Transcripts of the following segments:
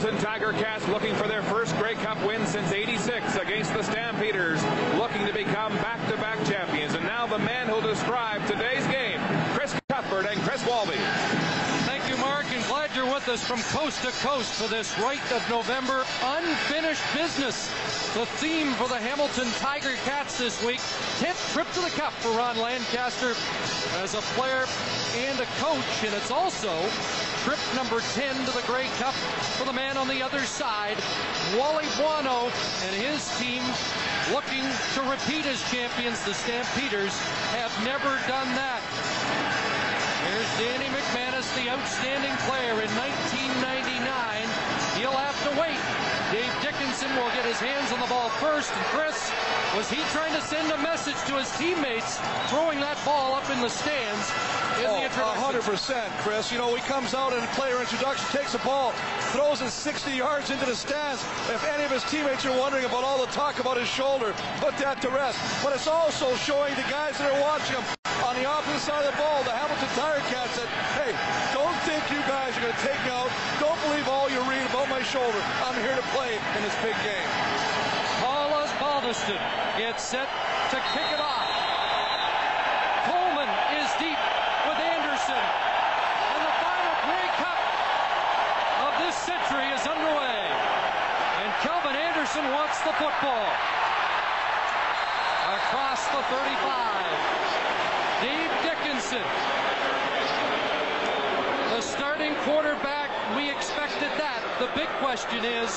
Hamilton Tiger Cats looking for their first Grey Cup win since 86 against the Stampeders, looking to become back-to-back champions. And now the man who'll describe today's game, Chris Cuthbert and Chris Walby. Thank you, Mark, and glad you're with us from coast to coast for this right of November unfinished business. The theme for the Hamilton Tiger Cats this week, 10th trip to the Cup for Ron Lancaster as a player and a coach, and it's also trip number 10 to the Grey Cup for the man on the other side, Wally Buono and his team looking to repeat as champions. The Stampeders have never done that. Here's Danny McManus, the outstanding player in 1999. He'll have to wait. Dave Dickenson will get his hands on the ball first. And Chris, was he trying to send a message to his teammates throwing that ball up in the stands in oh, the introduction? 100%, Chris. You know, he comes out in a player introduction, takes the ball, throws it 60 yards into the stands. If any of his teammates are wondering about all the talk about his shoulder, put that to rest. But it's also showing the guys that are watching him on the opposite side of the ball, the Hamilton Tiger Cats said, hey, don't think you guys are going to take me out. Don't believe all you read about my shoulder. I'm here to play in this big game. Baldiston gets set to kick it off. Coleman is deep with Anderson. And the final Grey Cup of this century is underway. And Kelvin Anderson wants the football. Across the 35. Dave Dickenson, The starting quarterback, we expected that. The big question is,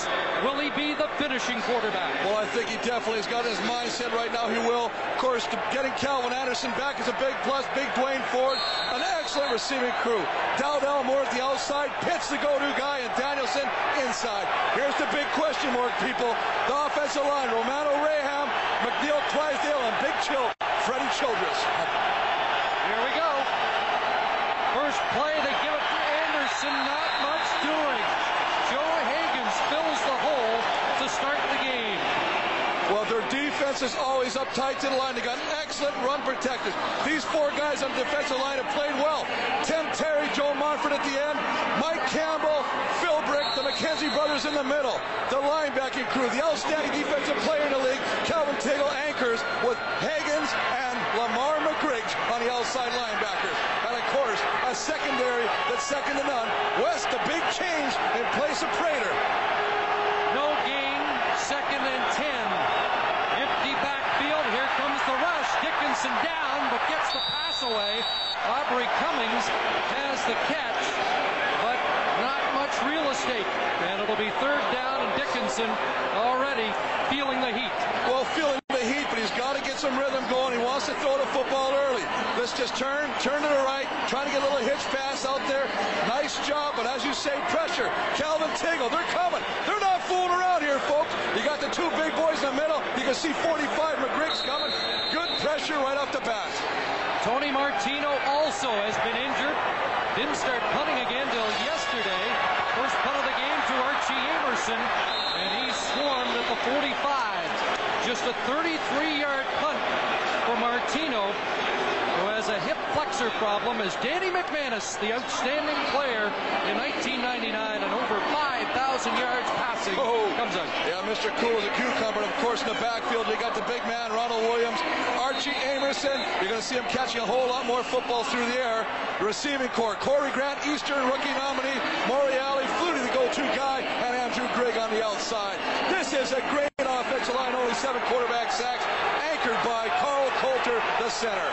will he be the finishing quarterback? Well, I think he definitely has got his mindset right now. He will. Of course, getting Kelvin Anderson back is a big plus. Big Dwayne Ford, an excellent receiving crew. Dowd Elmore at the outside, Pitts the go-to guy, and Danielson inside. Here's the big question mark, people. The offensive line, Romano Raham, McNeil Twisdale, and Big Chill, Freddie Childress. Here we go. First play, they give it to Anderson. Not much doing. Joe Hagens fills the hole to start the game. Well, their defense is always up tight to the line. They got excellent run protectors. These four guys on the defensive line have played well. Tim Terry, Joe Montford at the end, Mike Campbell, Phil Brick, the McKenzie brothers in the middle. The linebacking crew, the outstanding defensive player in the league, Calvin Tuggle anchors with Hagens and Lamar McGriggs on the outside linebackers. And of course, a secondary that's second to none. West, the big change in place of Prater. No gain, second and 10. Empty backfield. Here comes the rush. Dickenson down, but gets the pass away. Aubrey Cummings has the catch, but not much real estate. And it'll be third down, and Dickenson already feeling the heat. Well, feeling the heat, but he's got to get some rhythm going. He wants to throw the football early. Let's just turn, turn to the right, trying to get a little hitch pass out there. Nice job, but as you say, pressure. Calvin Tuggle, they're coming. They're not fooling around here, folks. You got the two big boys in the middle. You can see 45 McGriggs coming. Pressure right off the bat. Tony Martino also has been injured. Didn't start punting again till yesterday. First punt of the game to Archie Amerson, and he swarmed at the 45. Just a 33-yard punt for Martino, who has a hip flexor problem, as Danny McManus, the outstanding player in 1999 and over 5,000 yards passing, Oh. comes out. Yeah, Mr. Cool is a cucumber. And of course, in the backfield, you got the big man, Ronald Williams, Archie Amerson. You're going to see him catching a whole lot more football through the air. The receiving core, Corey Grant, Eastern rookie nominee, Morreale, Flutie, the go-to guy, and Andrew Grigg on the outside. This is a great offensive line, only seven quarterback sacks, anchored by Carl Coulter, the center.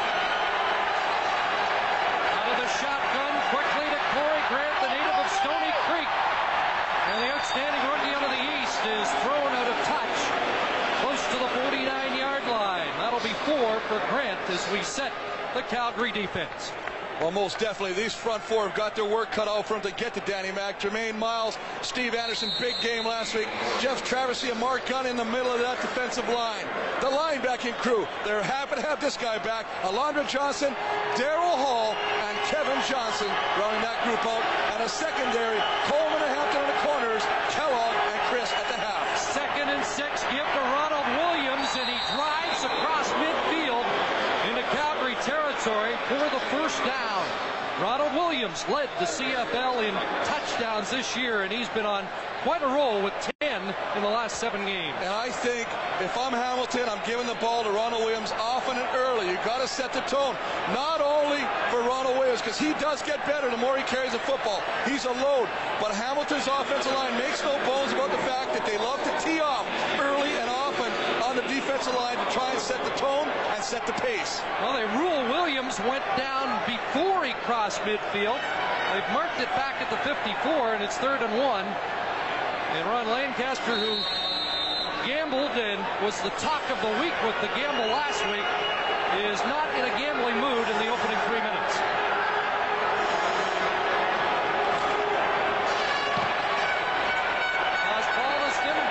Out of the shotgun, quickly to Corey Grant, the native of Stoney Creek. And the outstanding rookie out of the East is thrown out of touch, close to the 49-yard line. That'll be four for Grant as we set the Calgary defense. Well, most definitely, these front four have got their work cut out for them to get to Danny Mac. Jermaine Miles, Steve Anderson, big game last week. Jeff Traversy and Mark Gunn in the middle of that defensive line. The linebacking crew, they're happy to have this guy back. Alondra Johnson, Daryl Hall, and Kevin Johnson running that group out. And a secondary, Coleman and Hampton on the corners, Kellogg and Chris at the half. Second and six, give to Ronald Williams, and he drives across midfield into Calgary territory for the first down. Ronald Williams led the CFL in touchdowns this year, and he's been on quite a roll with 10 in the last seven games. And I think if I'm Hamilton, I'm giving the ball to Ronald Williams often and early. You've got to set the tone. Not only for Ronald Williams, because he does get better the more he carries the football. He's a load. But Hamilton's offensive line makes no bones about the fact that they love to tee off early the line to try and set the tone and set the pace. Well, they rule Williams went down before he crossed midfield. They've marked it back at the 54, and it's third and one. And Ron Lancaster, who gambled and was the talk of the week with the gamble last week, is not in a gambling mood in the opening three minutes. Pass ball is given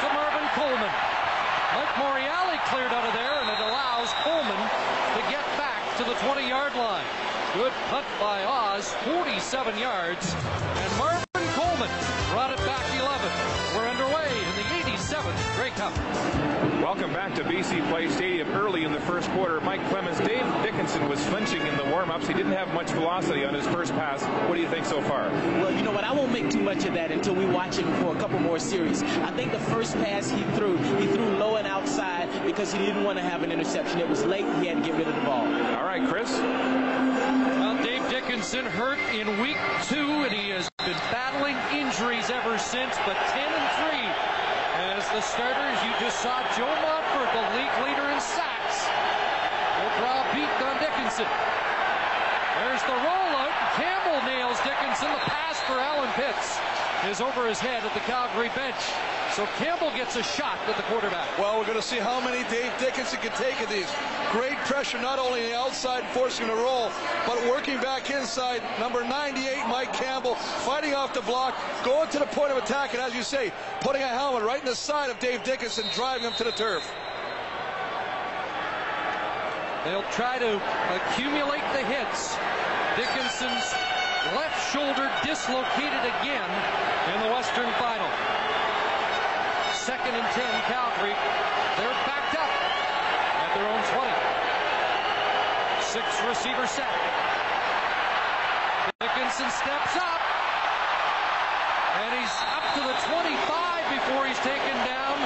to Marvin Coleman. Mike Morreale cleared out of there, and it allows Coleman to get back to the 20-yard line. Good punt by Oz, 47 yards, and Marvin Coleman brought it back 11. We're underway in the 87th Grey Cup. Welcome back to BC Place Stadium. Early in the first quarter, Mike Clemens, Dave Dickenson was flinching in the warm-ups. He didn't have much velocity on his first pass. What do you think so far? Well, you know what? I won't make too much of that until we watch him for a couple more series. I think the first pass he threw, he threw low and outside because he didn't want to have an interception. It was late. He had to get rid of the ball. All right, Chris. Well, Dave Dickenson hurt in week two, and he has been battling injuries ever since, but 10 and 3 as the starters. You just saw Joe Montford, the league leader in sacks. Will draw beat on Dickenson. There's the rollout. Campbell nails Dickenson. The pass for Allen Pitts is over his head at the Calgary bench. So Campbell gets a shot at the quarterback. Well, we're going to see how many Dave Dickenson can take of these. Great pressure, not only on the outside, forcing to roll, but working back inside. Number 98, Mike Campbell, fighting off the block, going to the point of attack, and as you say, putting a helmet right in the side of Dave Dickenson, driving him to the turf. They'll try to accumulate the hits. Dickenson's left shoulder dislocated again in the Western Final. Second and 10, Calgary. They're backed up at their own 20. Six receiver set. Dickenson steps up. And he's up to the 25 before he's taken down.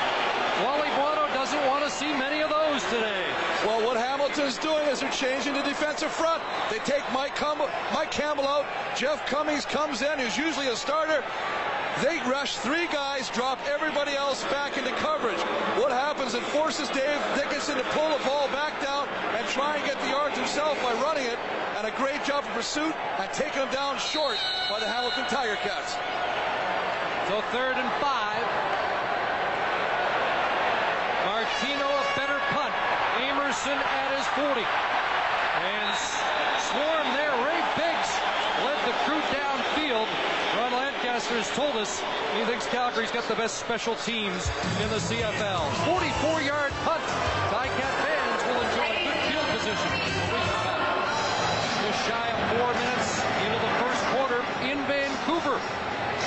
Wally Buono doesn't want to see many of those today. Well, what Hamilton's doing is they're changing the defensive front. They take Mike Mike Campbell out. Jeff Cummings comes in, who's usually a starter. They rush three guys, drop everybody else back into coverage. What happens? It forces Dave Dickenson to pull the ball back down and try and get the yards himself by running it. And a great job of pursuit and taking him down short by the Hamilton Tiger Cats. So third and five. Martino a better punt. Amerson at his 40. And swarm there. Ray Biggs led the crew downfield. Has told us he thinks Calgary's got the best special teams in the CFL. 44-yard punt. Ticat fans will enjoy good field position. Just shy of four minutes into the first quarter in Vancouver.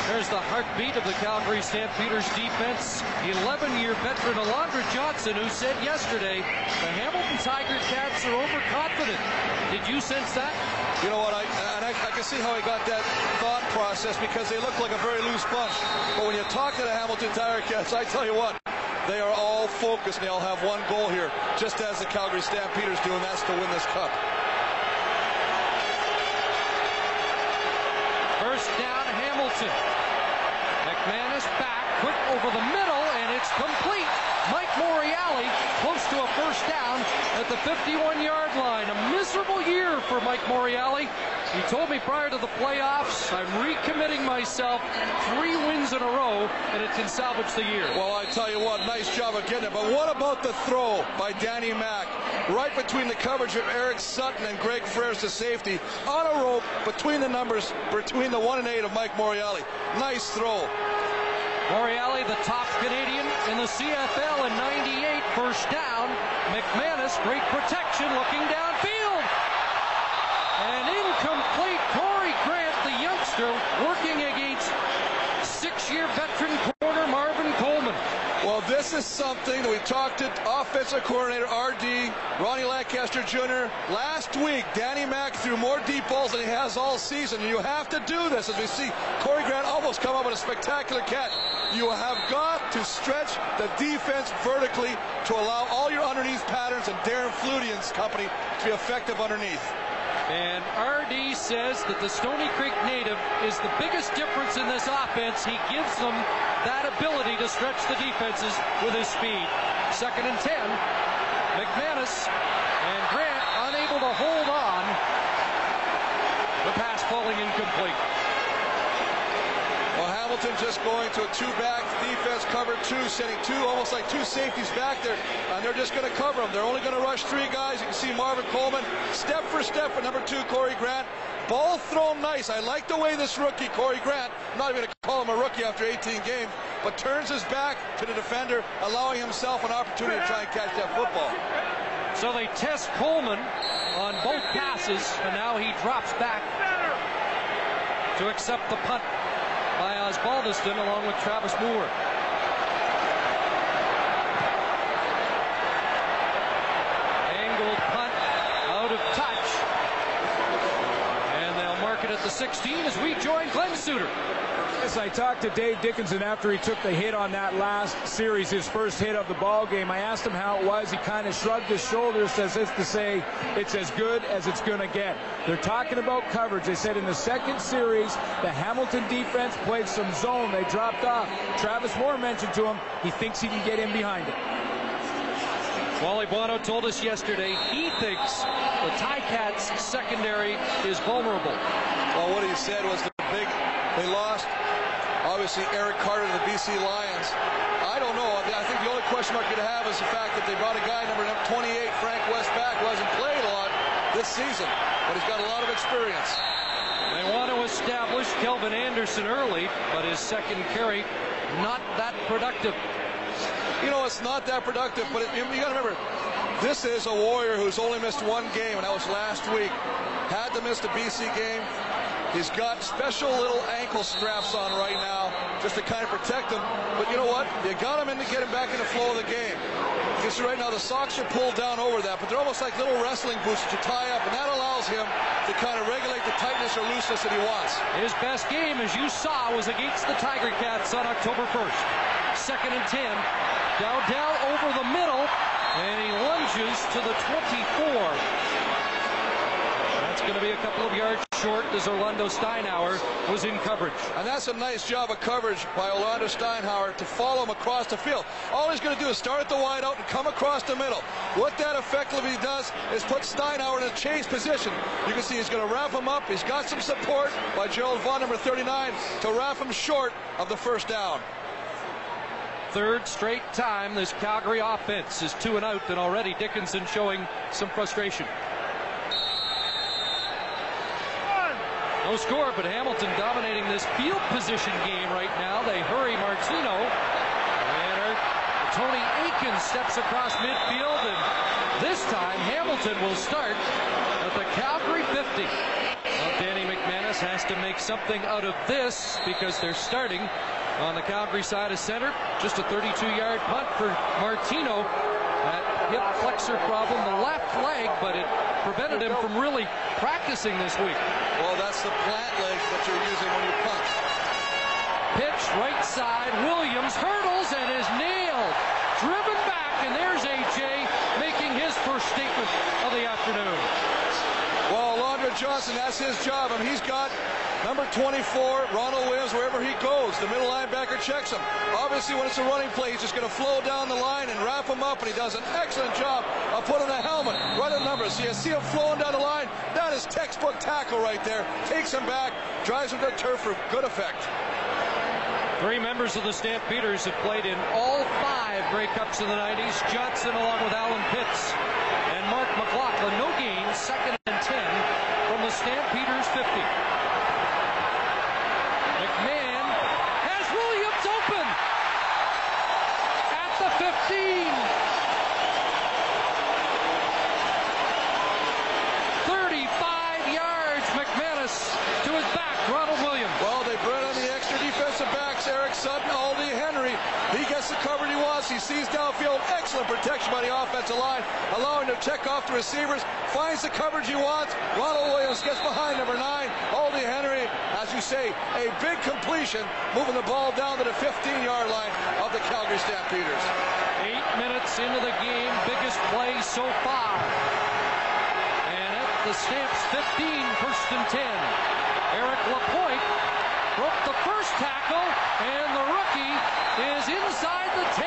There's the heartbeat of the Calgary Stampeders defense. 11-year veteran Alondra Johnson, who said yesterday, the Hamilton Tiger Cats are overconfident. Did you sense that? You know what? I, and I, I can see how he got that thought process because they look like a very loose bunch. But when you talk to the Hamilton Tiger Cats, I tell you what, they are all focused they all have one goal here, just as the Calgary Stampeders do, and that's to win this cup. First down, Hamilton. McManus back, quick over the middle, and it's complete. Mike Morreale close to a first down at the 51-yard line. A miserable year for Mike Morreale. He told me prior to the playoffs, I'm recommitting myself three wins in a row, and it can salvage the year. Well, I tell you what, nice job of getting it. But what about the throw by Danny Mack? Right between the coverage of Eric Sutton and Greg Freres to safety, on a rope between the numbers, between the one and eight of Mike Morreale. Nice throw. Moriali, the top Canadian in the CFL in 98, first down. McManus, great protection, looking downfield. And incomplete. Corey Grant, the youngster, working against six-year veteran corner Marvin Coleman. Well, this is something that we talked to offensive coordinator RD, Ronnie Lancaster Jr. Last week, Danny Mack threw more deep balls than he has all season. You have to do this as we see Corey Grant almost come up with a spectacular catch. You have got to stretch the defense vertically to allow all your underneath patterns and Darren Flutie company to be effective underneath. And RD says that the Stoney Creek native is the biggest difference in this offense. He gives them that ability to stretch the defenses with his speed. Second and 10. McManus and Grant unable to hold on. The pass falling incomplete. Hamilton just going to a two-back defense, cover two, sending two, almost like two safeties back there, and they're just going to cover them. They're only going to rush three guys. You can see Marvin Coleman step for step with number two, Corey Grant. Ball thrown nice. I like the way this rookie, Corey Grant, I'm not even going to call him a rookie after 18 games, but turns his back to the defender, allowing himself an opportunity to try and catch that football. So they test Coleman on both passes, and now he drops back to accept the punt by Osbaldiston along with Travis Moore. Angled punt out of touch. And they'll mark it at the 16 as we join Glenn Suter. Yes, I talked to Dave Dickenson after he took the hit on that last series, his first hit of the ball game. I asked him how it was. He kind of shrugged his shoulders as if to say it's as good as it's going to get. They're talking about coverage. They said in the second series, the Hamilton defense played some zone. They dropped off. Travis Moore mentioned to him he thinks he can get in behind it. Wally Buono told us yesterday he thinks the Ticats secondary is vulnerable. Well, what he said was the big, they lost obviously Eric Carter of the BC Lions. I don't know. I think the only question mark you'd have is the fact that they brought a guy number 28, Frank West, back, who hasn't played a lot this season, but he's got a lot of experience. They want to establish Kelvin Anderson early, but his second carry not that productive. You know, it's not that productive, but it, you got to remember, this is a Warrior who's only missed one game, and that was last week. Had to miss the BC game. He's got special little ankle straps on right now just to kind of protect him. But you know what? You got him in to get him back in the flow of the game. You can see right now the socks are pulled down over that, but they're almost like little wrestling boots that you tie up, and that allows him to kind of regulate the tightness or looseness that he wants. His best game, as you saw, was against the Tiger Cats on October 1st. Second and 10. Dowdell over the middle, and he lunges to the 24 going to be a couple of yards short as Orlando Steinauer was in coverage. And that's a nice job of coverage by Orlando Steinauer to follow him across the field. All he's going to do is start at the wide out and come across the middle. What that effectively does is put Steinauer in a chase position. You can see he's going to wrap him up. He's got some support by Gerald Vaughn, number 39, to wrap him short of the first down third straight time this Calgary offense is two and out, and already Dickenson showing some frustration. No score, but Hamilton dominating this field position game right now. They hurry Martino. And Tony Aiken steps across midfield, and this time Hamilton will start at the Calgary 50. Well, Danny McManus has to make something out of this because they're starting on the Calgary side of center. Just a 32-yard punt for Martino. That hip flexor problem, the left leg, but it prevented him from really practicing this week. Well, that's the plant leg that you're using when you punch. Pitch right side. Williams hurdles and is nailed. Driven back, and there's AJ making his first statement of the afternoon. Well, Alondra Johnson, that's his job. I mean, he's got Number 24, Ronald Williams, wherever he goes, the middle linebacker checks him. Obviously, when it's a running play, he's just going to flow down the line and wrap him up, and he does an excellent job of putting a helmet right on the numbers. So you see him flowing down the line. That is textbook tackle right there. Takes him back, drives him to the turf for good effect. Three members of the Stampeders have played in all five Grey Cups in the 90s. Johnson along with Allen Pitts and Mark McLaughlin. No gain, second and 10 from the Stampeders 50. Sutton, Aldi, Henry. He gets the cover he wants. He sees downfield. Excellent protection by the offensive line, allowing to check off the receivers. Finds the coverage he wants. Ronald Williams gets behind number nine. Aldi Henry, as you say, a big completion, moving the ball down to the 15-yard line of the Calgary Stampeders. Eight minutes into the game, biggest play so far. And at the Stamps 15, first and 10. Eric Lapointe broke the first tackle, and the rookie is inside the 10.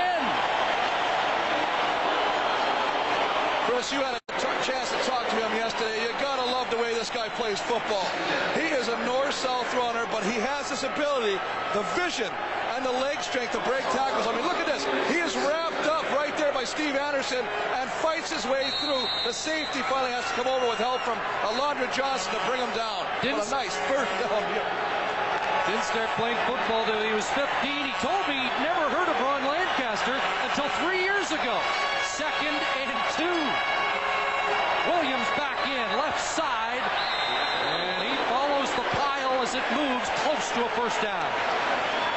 Chris, you had a chance to talk to him yesterday. You gotta love the way this guy plays football. He is a north-south runner, but he has this ability, the vision, and the leg strength to break tackles. I mean, look at this. He is wrapped up right there by Steve Anderson and fights his way through. The safety finally has to come over with help from Alondra Johnson to bring him down. Didn't- What a nice first down. Didn't start playing football till he was 15. He told me he'd never heard of Ron Lancaster until three years ago. Second and two. Williams back in, left side, and he follows the pile as it moves close to a first down.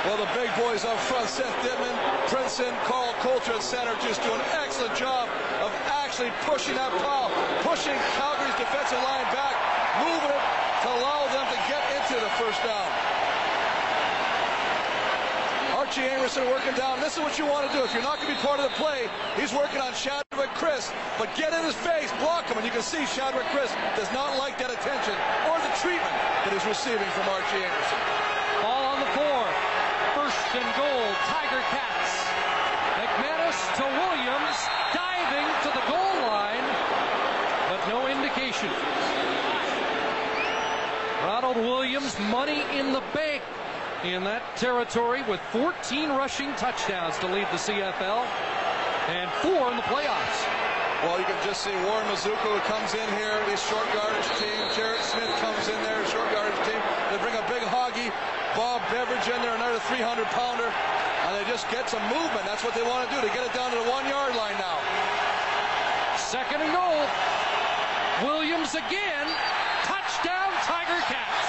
Well, the big boys up front, Seth Dittman, Princeton, Carl Coulter at center, just do an excellent job of actually pushing that pile, pushing Calgary's defensive line back, moving it to allow them to get into the first down. Archie Anderson working down. This is what you want to do. If you're not going to be part of the play, he's working on Shadwick Chris. But get in his face, block him, and you can see Shadwick Chris does not like that attention or the treatment that he's receiving from Archie Anderson. Ball on the floor. First and goal, Tiger Cats. McManus to Williams, diving to the goal line, but no indication. Ronald Williams, money in the bank in that territory with 14 rushing touchdowns to lead the CFL and four in the playoffs. Well, you can just see Warren Muzika who comes in here, the short yardage team. Jarrett Smith comes in there, short yardage team. They bring a big hoggy, Bob Beveridge in there, another 300 pounder, and they just get some movement. That's what they want to do. They get it down to the one yard line now. Second and goal. Williams again. Touchdown, Tiger Cats.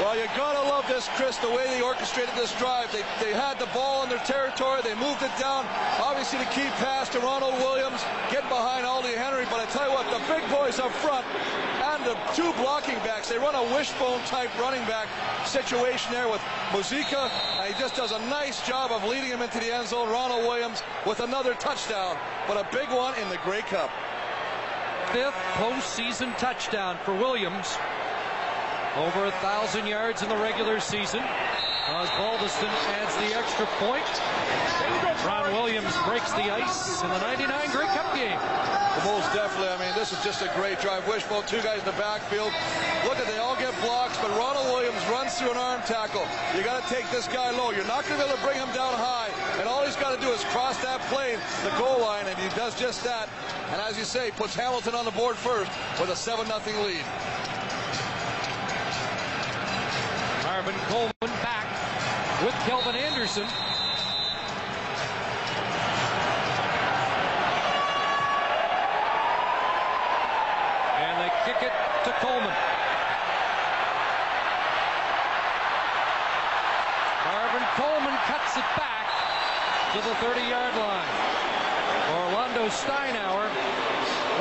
Well, you gotta love this, Chris, the way they orchestrated this drive. They, they had the ball in their territory. They moved it down. Obviously, the key pass to Ronald Williams, getting behind Aldi Henry. But I tell you what, the big boys up front and the two blocking backs, they run a wishbone type running back situation there with Muzika. And he just does a nice job of leading him into the end zone. Ronald Williams with another touchdown, but a big one in the Grey Cup. Fifth postseason touchdown for Williams. Over a thousand yards in the regular season. Osbaldiston adds the extra point. Ron Williams breaks the ice in the 99 Grey Cup game. Most definitely. I mean, this is just a great drive. Wishbone, two guys in the backfield. Look at they all get blocks, but Ronald Williams runs through an arm tackle. You got to take this guy low. You're not going to be able to bring him down high, and all he's got to do is cross that plane, the goal line, and he does just that. And as you say, puts Hamilton on the board first with a 7-0 lead. Marvin Coleman back with Kelvin Anderson. And they kick it to Coleman. Marvin Coleman cuts it back to the 30-yard line. Orlando Steinauer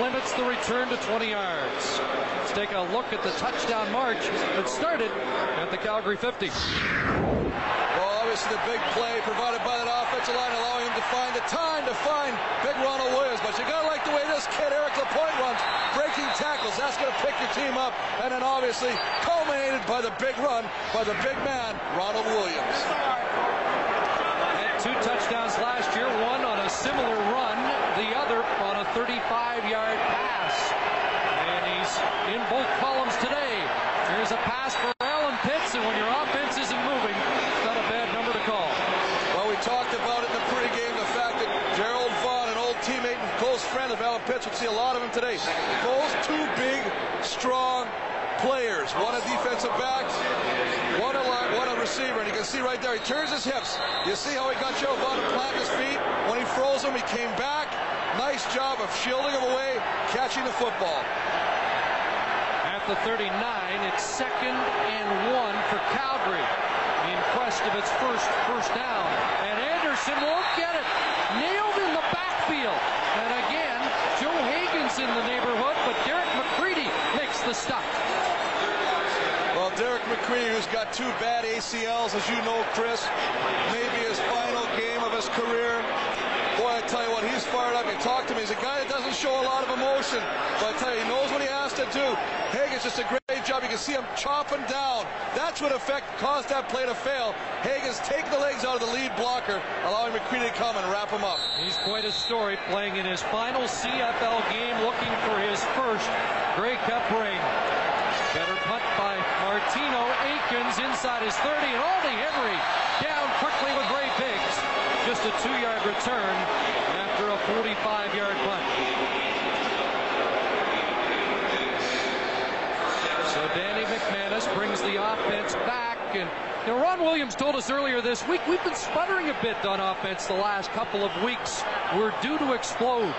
limits the return to 20 yards. Let's take a look at the touchdown march that started at the Calgary 50. Well, obviously the big play provided by that offensive line, allowing him to find the time to find big Ronald Williams. But you gotta like the way this kid, Eric Lapointe, runs, breaking tackles. That's gonna pick your team up. And then obviously culminated by the big run by the big man, Ronald Williams. Had two touchdowns last year, one on a similar run, the other on a 35-yard pass. And he's in both columns today. There's a pass for Allen Pitts, and when your offense isn't moving, it's not a bad number to call. Well, we talked about it in the pregame, the fact that Gerald Vaughn, an old teammate and close friend of Allen Pitts, would see a lot of him today. Cole's too big, strong, players, one a defensive back, one a, one a receiver, and you can see right there, he turns his hips. You see how he got Joe Vaughn to plant his feet? When he froze him, he came back. Nice job of shielding him away, catching the football. At the 39, it's second and one for Calgary in quest of its first first down. And Anderson won't get it. Nailed in the backfield. And again, Joe Hagan's in the neighborhood, but Derek McCready makes the stop. Derek McCready, who's got two bad ACLs, as you know, Chris, maybe his final game of his career. Boy, I tell you what, he's fired up. You talk to me, he's a guy that doesn't show a lot of emotion, but I tell you, he knows what he has to do. Hagan's just a great job. You can see him chopping down. That's what effect caused that play to fail. Hagan's taking the legs out of the lead blocker, allowing McCready to come and wrap him up. He's quite a story playing in his final CFL game, looking for his first Grey Cup ring. Punt Aikens inside his 30, and Aldi Henry down quickly with Ray Biggs. Just a two-yard return after a 45-yard punt. So Danny McManus brings the offense back, and you know, Ron Williams told us earlier this week we've been sputtering a bit on offense the last couple of weeks. We're due to explode.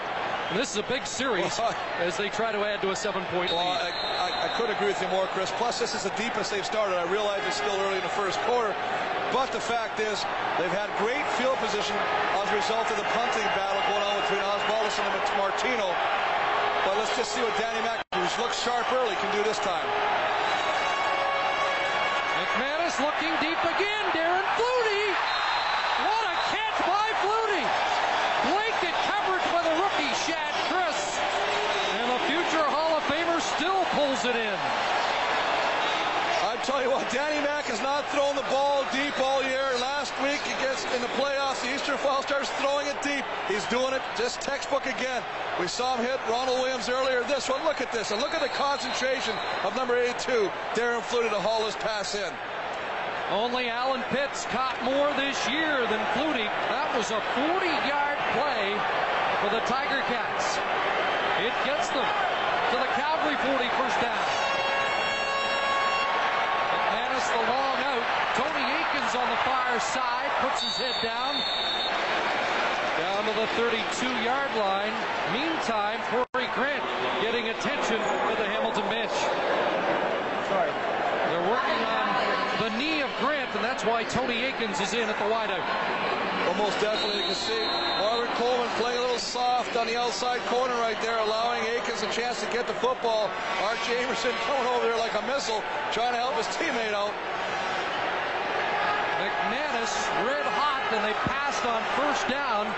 And this is a big series Well, as they try to add to a seven-point Well, lead. I, I, I couldn't agree with you more, Chris. Plus, this is the deepest they've started. I realize it's still early in the first quarter, but the fact is they've had great field position as a result of the punting battle going on between Osbaldiston and Martino. But let's just see what Danny Mack, who's looked sharp early, can do this time. McManus looking deep again. Darren Flutie. What a catch by Flutie. Blanket coverage by the rookie Shad Chris. And the future Hall of Famer still pulls it in. I tell you what, Danny Mack has not thrown the ball deep all year. Last week against in the playoffs, the Eastern Fall starts throwing it deep. He's doing it just textbook again. We saw him hit Ronald Williams earlier. This one, look at this, and look at the concentration of number 82, Darren Flutie, to haul his pass in. Only Allen Pitts caught more this year than Flutie. That was a 40-yard play for the Tiger Cats. It gets them to the Calgary 40 first down. McManus the long out. Tony Aikens on the far side puts his head down. Down to the 32-yard line. Meantime, Corey Grant getting attention at the Hamilton bench. Sorry. They're working on the knee of Grant, and that's why Tony Aikens is in at the wideout. Well, most definitely, you can see Marvin Coleman playing a little soft on the outside corner right there, allowing Aikens a chance to get the football. Art Jamerson coming over there like a missile, trying to help his teammate out. McManus red hot, and they passed on first down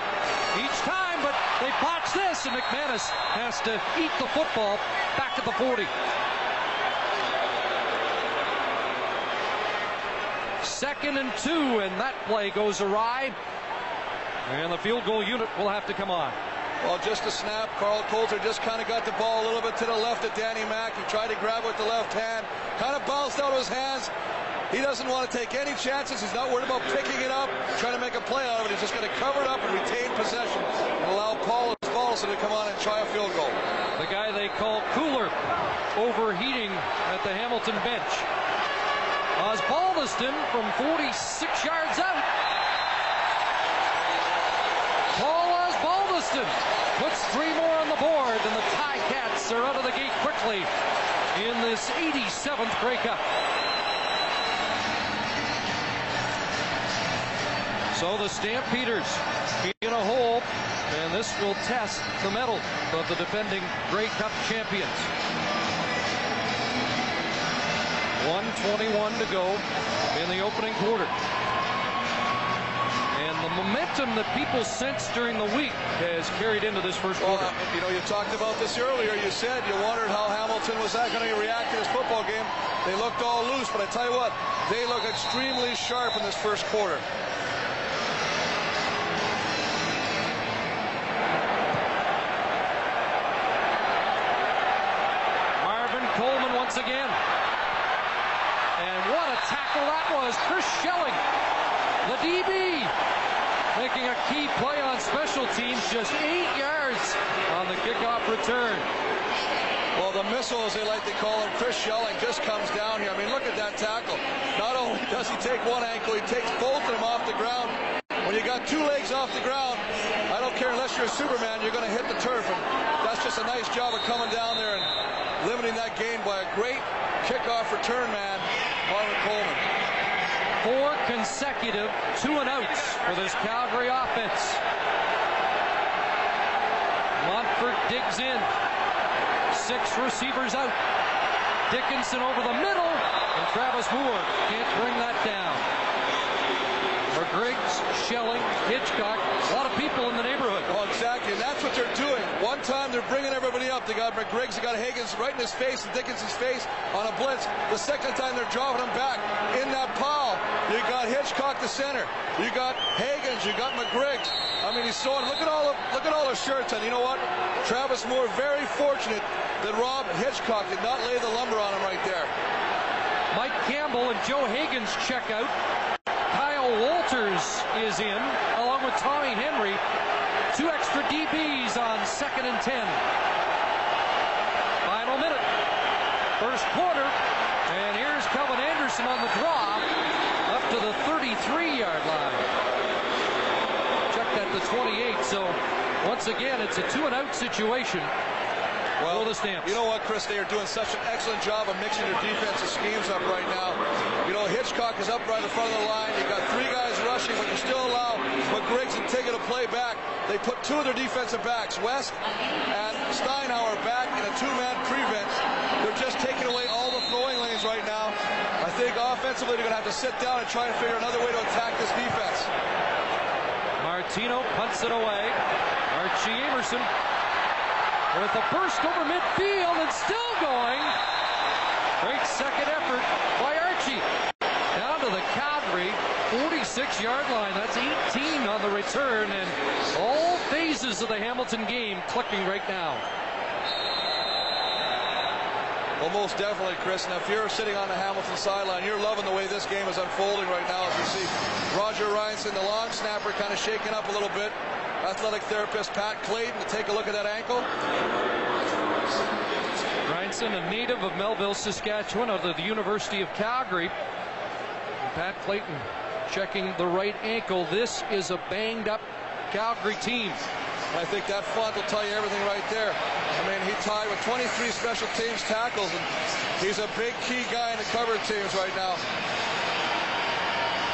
each time, but they botched this, and McManus has to eat the football back at the 40. Second and two, and that play goes awry. And the field goal unit will have to come on. Well, just a snap. Carl Coulter just kind of got the ball a little bit to the left of Danny Mack. He tried to grab it with the left hand. Kind of bounced out of his hands. He doesn't want to take any chances. He's not worried about picking it up, trying to make a play out of it. He's just going to cover it up and retain possession and allow Paul Osbaldiston to come on and try a field goal. The guy they call Cooler overheating at the Hamilton bench. Osbaldiston from 46 yards out. Paul Osbaldiston puts three more on the board, and the Ticats are out of the gate quickly in this 87th Grey Cup. So the Stampeders in a hole, and this will test the mettle of the defending Grey Cup champions. 121 to go in the opening quarter. And the momentum that people sensed during the week has carried into this first Well, quarter. you know, you talked about this earlier. You said you wondered how Hamilton was that going to react to this football game. They looked all loose, but I tell you what, they look extremely sharp in this first quarter. Marvin Coleman once again. And what a was. Chris Schelling, the DB, making a key play on special teams, just eight yards on the kickoff return. Well, the missile, as they like to call him, Chris Schelling, just comes down here. I mean, look at that tackle. Not only does he take one ankle, he takes both of them off the ground. When you got two legs off the ground, I don't care unless you're a Superman, you're going to hit the turf. And that's just a nice job of coming down there and limiting that gain by a great kickoff return man, Marvin Coleman. Four consecutive two and outs for this Calgary offense. Montford digs in. Six receivers out. Dickenson over the middle, and Travis Moore can't bring that down. For Griggs, Schelling, Hitchcock, a lot of people in the neighborhood. Oh, exactly, and that's what they're doing. One time they're bringing everybody up. They got McGriggs, they got Higgins right in his face and Dickenson's face on a blitz. The second time they're dropping him back in that pile. You got Hitchcock the center. You got Higgins. You got McGriggs. I mean, he's showing. Look at all the look at all the shirts, and you know what? Travis Moore very fortunate that Rob Hitchcock did not lay the lumber on him right there. Mike Campbell and Joe Higgins check out. Walters is in, along with Tommy Henry. Two extra DBs on second and ten. Final minute. First quarter. And here's Kelvin Anderson on the draw up to the 33-yard line. Checked at the 28. So once again, it's a two and out situation. Well, the Stamps. You know what, Chris? They are doing such an excellent job of mixing their defensive schemes up right now. You know, Hitchcock is up right in front of the line. You've got three guys rushing, but you still allow McGriggs and Tigger to play back. They put two of their defensive backs, West and Steinauer, back in a two-man prevent. They're just taking away all the throwing lanes right now. I think offensively they're going to have to sit down and try and figure another way to attack this defense. Martino punts it away. Archie Emerson with a burst over midfield and still going. Great second effort by Archie. Down to the Calgary 46-yard line. That's 18 on the return, and all phases of the Hamilton game clicking right now. Well, most definitely, Chris. Now, if you're sitting on the Hamilton sideline, you're loving the way this game is unfolding right now. As you see Roger Ryanson, the long snapper, kind of shaking up a little bit. Athletic therapist Pat Clayton to take a look at that ankle. Ryanson, a native of Melville, Saskatchewan, out of the University of Calgary. Pat Clayton checking the right ankle. This is a banged up Calgary team. I think that font will tell you everything right there. I mean, he tied with 23 special teams tackles, and he's a big key guy in the cover teams right now.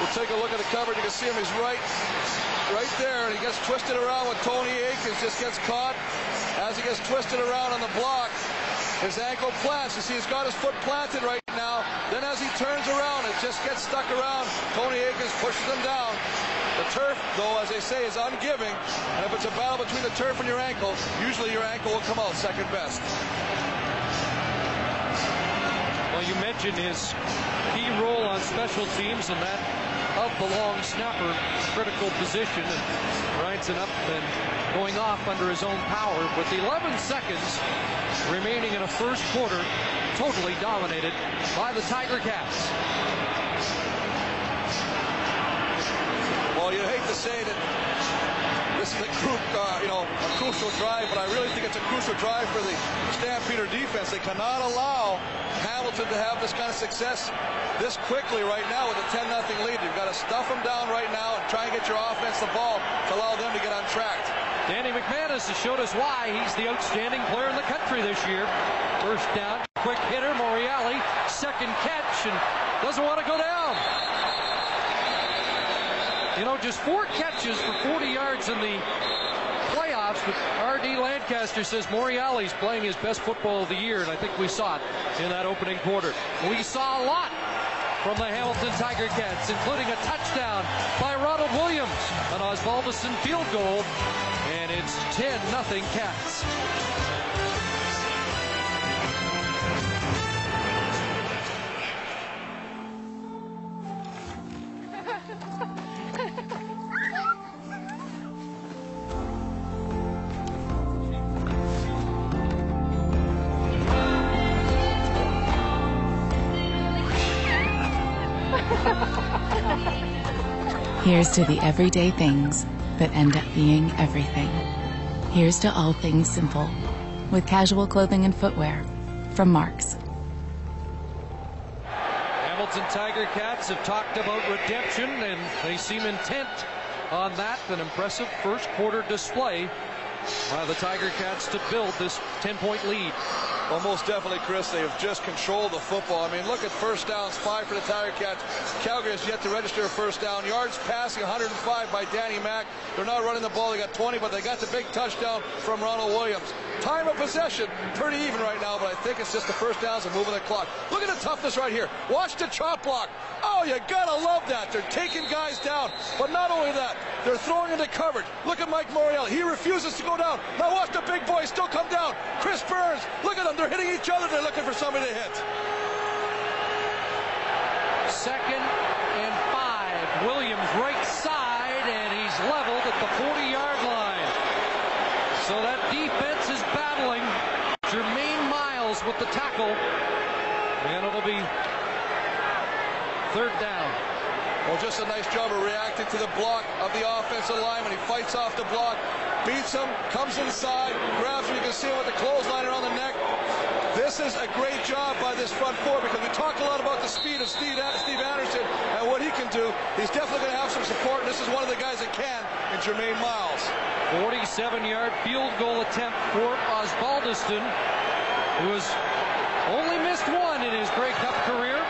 We'll take a look at the cover. You can see him. He's right, right there, and he gets twisted around with Tony Akins. Just gets caught as he gets twisted around on the block. His ankle plants. You see, he's got his foot planted right now. Then as he turns around, it just gets stuck around. Tony Akins pushes him down. The turf, though, as they say, is ungiving. And if it's a battle between the turf and your ankle, usually your ankle will come out second best. Well, you mentioned his key role on special teams and that of the long snapper, critical position. And Ryanson up and going off under his own power with 11 seconds remaining in a first quarter, totally dominated by the Tiger Cats. Well, you hate to say that this is a group, uh, you know, a crucial drive, but I really think it's a crucial drive for the Stampeder defense. They cannot allow Hamilton to have this kind of success this quickly right now with a 10 0 lead. You've got to stuff them down right now and try and get your offense the ball to allow them to get on track. Danny McManus has showed us why he's the outstanding player in the country this year. First down, quick hitter, Morreale, second catch, and doesn't want to go down. You know, just four catches for 40 yards in the playoffs, but R.D. Lancaster says Morreale's playing his best football of the year, and I think we saw it in that opening quarter. We saw a lot from the Hamilton Tiger Cats, including a touchdown by Ronald Williams, an Osbaldiston field goal, and it's 10-0 Cats. Here's to the everyday things that end up being everything. Here's to all things simple. with casual clothing and footwear from Marks. Hamilton Tiger Cats have talked about redemption, and they seem intent on that. An impressive first quarter display by the Tiger Cats to build this 10-point lead. Well, most definitely, Chris. They have just controlled the football. I mean, look at first downs, five for the Tiger Cats. Calgary has yet to register a first down. Yards passing, 105 by Danny Mack. They're not running the ball. They got 20, but they got the big touchdown from Ronald Williams. Time of possession, pretty even right now, but I think it's just the first downs and moving the clock. Look at the toughness right here. Watch the chop block. Oh, you gotta love that. They're taking guys down. But not only that, they're throwing into coverage. Look at Mike Morreale. He refuses to go down. Now watch the big boy still come down. Chris Burns. Look at them. They're hitting each other. They're looking for somebody to hit. Second and five. Williams right side, and he's leveled at the 40-yard line. So that defense is battling. Jermaine Miles with the tackle. And it'll be third down. Well, just a nice job of reacting to the block of the offensive lineman. He fights off the block, beats him, comes inside, grabs him. You can see him with the clothesline around the neck. This is a great job by this front four because we talked a lot about the speed of Steve, Steve Anderson and what he can do. He's definitely going to have some support, and this is one of the guys that can in Jermaine Miles. 47-yard field goal attempt for Osbaldiston, who has only missed one in his Grey Cup career,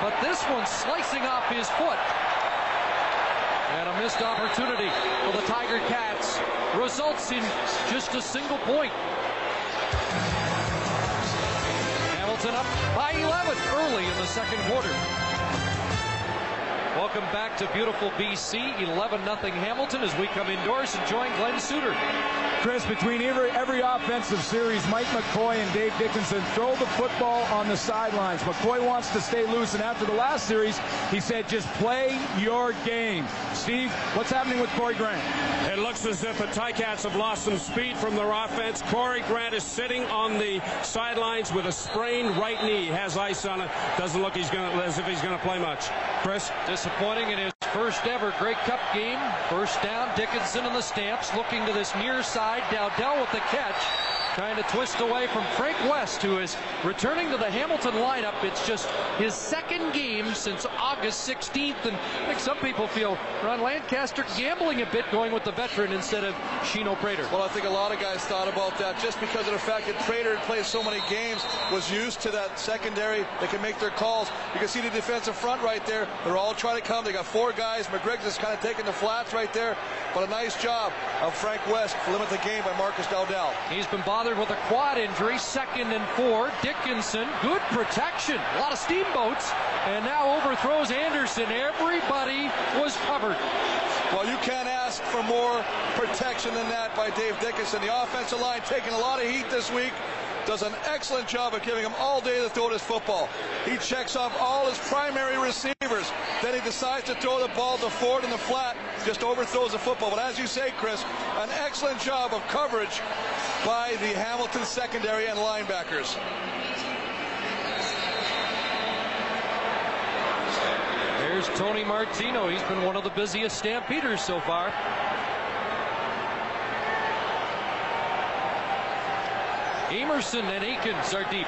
but this one slicing off his foot. And a missed opportunity for the Tiger Cats results in just a single point. Hamilton up by 11 early in the second quarter. Welcome back to beautiful BC. 11 0 Hamilton as we come indoors and join Glenn Suter. Chris, between every, every offensive series, Mike McCoy and Dave Dickenson throw the football on the sidelines. McCoy wants to stay loose, and after the last series, he said, just play your game. Steve, what's happening with Corey Grant? It looks as if the Ticats have lost some speed from their offense. Corey Grant is sitting on the sidelines with a sprained right knee. Has ice on it. Doesn't look he's gonna, as if he's going to play much. Chris? Disappointing in his first ever Grey Cup game. First down, Dickenson in the stamps, looking to this near side. Dowdell with the catch. Trying to twist away from Frank West, who is returning to the Hamilton lineup. It's just his second game since August 16th, and I think some people feel Ron Lancaster gambling a bit going with the veteran instead of Shino Prater. Well, I think a lot of guys thought about that just because of the fact that Prater had played so many games, was used to that secondary. They can make their calls. You can see the defensive front right there. They're all trying to come. They got four guys. McGriggs is kind of taking the flats right there. But a nice job of Frank West to limit the game by Marcus Dowdell. He's been bothered with a quad injury, second and four. Dickenson, good protection, a lot of steamboats, and now overthrows Anderson. Everybody was covered. Well, you can't ask for more protection than that by Dave Dickenson. The offensive line taking a lot of heat this week does an excellent job of giving him all day to throw this football. He checks off all his primary receivers. Then he decides to throw the ball to Ford in the flat, just overthrows the football. But as you say, Chris, an excellent job of coverage by the Hamilton secondary and linebackers. There's Tony Martino. He's been one of the busiest Stampeders so far. Amerson and Akins are deep.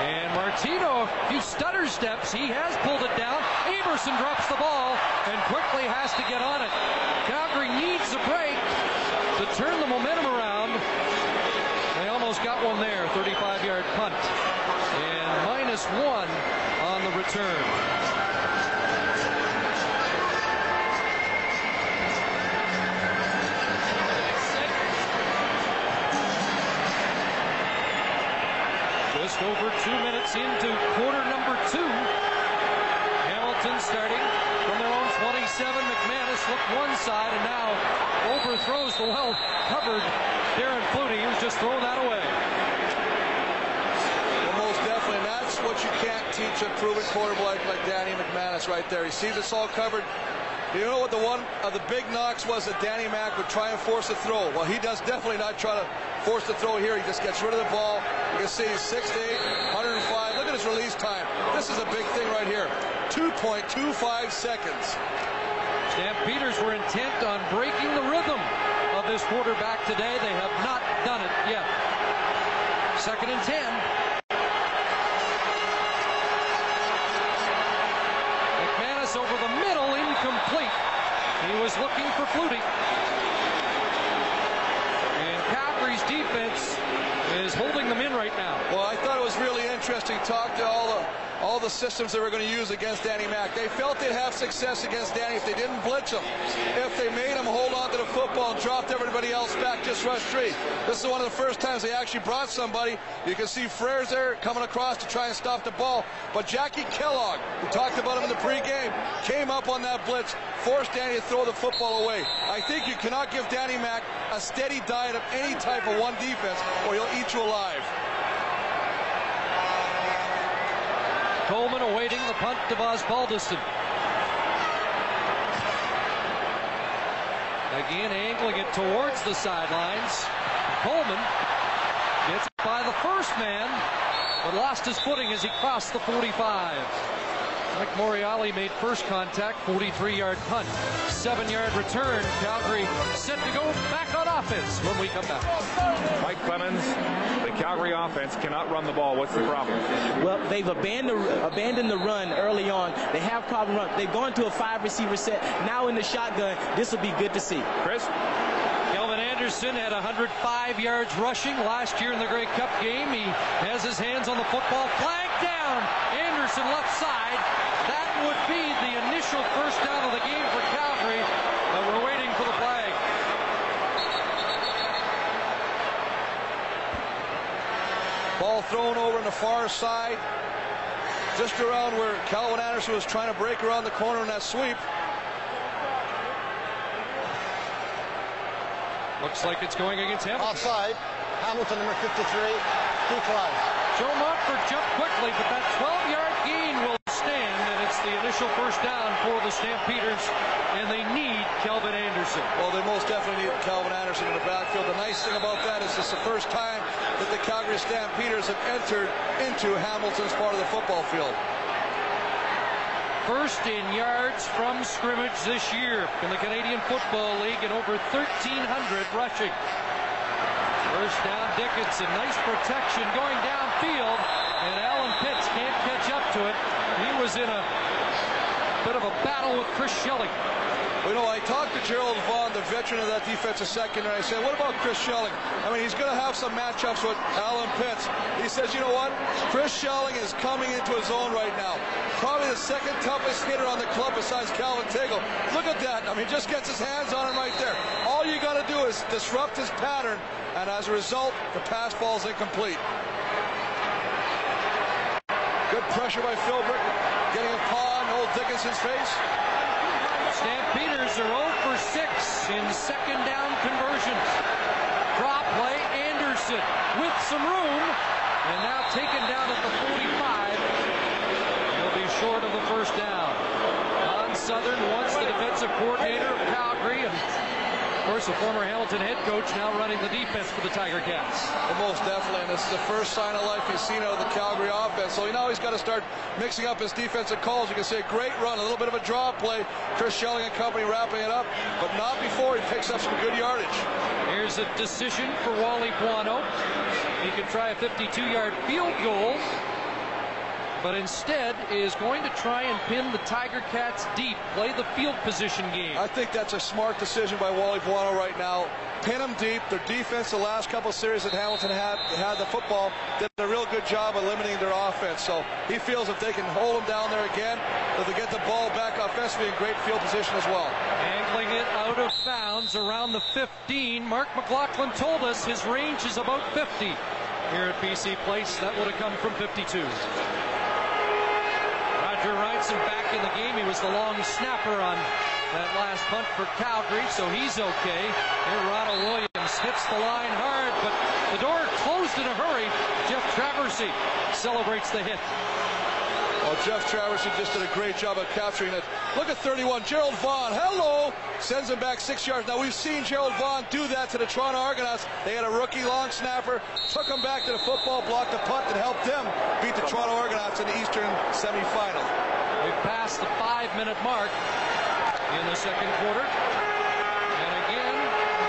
And Martino, a few stutter steps. He has pulled it down. Amerson drops the ball and quickly has to get on it. Calgary needs a break to turn the momentum around. They almost got one there, 35-yard punt. And minus one on the return. Just over two minutes into quarter number two. Hamilton starting from their own 27. McManus looked one side and now overthrows the well covered Darren Flutie, who's just thrown that away. Well, most definitely. And that's what you can't teach a proven quarterback like Danny McManus right there. He sees us all covered. You know what the one of the big knocks was that Danny Mack would try and force a throw. Well, he does definitely not try to force the throw here. He just gets rid of the ball. You can see he's 6'8", 105. Look at his release time. This is a big thing right here. 2.25 seconds. Stampeders were intent on breaking the rhythm of this quarterback today. They have not done it yet. Second and 10. McManus over the middle, incomplete. He was looking for Flutie. And Calgary's defense is holding them in right now. Well, I thought it was really interesting. Talk to all the all the systems they were going to use against Danny Mac. They felt they'd have success against Danny if they didn't blitz him. If they made him hold on to the football and dropped everybody else back, just rush three. This is one of the first times they actually brought somebody. You can see Frers there coming across to try and stop the ball. But Jackie Kellogg, we talked about him in the pregame, came up on that blitz, forced Danny to throw the football away. I think you cannot give Danny Mac a steady diet of any type of one defense or he'll eat you alive. Coleman awaiting the punt to Osbaldiston. Again, angling it towards the sidelines. Coleman gets by the first man, but lost his footing as he crossed the 45. Mike Morreale made first contact, 43-yard punt, seven-yard return. Calgary set to go back on offense when we come back. Mike Clemens, the Calgary offense cannot run the ball. What's the problem? Well, they've abandoned abandoned the run early on. They have problem run. They've gone to a five receiver set. Now in the shotgun, this will be good to see. Chris? Kelvin Anderson had 105 yards rushing last year in the Grey Cup game. He has his hands on the football. Flag down. Anderson left side. That would be the initial first down of the game for Calgary. But we're waiting for the flag. Ball thrown over on the far side, just around where Kelvin Anderson was trying to break around the corner in that sweep. Looks like it's going against Hamilton. Offside. Hamilton, number 53, declines. Joe Montford jumped quickly, but that 12-yard gain will stand, and first down for the Stampeders, and they need Kelvin Anderson. Well, they most definitely need Kelvin Anderson in the backfield. The nice thing about that is it's the first time that the Calgary Stampeders have entered into Hamilton's part of the football field. First in yards from scrimmage this year in the Canadian Football League and over 1,300 rushing. First down Dickenson, nice protection going downfield, and Allen Pitts can't catch up to it. He was in a bit of a battle with Chris Schelling. You know, I talked to Gerald Vaughn, the veteran of that defensive secondary. I said, what about Chris Schelling? I mean, he's going to have some matchups with Allen Pitts. He says, you know what? Chris Schelling is coming into his own right now. Probably the second toughest hitter on the club besides Calvin Tuggle. Look at that. I mean, just gets his hands on him right there. All you got to do is disrupt his pattern, and as a result, the pass ball's incomplete. Good pressure by Philbrick, getting a old Dickenson's face. Stampeders are 0 for 6 in second down conversions. Drop play, Anderson with some room, and now taken down at the 45. He'll be short of the first down. Don Sutherin, once the defensive coordinator of Calgary, of course a former Hamilton head coach, now running the defense for the Tiger Cats. Well, most definitely, and this is the first sign of life he's seen out of the Calgary offense. So now he's got to start mixing up his defensive calls. You can see a great run, a little bit of a draw play. Chris Schelling and company wrapping it up, but not before he picks up some good yardage. Here's a decision for Wally Buono. He could try a 52-yard field goal, but instead is going to try and pin the Tiger Cats deep, play the field position game. I think that's a smart decision by Wally Buono right now. Pin them deep. Their defense the last couple series that Hamilton had had the football did a real good job of limiting their offense. So he feels if they can hold them down there again, that they get the ball back offensively in great field position as well. Angling it out of bounds around the 15. Mark McLoughlin told us his range is about 50 here at BC Place. That would have come from 52. Back in the game. He was the long snapper on that last punt for Calgary, so he's okay. Here Ronald Williams hits the line hard, but the door closed in a hurry. Jeff Traversy celebrates the hit. Well, Jeff Traversy just did a great job of capturing it. Look at 31, Gerald Vaughn. Hello! Sends him back six yards. Now, we've seen Gerald Vaughn do that to the Toronto Argonauts. They had a rookie long snapper, took him back to the football, blocked the punt, and helped them beat the Toronto Argonauts in the Eastern semifinal past the five-minute mark in the second quarter. And again,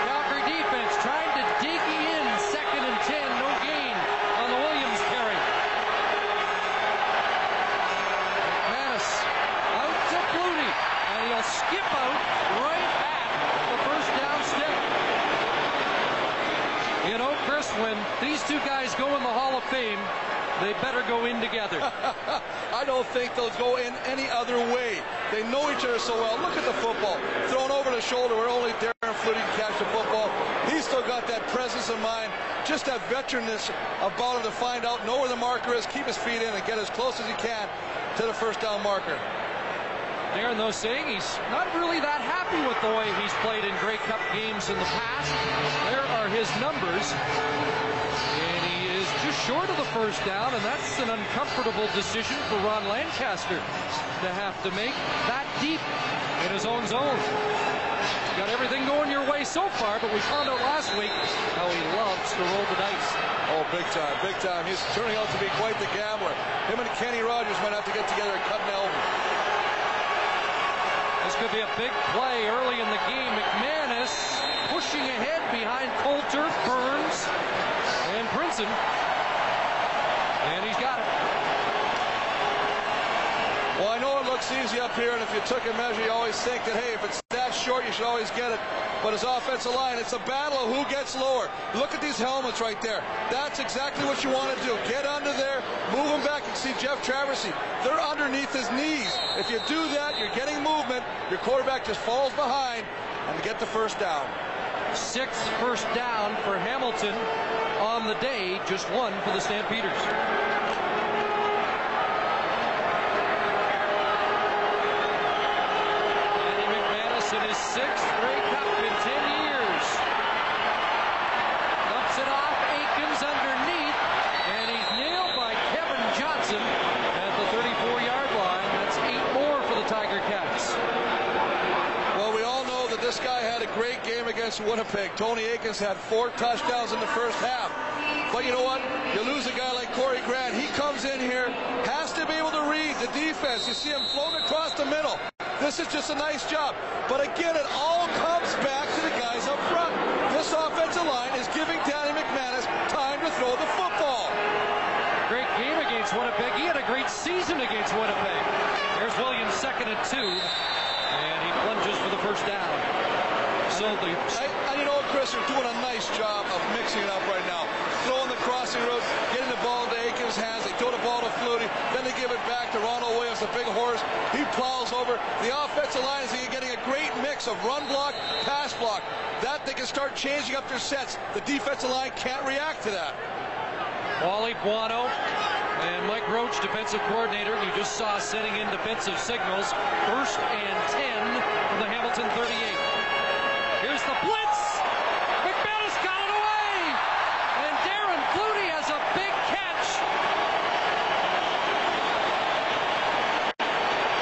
Calgary defense trying to dig in second and ten. No gain on the Williams carry. McManus out to Booty, and he'll skip out right at the first down step. You know, Chris, when these two guys go in the Hall of Fame, they better go in together. I don't think they'll go in any other way. They know each other so well. Look at the football. Thrown over the shoulder where only Darren Flutie can catch the football. He's still got that presence of mind, just that veteranness about him to find out, know where the marker is, keep his feet in, and get as close as he can to the first down marker. Darren, though, saying he's not really that happy with the way he's played in Grey Cup games in the past. There are his numbers. Short of the first down, and that's an uncomfortable decision for Ron Lancaster to have to make that deep in his own zone. Got everything going your way so far, but we found out last week how he loves to roll the dice. Oh, big time, big time. He's turning out to be quite the gambler. Him and Kenny Rogers might have to get together and cut an elbow. This could be a big play early in the game. McManus pushing ahead behind Coulter, Burns, and Brinson. And he's got it. Well, I know it looks easy up here, and if you took a measure, you always think that, hey, if it's that short, you should always get it. But his offensive line, it's a battle of who gets lower. Look at these helmets right there. That's exactly what you want to do. Get under there, move them back. You see Jeff Traversy. They're underneath his knees. If you do that, you're getting movement. Your quarterback just falls behind and to get the first down. Sixth first down for Hamilton on the day, just one for the Stampeders. Danny McManus in his sixth Grey Cup in 10 years. Dumps it off, Aikens underneath, and he's nailed by Kevin Johnson at the 34-yard line. That's eight more for the Tiger Cats. Well, we all know that this guy had a great game against Winnipeg. Tony Akins had four touchdowns in the first half. But you know what? You lose a guy like Corey Grant. He comes in here, has to be able to read the defense. You see him floating across the middle. This is just a nice job. But again, it all comes back to the guys up front. This offensive line is giving Danny McManus time to throw the football. Great game against Winnipeg. He had a great season against Winnipeg. There's Williams second and two. And he plunges for the first down. So the Chris, they're doing a nice job of mixing it up right now. Throwing the crossing route, getting the ball into Aikens' hands. They throw the ball to Flutie. Then they give it back to Ronald Williams, the big horse. He plows over. The offensive line is getting a great mix of run block, pass block. That they can start changing up their sets. The defensive line can't react to that. Wally Buono and Mike Roach, defensive coordinator, you just saw setting in defensive signals. First and 10 from the Hamilton 38. Here's the blitz. McManus got it away. And Darren Flutie has a big catch.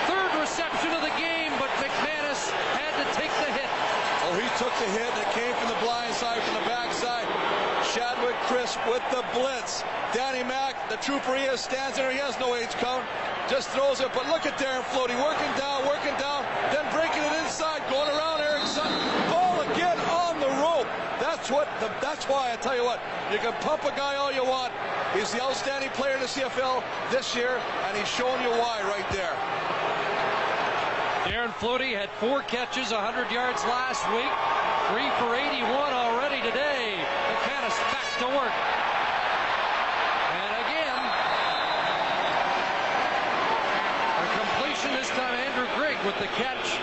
Third reception of the game, but McManus had to take the hit. Oh, he took the hit and it came from the blind side, from the backside. With the blitz. Danny Mack, the trooper he is, stands there. He has no age count. Just throws it. But look at Darren Flutie working down, working down, then breaking it inside, going around Eric Sutton. Ball again on the rope. That's what. The, that's why I tell you what. You can pump a guy all you want. He's the outstanding player in the CFL this year, and he's showing you why right there. Darren Flutie had four catches, 100 yards last week. Three for 81 already today. To work. And again, a completion this time Andrew Grigg with the catch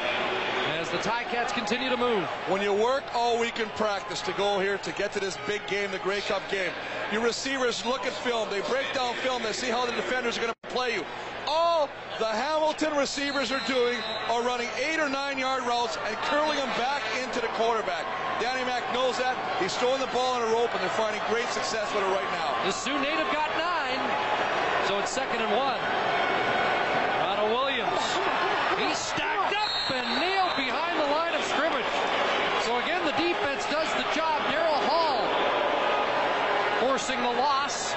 as the Ticats continue to move. When you work all week in practice to go here to get to this big game, the Grey Cup game, your receivers look at film, they break down film, they see how the defenders are going to play you. All the Hamilton receivers are doing are running eight or nine yard routes and curling them back into the quarterback. Danny Mack knows that. He's throwing the ball on a rope and they're finding great success with it right now. The Sioux native got nine, so it's second and one. Ronald Williams. He's stacked up and nailed behind the line of scrimmage. So again, the defense does the job. Daryl Hall forcing the loss.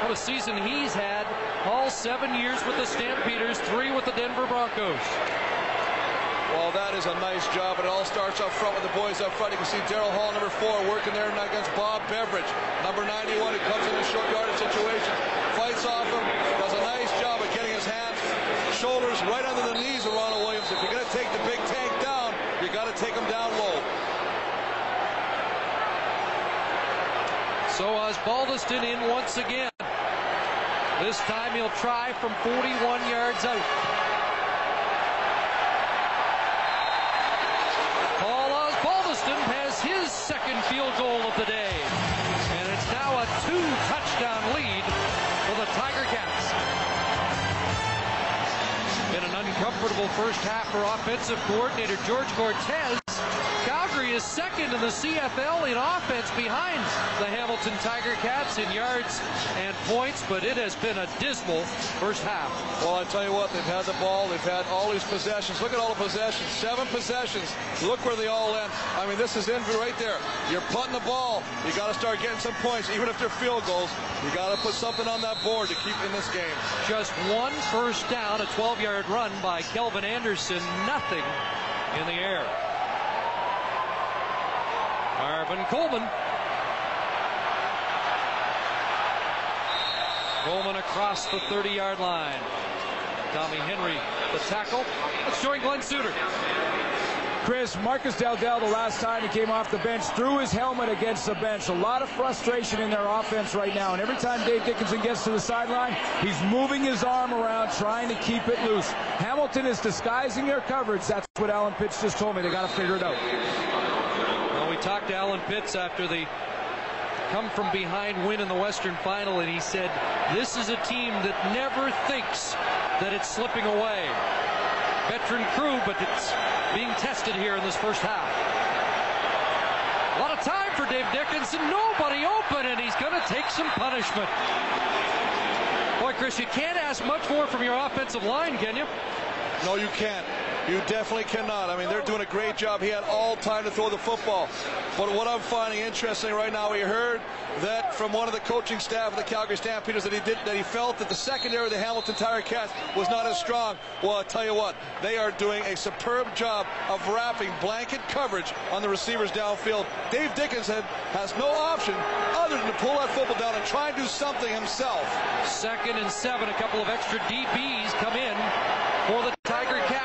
What a season he's had. All seven years with the Stampeders, three with the Denver Broncos. Well, that is a nice job. It all starts up front with the boys up front. You can see Daryl Hall, number four, working there against Bob Beveridge, number 91, who comes in a short yardage situation, fights off him, does a nice job of getting his hands, shoulders right under the knees of Ronald Williams. If you're going to take the big tank down, you got to take him down low. So Osbaldiston in once again. This time he'll try from 41 yards out. Paul Osbaldiston has his second field goal of the day. And it's now a two-touchdown lead for the Tiger Cats. In an uncomfortable first half for offensive coordinator George Cortez. Calgary is second in the CFL in offense behind the Hamilton Tiger Cats in yards and points, but it has been a dismal first half. Well, I tell you what, they've had the ball. They've had all these possessions. Look at all the possessions. Seven possessions. Look where they all end. I mean, this is in right there. You're putting the ball. You got to start getting some points, even if they're field goals. You got to put something on that board to keep in this game. Just one first down, a 12-yard run by Kelvin Anderson. Nothing in the air. Marvin Coleman. Coleman across the 30-yard line. Tommy Henry, the tackle. Let's join Glenn Suter. Chris, Marcus Dowdell, the last time he came off the bench, threw his helmet against the bench. A lot of frustration in their offense right now. And every time Dave Dickenson gets to the sideline, he's moving his arm around, trying to keep it loose. Hamilton is disguising their coverage. That's what Allen Pitts just told me. They got to figure it out. Talked to Allen Pitts after the come from behind win in the Western Final, and he said, This is a team that never thinks that it's slipping away. Veteran crew, but it's being tested here in this first half. A lot of time for Dave Dickenson. Nobody open, and he's going to take some punishment. Boy, Chris, you can't ask much more from your offensive line, can you? No, you can't. You definitely cannot. I mean, they're doing a great job. He had all time to throw the football. But what I'm finding interesting right now, we heard that from one of the coaching staff of the Calgary Stampeders that he did that he felt that the secondary of the Hamilton Tiger Cats was not as strong. Well, I'll tell you what, they are doing a superb job of wrapping blanket coverage on the receivers downfield. Dave Dickenson has no option other than to pull that football down and try and do something himself. Second and seven, a couple of extra DBs come in for the Tiger Cats.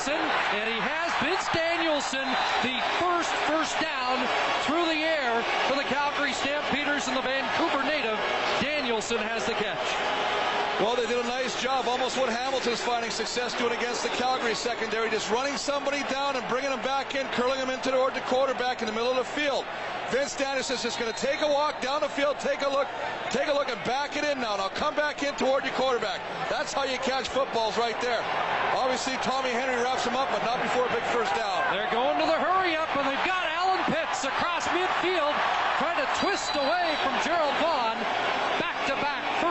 Dickenson, and he has Vince Danielson, the first first down through the air for the Calgary Stampeders and the Vancouver native. Danielson has the catch. Well, they did a nice job, almost what Hamilton's finding success doing against the Calgary secondary, just running somebody down and bringing them back in, curling them into toward the quarterback in the middle of the field. Vince Danielson's just going to take a walk down the field, take a look, take a look, and back it in now. Now come back in toward your quarterback. That's how you catch footballs right there. Obviously, Tommy Henry wraps him up, but not before a big first down. They're going to the hurry up, and they've got Allen Pitts across midfield, trying to twist away from Gerald Vaughn.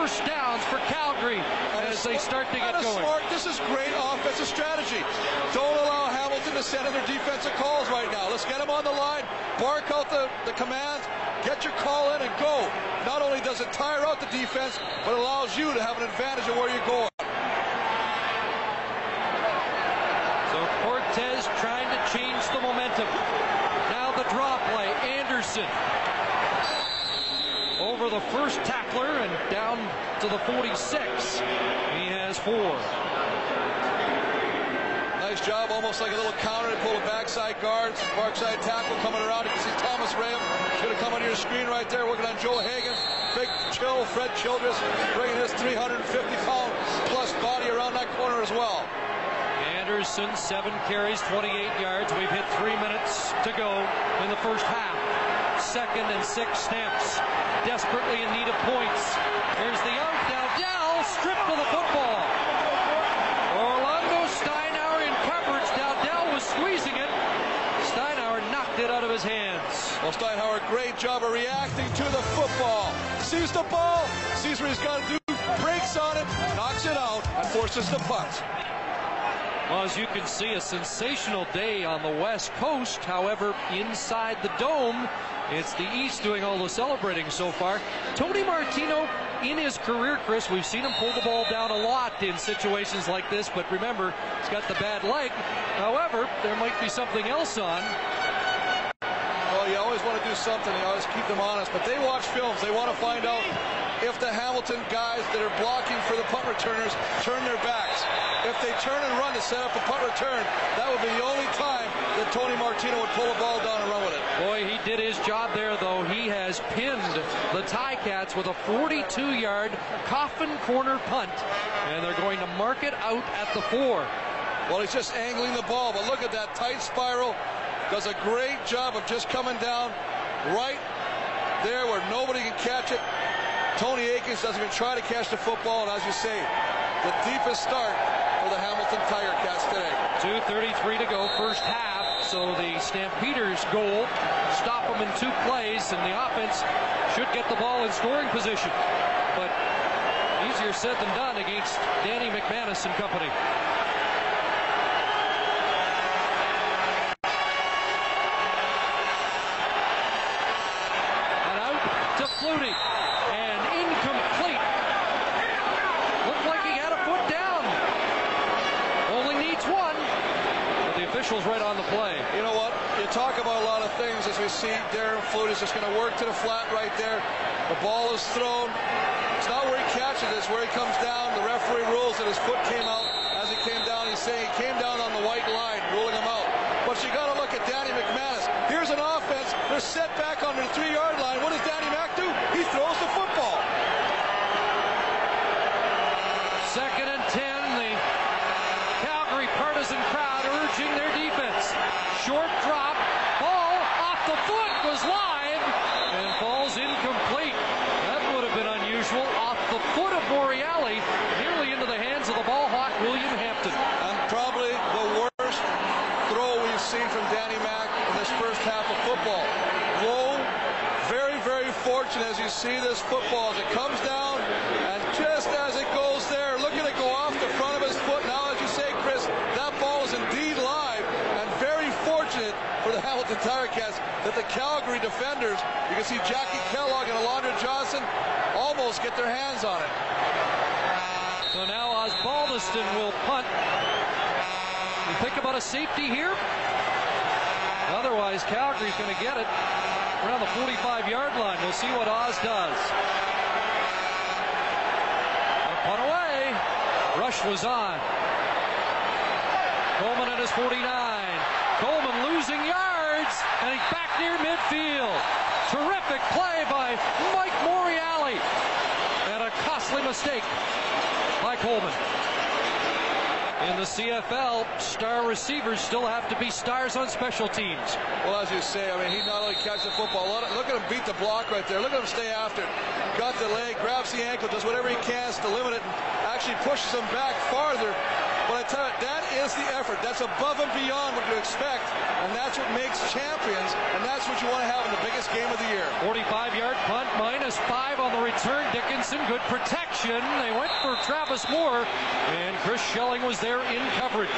First downs for Calgary as they start to get going. Smart. This is great offensive strategy. Don't allow Hamilton to send in their defensive calls right now. Let's get them on the line, bark out the, the commands, get your call in and go. Not only does it tire out the defense, but it allows you to have an advantage of where you're going. So Cortez trying to change the momentum. Now the draw play. Anderson over the first tackler and down to the 46. He has four. Nice job, almost like a little counter to pull a backside guard, backside tackle coming around. You can see Thomas Graham should have come on your screen right there, working on Joe Hagan. Big chill, Fred Childress bringing his 350 pound plus body around that corner as well. Anderson, seven carries, 28 yards. We've hit three minutes to go in the first half. Second and six snaps. Desperately in need of points. Here's the out. Dowdell stripped of the football. Orlando Steinauer in coverage. Dowdell was squeezing it. Steinauer knocked it out of his hands. Well, Steinauer, great job of reacting to the football. Sees the ball, sees what he's got to do, breaks on it, knocks it out, and forces the punt. Well, as you can see, a sensational day on the West Coast. However, inside the dome, it's the East doing all the celebrating so far. Tony Martino, in his career, Chris, we've seen him pull the ball down a lot in situations like this, but remember, he's got the bad leg. However, there might be something else on. Well, you always want to do something. You always keep them honest. But they watch films. They want to find out if the Hamilton guys that are blocking for the punt returners turn their backs. If they turn and run to set up a punt return, that would be the only time that Tony Martino would pull a ball down and run with it. Boy, he did his job there, though. He has pinned the Ticats with a 42-yard coffin corner punt, and they're going to mark it out at the four. Well, he's just angling the ball, but look at that tight spiral. Does a great job of just coming down right there where nobody can catch it. Tony Akins doesn't even try to catch the football, and as you say, the deepest start for the Hamilton Tiger Cats today. 2.33 to go, first half. So the Stampeders' goal, stop them in two plays, and the offense should get the ball in scoring position. But easier said than done against Danny McManus and company. And out to Flutie. And incomplete. Looked like he had a foot down. Only needs one. But the official's right on the play. You know what? You talk about a lot of things as we see Darren Flutie is just going to work to the flat right there. The ball is thrown. It's not where he catches it, it's where he comes down. The referee rules that his foot came out as he came down. He's saying he came down on the white line, ruling him out. But you got to look at Danny McManus. Here's an offense. They're set back on the three-yard line. What does Danny Mac do? He throws the football. Second and 10. The Calgary partisan crowd urging their defense. Short drop. Ball off the foot was live and falls incomplete. That would have been unusual. Off the foot of Boreali, nearly into the hands of the ball hawk William Hampton. And probably the worst throw we've seen from Danny Mac in this first half of football. Low, very, very fortunate as you see this football as it comes down, and just as it goes there, look at it go off the front of his foot. Now, as you say, Chris, that ball is indeed live, and very fortunate for the Hamilton Tiger Cats that the Calgary defenders, you can see Jackie Kellogg and Alondra Johnson, almost get their hands on it. So now Osbaldiston will punt. You think about a safety here? Otherwise, Calgary's going to get it around the 45-yard line. We'll see what Oz does. A punt away. Rush was on. Coleman at his 49. Coleman losing yards, and he's back near midfield. Terrific play by Mike Morreale. And a costly mistake by Coleman. In the CFL, star receivers still have to be stars on special teams. Well, as you say, I mean, he not only catches the football, look at him beat the block right there. Look at him stay after it. Got the leg, grabs the ankle, does whatever he can to limit it, and actually pushes him back farther. But I tell you, that is the effort. That's above and beyond what you expect, and that's what makes champions, and that's what you want to have in the biggest game of the year. 45-yard punt, minus five on the return. Dickenson, good protection. They went for Travis Moore, and Chris Schelling was there in coverage.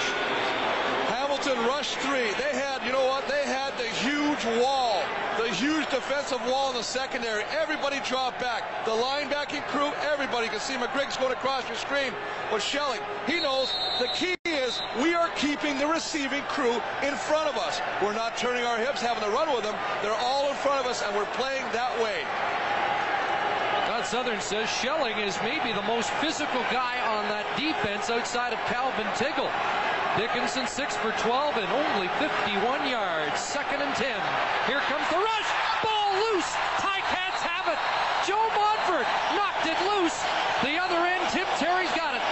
Hamilton rushed three. They had, you know what? They had the huge wall, the huge defensive wall in the secondary. Everybody dropped back. The linebacking crew, everybody. Can see McGriggs going across your screen. But Schelling, he knows the key is we are keeping the receiving crew in front of us. We're not turning our hips, having to run with them. They're all in front of us, and we're playing that way. Sutherin says Schelling is maybe the most physical guy on that defense outside of Calvin Tuggle. Dickenson 6 for 12 and only 51 yards. Second and 10. Here comes the rush. Ball loose. Ticats have it. Joe Montford knocked it loose. The other end, Tim Terry's got it.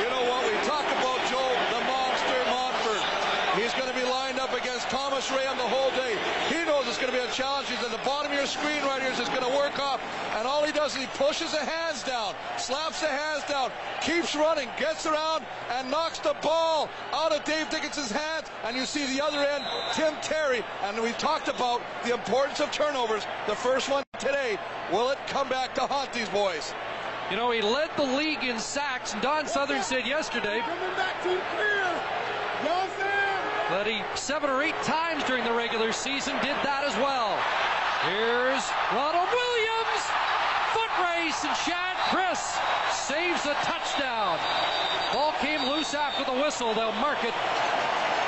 You know what? We talk about Joe, the monster Montford. He's going to be lined up against Thomas Ram the whole day. He knows it's going to be a challenge. He's at the bottom of your screen right here. here. Is going to work off. And all he does is he pushes the hands down, slaps the hands down, keeps running, gets around, and knocks the ball out of Dave Dickenson's hands. And you see the other end, Tim Terry. And we talked about the importance of turnovers. The first one today. Will it come back to haunt these boys? You know, he led the league in sacks. Don Sutherin said yesterday that he seven or eight times during the regular season did that as well. Here's Ronald Williams. Foot race and Shad Chris saves a touchdown. Ball came loose after the whistle. They'll mark it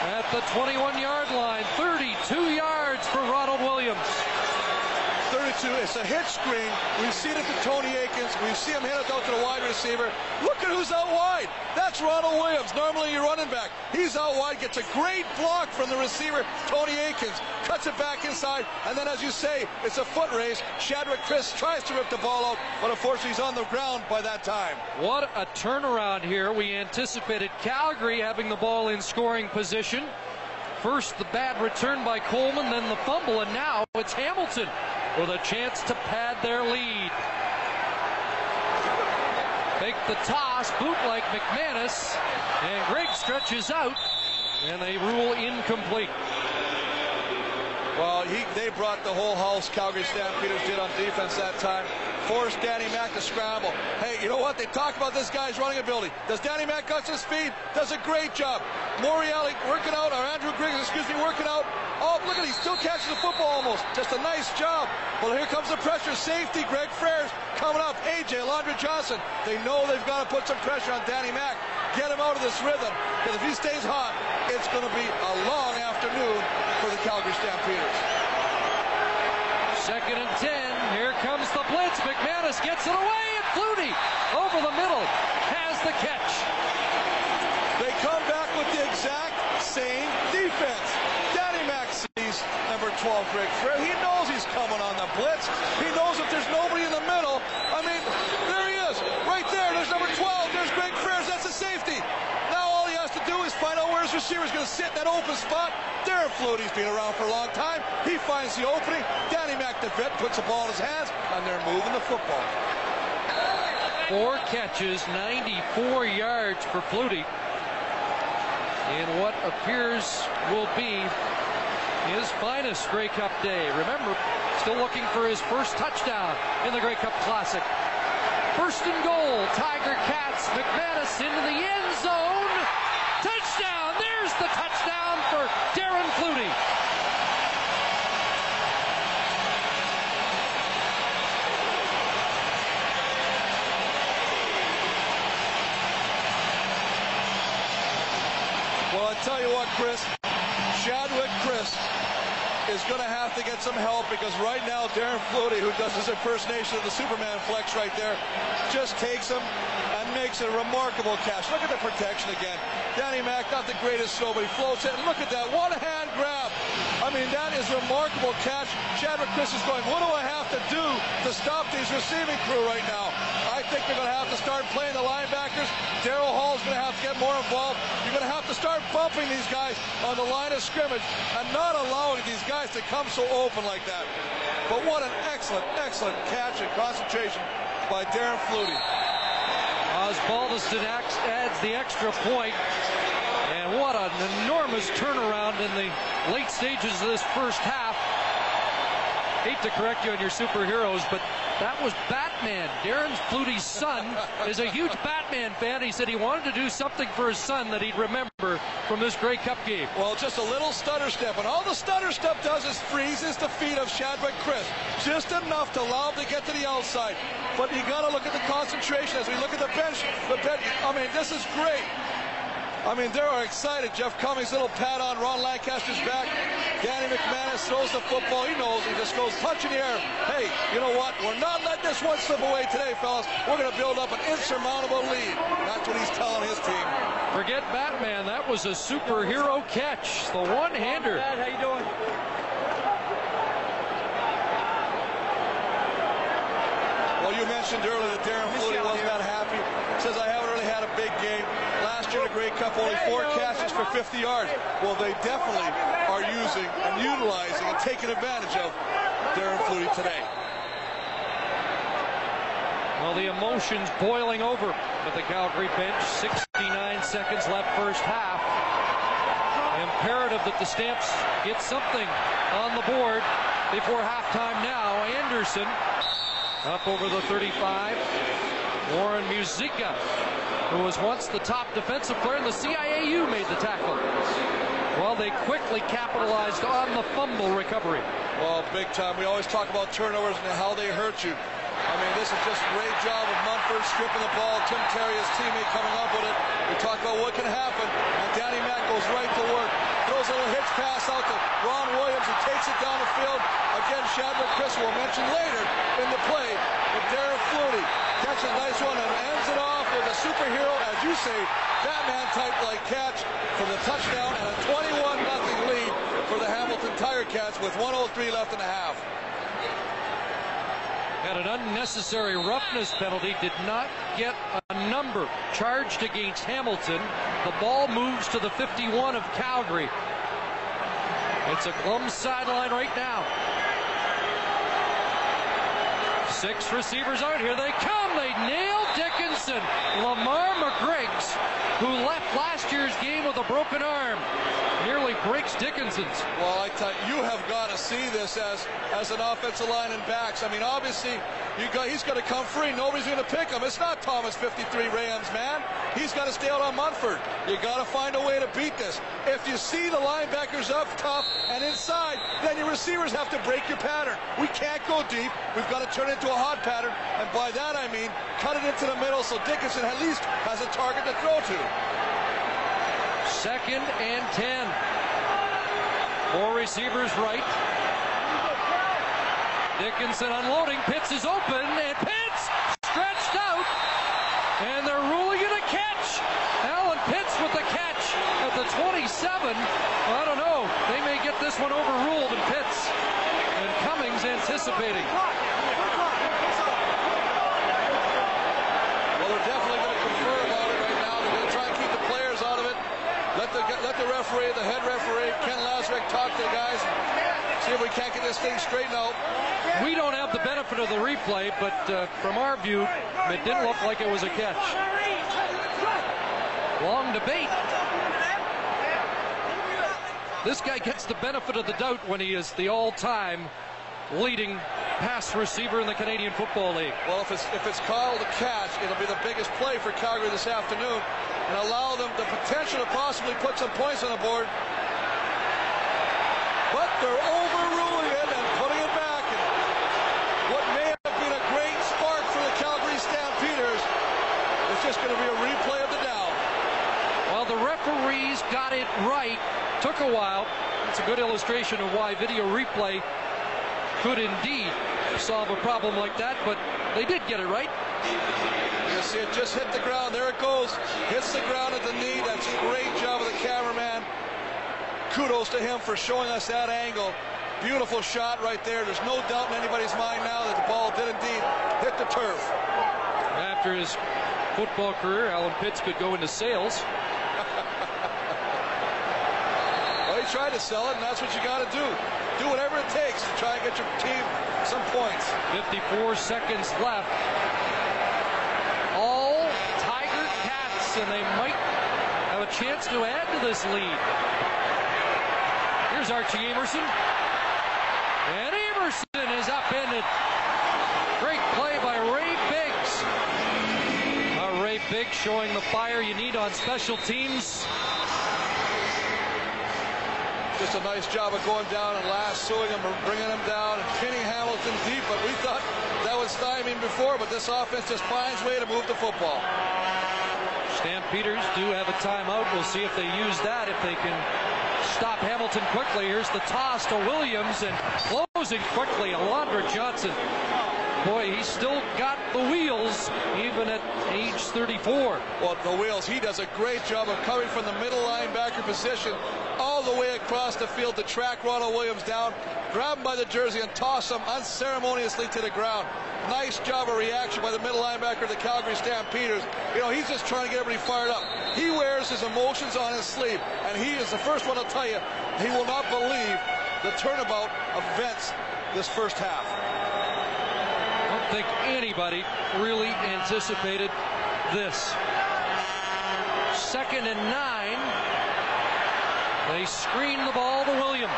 at the 21 yard line. 32 yards for Ronald Williams. 32. It's a hitch screen. We see it to Tony Akins. We see him hand it out to the wide receiver. Look at who's out wide. That's Ronald Williams, normally your running back. He's out wide, gets a great block from the receiver, Tony Akins. Cuts it back inside, and then as you say, it's a foot race. Shadwick Chris tries to rip the ball out, but unfortunately he's on the ground by that time. What a turnaround here. We anticipated Calgary having the ball in scoring position. First, the bad return by Coleman, then the fumble, and now it's Hamilton with a chance to pad their lead. Make the toss, bootleg McManus, and Greg stretches out, and they rule incomplete. Well, he, they brought the whole house, Calgary Stampeders did on defense that time. Forced Danny Mac to scramble. Hey, you know what? They talk about this guy's running ability. Does Danny Mac got some speed? Does a great job. Morreale working out, or Andrew Griggs, excuse me, working out. Oh, look at he still catches the football almost. Just a nice job. Well, here comes the pressure. Safety, Greg Frers coming up. AJ, Alondra Johnson. They know they've got to put some pressure on Danny Mac. Get him out of this rhythm. Because if he stays hot, it's going to be a the Calgary Stampeders. Second and 10. Here comes the blitz. McManus gets it away, and Flutie over the middle has the catch. They come back with the exact same defense. Danny Mac sees number 12, Greg Frere. He knows he's coming on the blitz. He knows if there's nobody in the middle. I mean, there he is. Right there. There's number 12. There's Greg Frere. That's a safety. Now all he has to do is receiver's going to sit in that open spot. Darren Flutie's been around for a long time. He finds the opening. Danny Mac, puts the ball in his hands, and they're moving the football. Four catches, 94 yards for Flutie in what appears will be his finest Grey Cup day. Remember, still looking for his first touchdown in the Grey Cup Classic. First and goal, Tiger Cats, McManus into the end zone. The touchdown for Darren Flutie. Well, I tell you what, Chris, Shadwick Chris is going to have to get some help because right now Darren Flutie, who does his impersonation of the Superman flex right there, just takes him and makes a remarkable catch. Look at the protection again. Danny Mac, not the greatest throw, but he floats it. And look at that. What a hand grab. I mean, that is a remarkable catch. Shadwick Chris is going, what do I have to do to stop these receiving crew right now? I think they're going to have to start playing the linebackers. Daryl Hall's going to have to get more involved. You're going to have to start bumping these guys on the line of scrimmage and not allowing these guys to come so open like that. But what an excellent, excellent catch and concentration by Darren Flutie. Osbaldiston adds the extra point. And what an enormous turnaround in the late stages of this first half. Hate to correct you on your superheroes, but that was Batman. Darren Flutie's son is a huge Batman fan. He said he wanted to do something for his son that he'd remember from this Grey Cup game. Well, just a little stutter step. And all the stutter step does is freezes the feet of Shadwick Chris. Just enough to allow him to get to the outside. But you got to look at the concentration as we look at the bench. The bench. I mean, this is great. I mean, they are excited. Jeff Cummings, little pat on Ron Lancaster's back. Danny McManus throws the football. He knows. He just goes touch in the air. Hey, you know what? We're not letting this one slip away today, fellas. We're going to build up an insurmountable lead. That's what he's telling his team. Forget Batman. That was a superhero catch. The one-hander. How you doing? Well, you mentioned earlier that Darren Flutie was not happy. Says I haven't really had a big game. Year in the Grey Cup, only four catches for 50 yards. Well, they definitely are using and utilizing and taking advantage of Darren Flutie today. Well, the emotions boiling over with the Calgary bench. 69 seconds left first half. Imperative that the Stamps get something on the board before halftime now. Anderson up over the 35. Warren Muzika, who was once the top defensive player in the CIAU, made the tackle. Well, they quickly capitalized on the fumble recovery. Well, big time. We always talk about turnovers and how they hurt you. I mean, this is just a great job of Montford stripping the ball. Tim Terry, his teammate, coming up with it. We talk about what can happen. And Danny Mack goes right to work. Throws a little hitch pass out to Ron Williams, who takes it down the field. Again, Shadwick Chris will mention later in the play. But Darren Flutie catches a nice one and ends it off with a superhero, as you say, Batman type like catch for the touchdown and a 21 0 lead for the Hamilton Tiger Cats with 103 left in the half. Had an unnecessary roughness penalty, did not get a number charged against Hamilton. The ball moves to the 51 of Calgary. It's a glum sideline right now. Six receivers out. Here they come. They nail Dickenson. Lamar McGriggs, who left last year's game with a broken arm, nearly breaks Dickenson's. Well, I tell you, you have got to see this as as an offensive line and backs. I mean, obviously, got he's going to come free. Nobody's going to pick him. It's not Thomas 53 Rams, man. He's got to stay out on Montford. You got to find a way to beat this. If you see the linebackers up top and inside, then your receivers have to break your pattern. We can't go deep. We've got to turn it into a hot pattern, and by that I mean cut it into the middle so Dickenson at least has a target to throw to. Second and 10. Four receivers right. Dickenson unloading. Pitts is open, and Pitts stretched out. And they're ruling it a catch. Allen Pitts with the catch at the 27. Well, I don't know. They may get this one overruled, and Pitts and Cummins anticipating. Well, they're definitely going to confer about it right now. They're going to try and keep the players out of it. Let the let the referee, the head referee, Ken Lazaruk, talk to the guys. See if we can't get this thing straightened out. We don't have the benefit of the replay, but uh, from our view, it didn't look like it was a catch. Long debate. This guy gets the benefit of the doubt when he is the all-time leading pass receiver in the Canadian Football League. Well, if it's if it's called a catch, it'll be the biggest play for Calgary this afternoon, and allow them the potential to possibly put some points on the board. But they're overruling it and putting it back. And what may have been a great spark for the Calgary Stampeders is just going to be a replay of the down. Well, the referees got it right. Took a while. It's a good illustration of why video replay could indeed solve a problem like that, but they did get it right. You see it just hit the ground. There it goes. Hits the ground at the knee. That's a great job of the cameraman. Kudos to him for showing us that angle. Beautiful shot right there. There's no doubt in anybody's mind now that the ball did indeed hit the turf. After his football career, Allen Pitts could go into sales. He tried to sell it, and that's what you got to do. Do whatever it takes to try and get your team some points. 54 seconds left. All Tiger Cats, and they might have a chance to add to this lead. Here's Archie Amerson. And Amerson is upended. Great play by Ray Biggs. Uh, Ray Biggs showing the fire you need on special teams. Just a nice job of going down and lassoing him and bringing him down and pinning Hamilton deep. But we thought that was stymied before, but this offense just finds way to move the football. Stampeders do have a timeout. We'll see if they use that, if they can stop Hamilton quickly. Here's the toss to Williams and closing quickly. Alondra Johnson. Boy, he's still got the wheels, even at age 34. Well, the wheels, he does a great job of coming from the middle linebacker position all the way across the field to track Ronald Williams down, grab him by the jersey, and toss him unceremoniously to the ground. Nice job of reaction by the middle linebacker of the Calgary Stampeders. You know, he's just trying to get everybody fired up. He wears his emotions on his sleeve, and he is the first one to tell you he will not believe the turnabout events this first half. Think anybody really anticipated this. Second and nine. They screen the ball to Williams.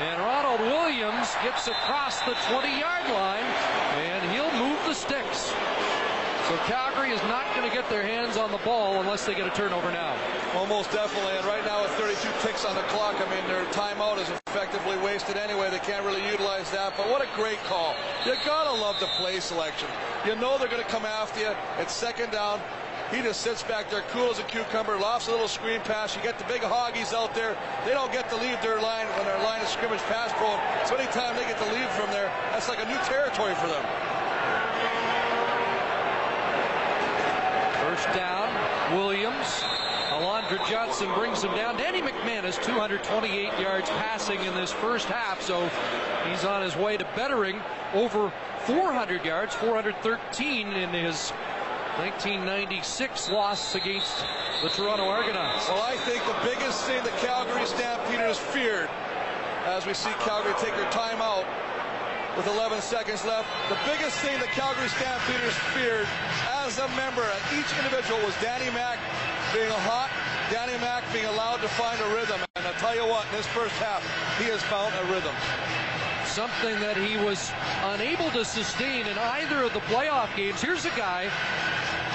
And Ronald Williams gets across the 20-yard line, and he'll move the sticks. So Calgary is not going to get their hands on the ball unless they get a turnover now. Well, most definitely. And right now with 32 ticks on the clock, I mean, their timeout is effectively wasted anyway. They can't really utilize that. But what a great call. You got to love the play selection. You know they're to come after you. It's second down. He just sits back there cool as a cucumber, lofts a little screen pass. You get the big hoggies out there. They don't get to leave their line when their line of scrimmage pass pro. So anytime they get to leave from there, that's like a new territory for them. First down, Williams. Alondra Johnson brings him down. Danny McManus, 228 yards passing in this first half, so he's on his way to bettering over 400 yards, 413 in his 1996 loss against the Toronto Argonauts. Well, I think the biggest thing the Calgary Stampede Stampeders feared as we see Calgary take their timeout with 11 seconds left. The biggest thing the Calgary Stampede Stampeders feared as a member, and each individual, was Danny Mac being a hot, Danny Mac being allowed to find a rhythm. And I'll tell you what, in this first half, he has found a rhythm. Something that he was unable to sustain in either of the playoff games. Here's a guy,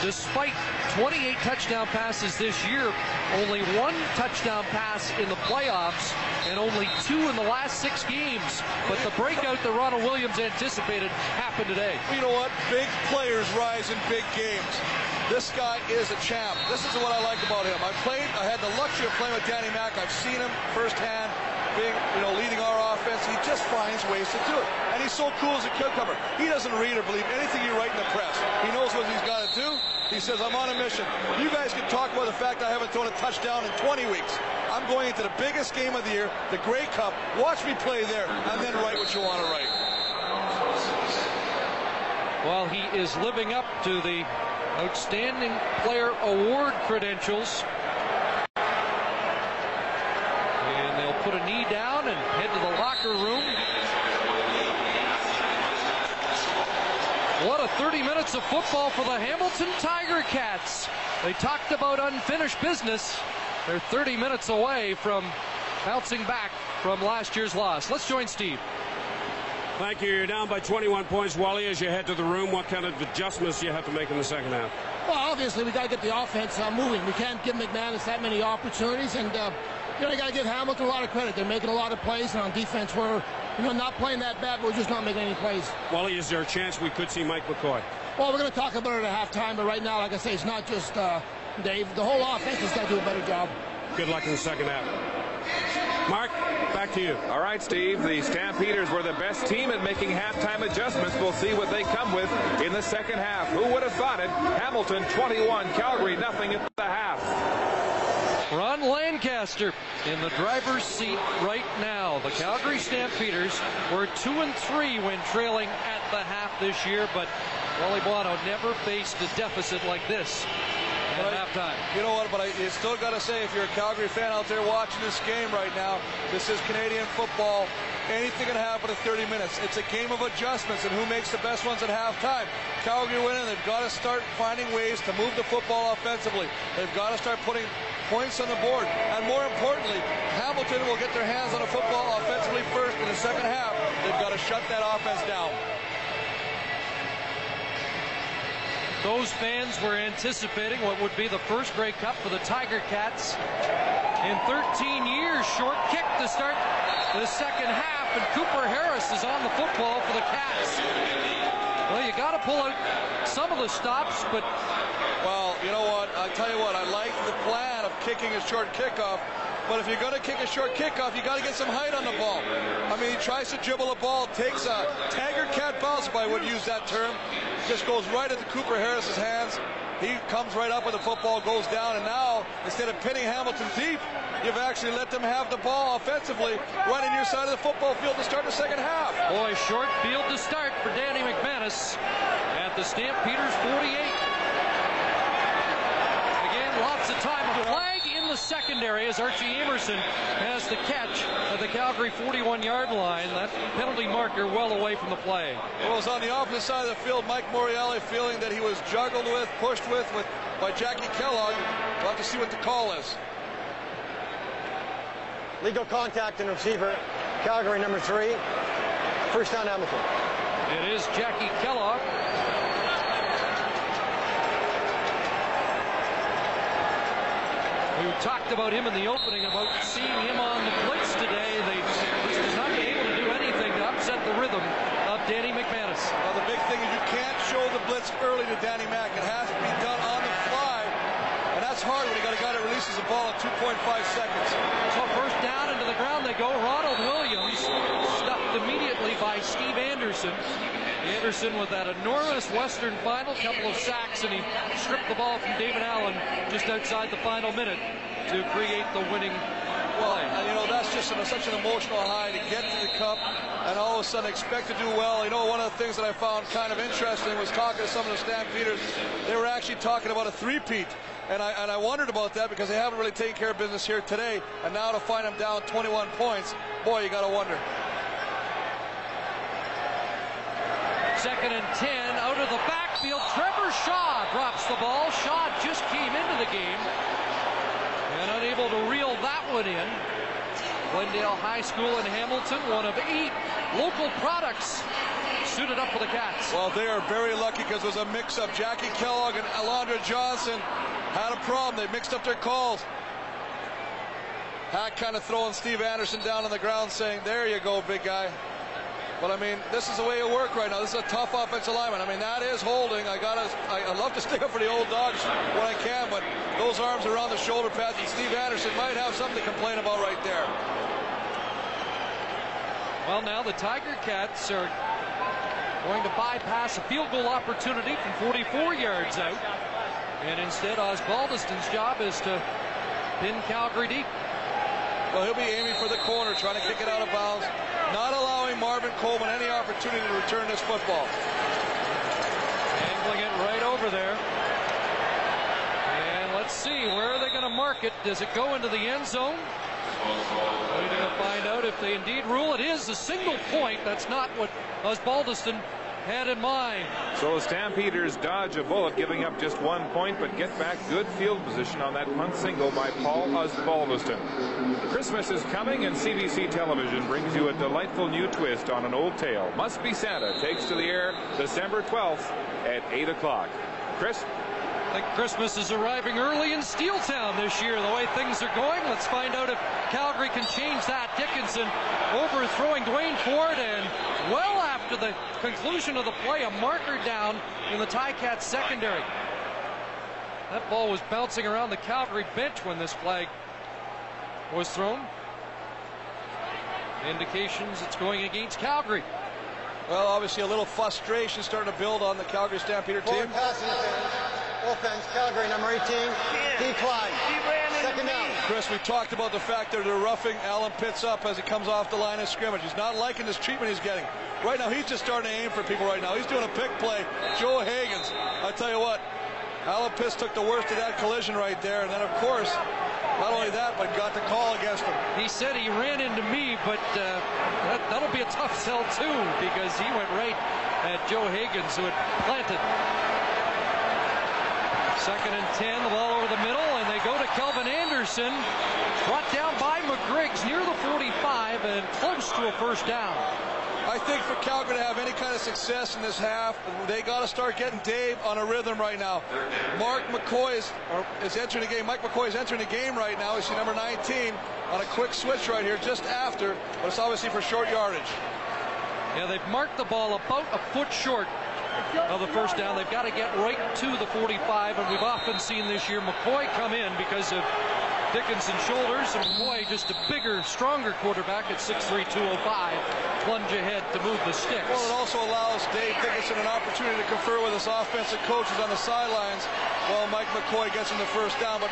despite 28 touchdown passes this year, only one touchdown pass in the playoffs and only two in the last six games. But the breakout that Ronald Williams anticipated happened today. You know what? Big players rise in big games. This guy is a champ. This is what I like about him. I played, I had the luxury of playing with Danny Mac. I've seen him firsthand being, you know, leading our offense. He just finds ways to do it. And he's so cool as a cucumber. He doesn't read or believe anything you write in the press. He knows what he's got to do. He says, I'm on a mission. You guys can talk about the fact I haven't thrown a touchdown in 20 weeks. I'm going into the biggest game of the year, the Grey Cup. Watch me play there, and then write what you want to write. Well, he is living up to the Outstanding Player Award credentials. And they'll put a knee down and head to the locker room. What a 30 minutes of football for the Hamilton Tiger Cats. They talked about unfinished business. They're 30 minutes away from bouncing back from last year's loss. Let's join Steve. Thank you. You're down by 21 points, Wally, as you head to the room. What kind of adjustments do you have to make in the second half? Well, obviously, we got to get the offense uh, moving. We can't give McManus that many opportunities, and uh, you know, you got to give Hamilton a lot of credit. They're making a lot of plays, and on defense, we're you know not playing that bad, but we're just not making any plays. Wally, is there a chance we could see Mike McCoy? Well, we're going to talk about it at halftime, but right now, like I say, it's not just uh, Dave. The whole offense has got to do a better job. Good luck in the second half. Mark, back to you. All right, Steve. The Stampeders were the best team at making halftime adjustments. We'll see what they come with in the second half. Who would have thought it? Hamilton 21, Calgary nothing at the half. Ron Lancaster in the driver's seat right now. The Calgary Stampeders were two and three when trailing at the half this year, but Wally Buono never faced a deficit like this at halftime. You know what, but I you still got to say, if you're a Calgary fan out there watching this game right now, this is Canadian football. Anything can happen in 30 minutes. It's a game of adjustments, and who makes the best ones at halftime? Calgary winning. They've got to start finding ways to move the football offensively. They've got to start putting points on the board. And more importantly, Hamilton will get their hands on the football offensively first in the second half. They've got to shut that offense down. Those fans were anticipating what would be the first Grey Cup for the Tiger Cats in 13 years. Short kick to start the second half, and Cooper Harris is on the football for the Cats. Well, you got to pull out some of the stops, but Well, you know what? I tell you what, I like the plan of kicking a short kickoff. But if you're going to kick a short kickoff, you got to get some height on the ball. I mean, he tries to dribble a ball, takes a Tiger cat bounce, if I would use that term, just goes right into Cooper Harris's hands. He comes right up with the football, goes down, and now instead of pinning Hamilton deep, you've actually let them have the ball offensively right in your side of the football field to start the second half. boy, short field to start for Danny McManus at the Stampeders 48. Again, lots of time. A flag in the secondary as Archie Amerson has the catch at the Calgary 41-yard line. That penalty marker well away from the play. Well, it was on the opposite side of the field. Mike Morreale feeling that he was juggled with, pushed with, with by Jackie Kellogg. We'll have to see what the call is. Legal contact and receiver. Calgary number three. First down, Hamilton. It is Jackie Kellogg. We talked about him in the opening about seeing him on the blitz today. They he has not able to do anything to upset the rhythm of Danny McManus. Well, the big thing is you can't show the blitz early to Danny Mack. It has to be done on the that's hard when you got a guy that releases the ball at 2.5 seconds. So first down into the ground they go. Ronald Williams stuffed immediately by Steve Anderson. Anderson with that enormous Western final, couple of sacks, and he stripped the ball from David Allen just outside the final minute to create the winning well, and you know, that's just an, such an emotional high to get to the cup and all of a sudden expect to do well. You know, one of the things that I found kind of interesting was talking to some of the Stampeders. They were actually talking about a three-peat. And I, and I wondered about that because they haven't really taken care of business here today. And now to find them down 21 points, boy, you got to wonder. Second and 10 out of the backfield. Trevor Shaw drops the ball. Shaw just came into the game and unable to reel that one in. Glendale High School in Hamilton, one of eight local products suited up for the Cats. Well, they are very lucky because it was a mix-up. Jackie Kellogg and Alondra Johnson had a problem. They mixed up their calls. Hack kind of throwing Steve Anderson down on the ground saying, there you go, big guy. But I mean, this is the way it works right now. This is a tough offensive lineman. I mean, that is holding. I gotta, I, I love to stick up for the old dogs when I can, but those arms around the shoulder pads, and Steve Anderson might have something to complain about right there. Well, now the Tiger Cats are going to bypass a field goal opportunity from 44 yards out. And instead, Osbaldiston's job is to pin Calgary deep. Well, he'll be aiming for the corner, trying to kick it out of bounds, not allowing Marvin Coleman any opportunity to return this football. Angling it right over there. And let's see, where are they going to mark it? Does it go into the end zone? We're going to find out if they indeed rule it is a single point. That's not what Osbaldiston had in mind. So the Stampeders dodge a bullet, giving up just one point, but get back good field position on that punt single by Paul Osbaldiston. Christmas is coming, and CBC Television brings you a delightful new twist on an old tale. Must Be Santa takes to the air December 12th at 8 o'clock. Chris? I think Christmas is arriving early in Steeltown this year, the way things are going. Let's find out if Calgary can change that. Dickenson overthrowing Dwayne Ford, and well after the conclusion of the play, a marker down in the Ticats secondary. That ball was bouncing around the Calgary bench when this flag was thrown. Indications it's going against Calgary. Well, obviously a little frustration starting to build on the Calgary Stampeder team. Offense, Calgary, number 18, decline. Second down. Chris, we talked about the fact that they're roughing Allen Pitts up as he comes off the line of scrimmage. He's not liking this treatment he's getting. Right now, he's just starting to aim for people right now. He's doing a pick play. Joe Hagens. I tell you what, Allen Pitts took the worst of that collision right there. And then, of course, not only that, but got the call against him. He said he ran into me, but uh, that, that'll be a tough sell, too, because he went right at Joe Hagens, who had planted. Second and 10, the ball over the middle, they go to Kelvin Anderson. Brought down by McGriggs near the 45 and close to a first down. I think for Calgary to have any kind of success in this half, they got to start getting Dave on a rhythm right now. Mark McCoy is, is entering the game. Mike McCoy is entering the game right now. See number 19 on a quick switch right here just after, but it's obviously for short yardage. Yeah, they've marked the ball about a foot short of the first down. They've got to get right to the 45, and we've often seen this year McCoy come in because of Dickenson's shoulders, and McCoy just a bigger, stronger quarterback at 6'3", 205, plunge ahead to move the sticks. Well, it also allows Dave Dickenson an opportunity to confer with his offensive coaches on the sidelines while Mike McCoy gets in the first down. But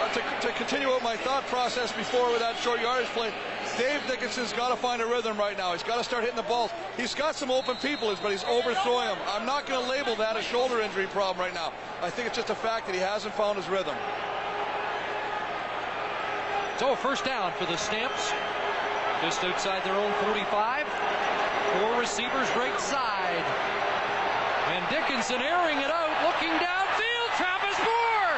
uh, to, to continue with my thought process before with that short yardage play, Dave Dickenson's got to find a rhythm right now. He's got to start hitting the balls. He's got some open people, but he's overthrowing them. I'm not going to label that a shoulder injury problem right now. I think it's just a fact that he hasn't found his rhythm. So first down for the Stamps. Just outside their own 45. Four receivers right side. And Dickenson airing it out, looking downfield. Travis Moore!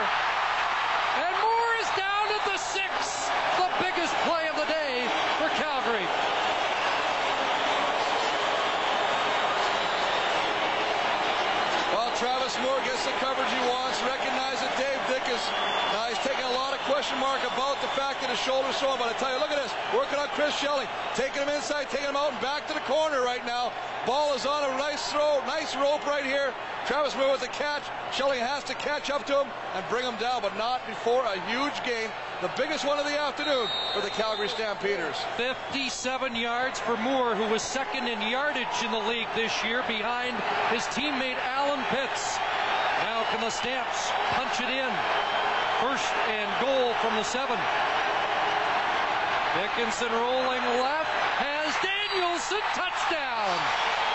And Moore is down at the six. The biggest play of the day for Calgary. Well, Travis Moore gets the coverage he wants. Recognize that Dave Dickens. Now uh, he's taking a lot of question mark about the fact that his shoulder's sore. But I tell you, look at this. Working on Chris Shelling. Taking him inside, taking him out and back to the corner right now. Ball is on a nice throw. Nice rope right here. Travis Moore with the catch. Shelling has to catch up to him and bring him down, but not before a huge gain. The biggest one of the afternoon for the Calgary Stampeders. 57 yards for Moore, who was second in yardage in the league this year behind his teammate Allen Pitts. Now can the Stamps punch it in? First and goal from the seven. Dickenson rolling left, has Danielsen touchdown.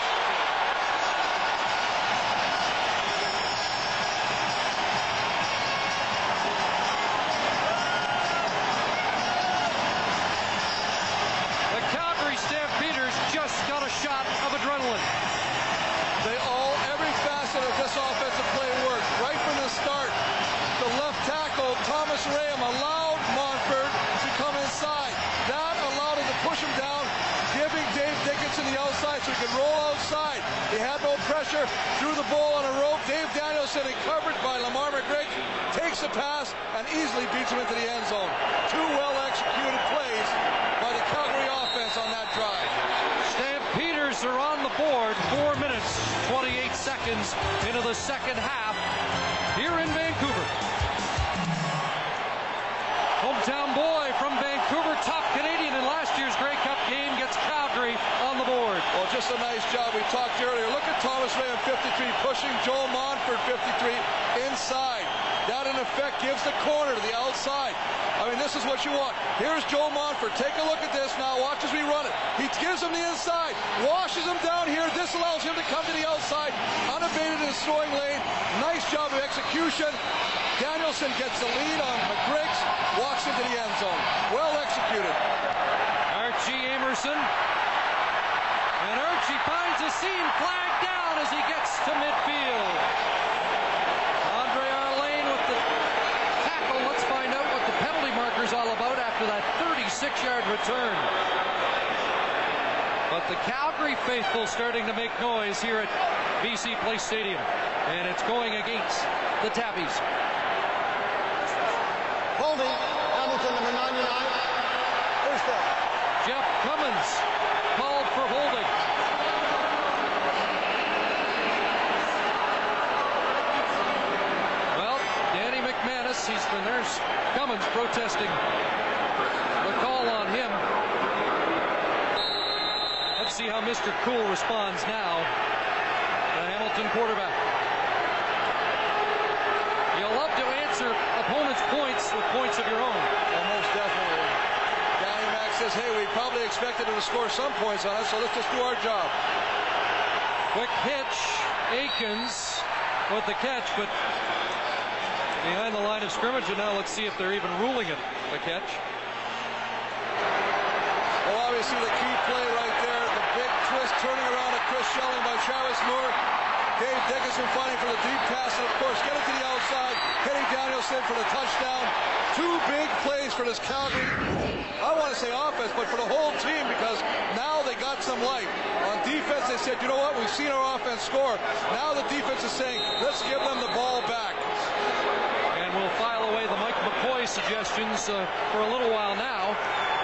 This offensive play worked. Right from the start, the left tackle, Thomas Rayam, allowed Montford to come inside. That allowed him to push him down, giving Dave Dickenson the outside so he could roll outside. He had no pressure, threw the ball on a rope. Dave Danielsen, covered by Lamar McGriggs, takes the pass and easily beats him into the end zone. Two well executed plays by the Calgary offense on that drive. Stampeders are on the board. Four minutes, 28 seconds into the second half here in Vancouver. Hometown boy from Vancouver, top Canadian in last year's Grey Cup game, gets Calgary on the board. Well, just a nice job. We talked earlier. Look at Thomas Ray on 53, pushing Joel Montford 53 inside. That, in effect, gives the corner to the outside. I mean, this is what you want. Here's Joe Montford. Take a look at this now. Watch as we run it. He gives him the inside, washes him down here. This allows him to come to the outside, unabated in his throwing lane. Nice job of execution. Danielsen gets the lead on McGriggs, walks into the end zone. Well executed. Archie Amerson. And Archie finds a seam flag down as he gets to midfield. Andre Arlane with the tackle. Let's find out what the penalty marker's all about after that 36-yard return. But the Calgary faithful starting to make noise here at BC Place Stadium. And it's going against the Tabbies. Holding, Hamilton number 99. First down. Jeff Cummins called for holding. Well, Danny McManus, he's the nurse. Cummins protesting on him. Let's see how Mr. Cool responds now. The Hamilton quarterback. You'll love to answer opponents' points with points of your own. Well, most definitely. Danny Mac says, hey, we probably expected him to score some points on us, so let's just do our job. Quick pitch. Aikens with the catch, but behind the line of scrimmage. And now let's see if they're even ruling it a catch. Obviously the key play right there, the big twist turning around at Chris Shelling by Travis Moore. Dave Dickenson fighting for the deep pass, and of course, get it to the outside. Kenny Danielsen for the touchdown. Two big plays for this Calgary, I want to say offense, but for the whole team because now they got some life. On defense, they said, you know what, we've seen our offense score. Now the defense is saying, let's give them the ball back. And we'll file away the Mike McCoy suggestions uh, for a little while now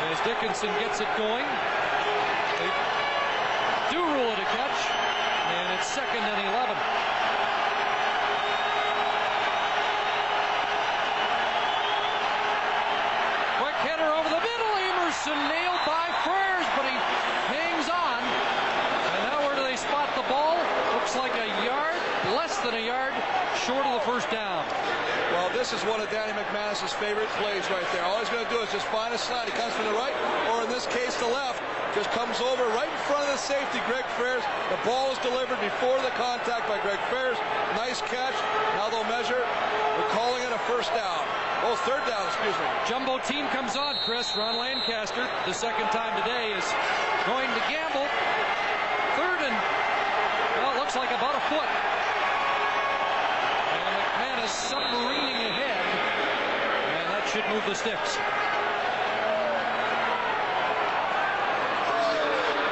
as Dickenson gets it going. They do rule it a catch, and it's second and 11. Quick header over the middle. Amerson nailed by Frers, but he hangs on. And now where do they spot the ball? Looks like a yard, less than a yard, short of the first down. Well, this is one of Danny McManus's favorite plays right there. All he's going to do is just find a slant. He comes from the right, or in this case, the left. Just comes over right in front of the safety, Greg Frers. The ball is delivered before the contact by Greg Frers. Nice catch. Now they'll measure. We're calling it a first down. Oh, third down, excuse me. Jumbo team comes on, Chris. Ron Lancaster, the second time today, is going to gamble. Third and, well, it looks like about a foot. McManus submarining ahead. And that should move the sticks.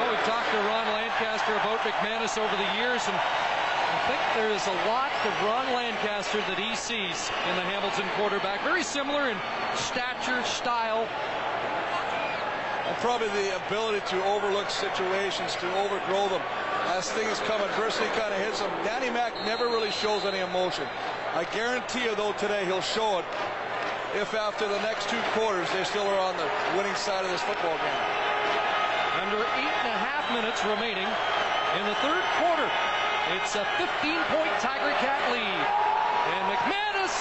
Oh, we talked to Ron Lancaster about McManus over the years, and I think there is a lot of Ron Lancaster that he sees in the Hamilton quarterback. Very similar in stature, style. And probably the ability to overlook situations, to overgrow them. As things come, adversity kind of hits him. Danny Mac never really shows any emotion. I guarantee you, though, today he'll show it if after the next two quarters they still are on the winning side of this football game. Under eight and a half minutes remaining in the third quarter. It's a 15-point Tiger Cat lead. And McManus,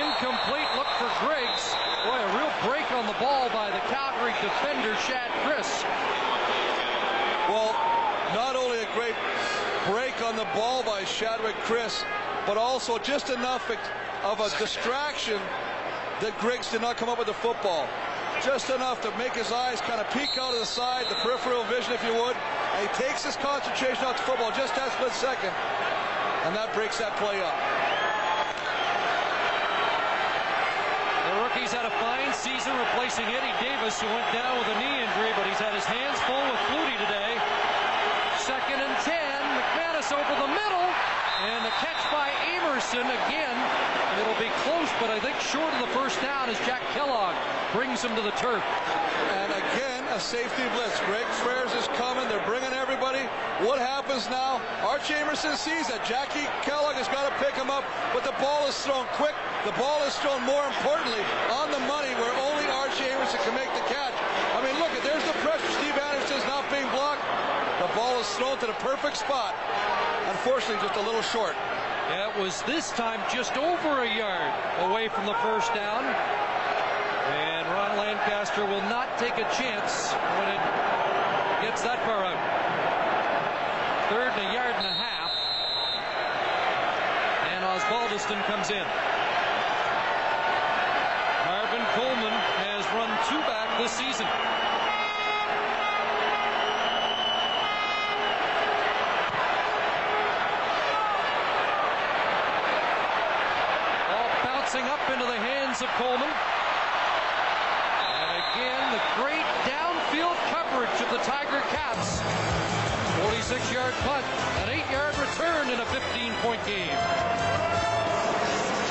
incomplete look for Griggs. Boy, a real break on the ball by the Calgary defender, Shad Chris. Well, not only a great break on the ball by Shadwick Chris, but also just enough of a distraction that Griggs did not come up with the football. Just enough to make his eyes kind of peek out of the side, the peripheral vision, if you would. And he takes his concentration off the football just that split second. And that breaks that play up. The rookie's had a fine season replacing Eddie Davis, who went down with a knee injury, but he's had his hands full with Flutie today. Second and 10. McManus over the middle. And the by Amerson again. It'll be close, but I think short of the first down as Jack Kellogg brings him to the turf. And again, a safety blitz. Greg Frers is coming. They're bringing everybody. What happens now? Archie Amerson sees that Jackie Kellogg has got to pick him up, but the ball is thrown quick. The ball is thrown more importantly on the money where only Archie Amerson can make the catch. I mean, look, there's the pressure. Steve Anderson's not being blocked. The ball is thrown to the perfect spot. Unfortunately, just a little short. It was this time just over a yard away from the first down. And Ron Lancaster will not take a chance when it gets that far out. Third and a yard and a half. And Osbaldiston comes in. Marvin Coleman has run two back this season. Ball bouncing up into the hands of Coleman. And again, the great downfield coverage of the Tiger Cats. 46-yard punt, an 8-yard return in a 15-point game.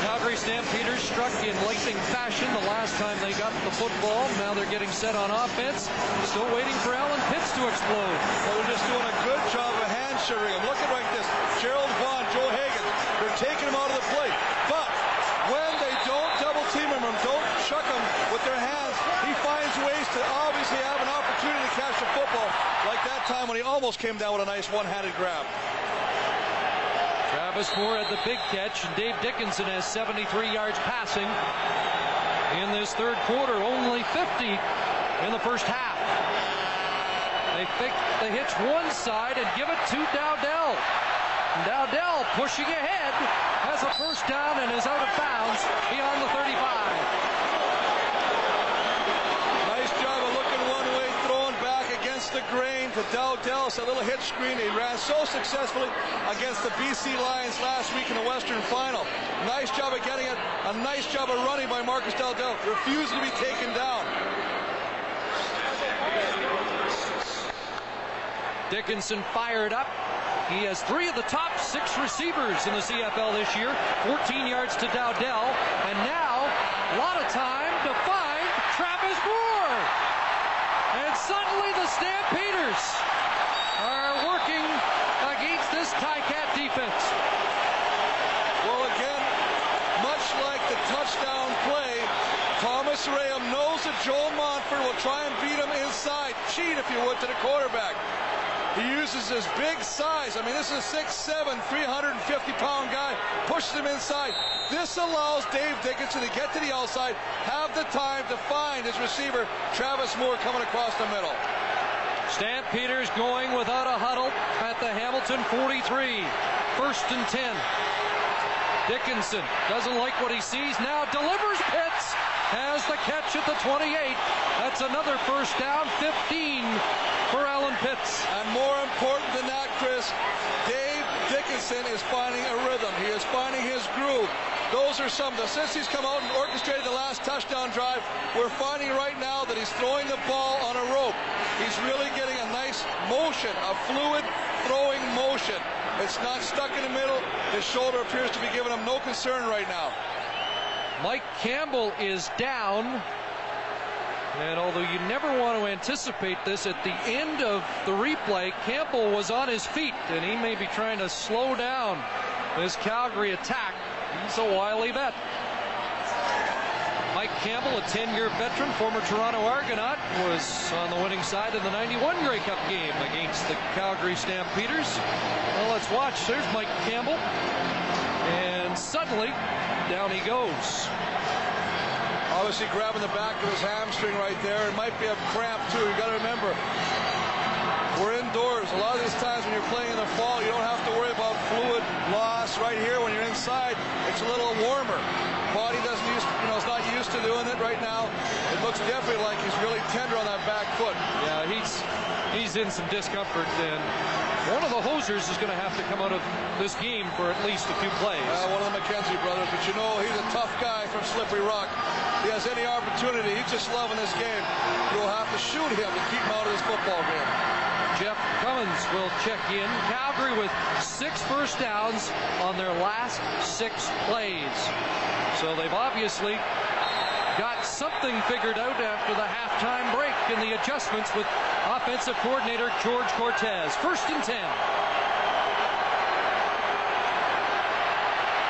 Calgary Stampeders struck in lightning fashion the last time they got the football. Now they're getting set on offense. Still waiting for Allen Pitts to explode. Well, they're just doing a good job of hand sugaring him. Look at like this. Gerald Vaughn, Joe Hagan, they're taking him out of the play. But when they don't double team him and don't chuck him with their hands, he finds ways to obviously have an opportunity to catch the football, like that time when he almost came down with a nice one-handed grab. Travis Moore had the big catch, and Dave Dickenson has 73 yards passing in this third quarter, only 50 in the first half. They pick, they hitch one side and give it to Dowdell. Dowdell pushing ahead has a first down and is out of bounds beyond the 35. Nice job of looking one way, throwing back against the grain to Dowdell. A little hitch screen. He ran so successfully against the BC Lions last week in the Western Final. Nice job of getting it. A nice job of running by Marcus Dowdell. Refusing to be taken down. Dickenson fired up. He has three of the top six receivers in the CFL this year. 14 yards to Dowdell. And now, a lot of time to find Travis Moore. And suddenly the Stampeders are working against this Ticat defense. Well, again, much like the touchdown play, Thomas Rayam knows that Joel Montford will try and beat him inside, cheat, if you would, to the quarterback. He uses his big size. I mean, this is a 6'7", 350-pound guy. Pushes him inside. This allows Dave Dickenson to get to the outside, have the time to find his receiver, Travis Moore, coming across the middle. Stampeders going without a huddle at the Hamilton 43. First and 10. Dickenson doesn't like what he sees. Now delivers Pitts. Has the catch at the 28. That's another first down. 15 for Allen Pitts. And more important than that, Chris, Dave Dickenson is finding a rhythm. He is finding his groove. Those are some the, since he's come out and orchestrated the last touchdown drive, we're finding right now that he's throwing the ball on a rope. He's really getting a nice motion, a fluid throwing motion. It's not stuck in the middle. His shoulder appears to be giving him no concern right now. Mike Campbell is down. And although you never want to anticipate this, at the end of the replay, Campbell was on his feet, and he may be trying to slow down this Calgary attack. He's a wily vet. Mike Campbell, a 10-year veteran, former Toronto Argonaut, was on the winning side in the 91 Grey Cup game against the Calgary Stampeders. Well, let's watch. There's Mike Campbell. And suddenly, down he goes. Obviously grabbing the back of his hamstring right there. It might be a cramp too. You got to remember, we're indoors. A lot of these times when you're playing in the fall, you don't have to worry about fluid loss. Right here, when you're inside, it's a little warmer. Body doesn't use, you know, it's not used to doing it right now. It looks definitely like he's really tender on that back foot. Yeah, he's he's in some discomfort, and one of the hosers is going to have to come out of this game for at least a few plays. Uh, one of the McKenzie brothers, but you know he's a tough guy from Slippery Rock. He has any opportunity. He's just loving this game. You'll have to shoot him to keep him out of this football game. Jeff Cummins will check in. Calgary with six first downs on their last six plays. So they've obviously got something figured out after the halftime break in the adjustments with offensive coordinator George Cortez. First and 10.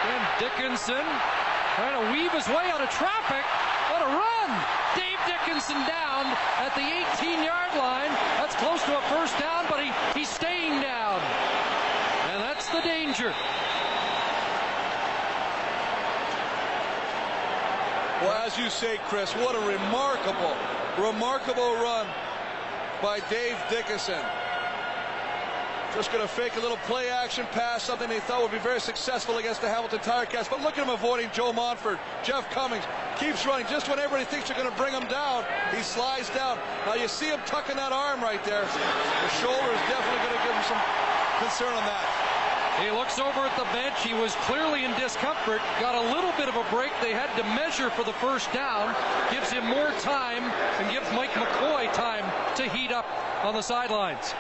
And Dickenson trying to weave his way out of traffic. What a run! Dave Dickenson down at the 18-yard line. That's close to a first down, but he, he's staying down. And that's the danger. Well, as you say, Chris, what a remarkable, remarkable run by Dave Dickenson. Just going to fake a little play action pass, something they thought would be very successful against the Hamilton Tiger-Cats. But look at him avoiding Joe Montford. Jeff Cummins keeps running. Just when everybody thinks you're going to bring him down, he slides down. Now you see him tucking that arm right there. The shoulder is definitely going to give him some concern on that. He looks over at the bench. He was clearly in discomfort. Got a little bit of a break. They had to measure for the first down. Gives him more time and gives Mike McCoy time to heat up on the sidelines.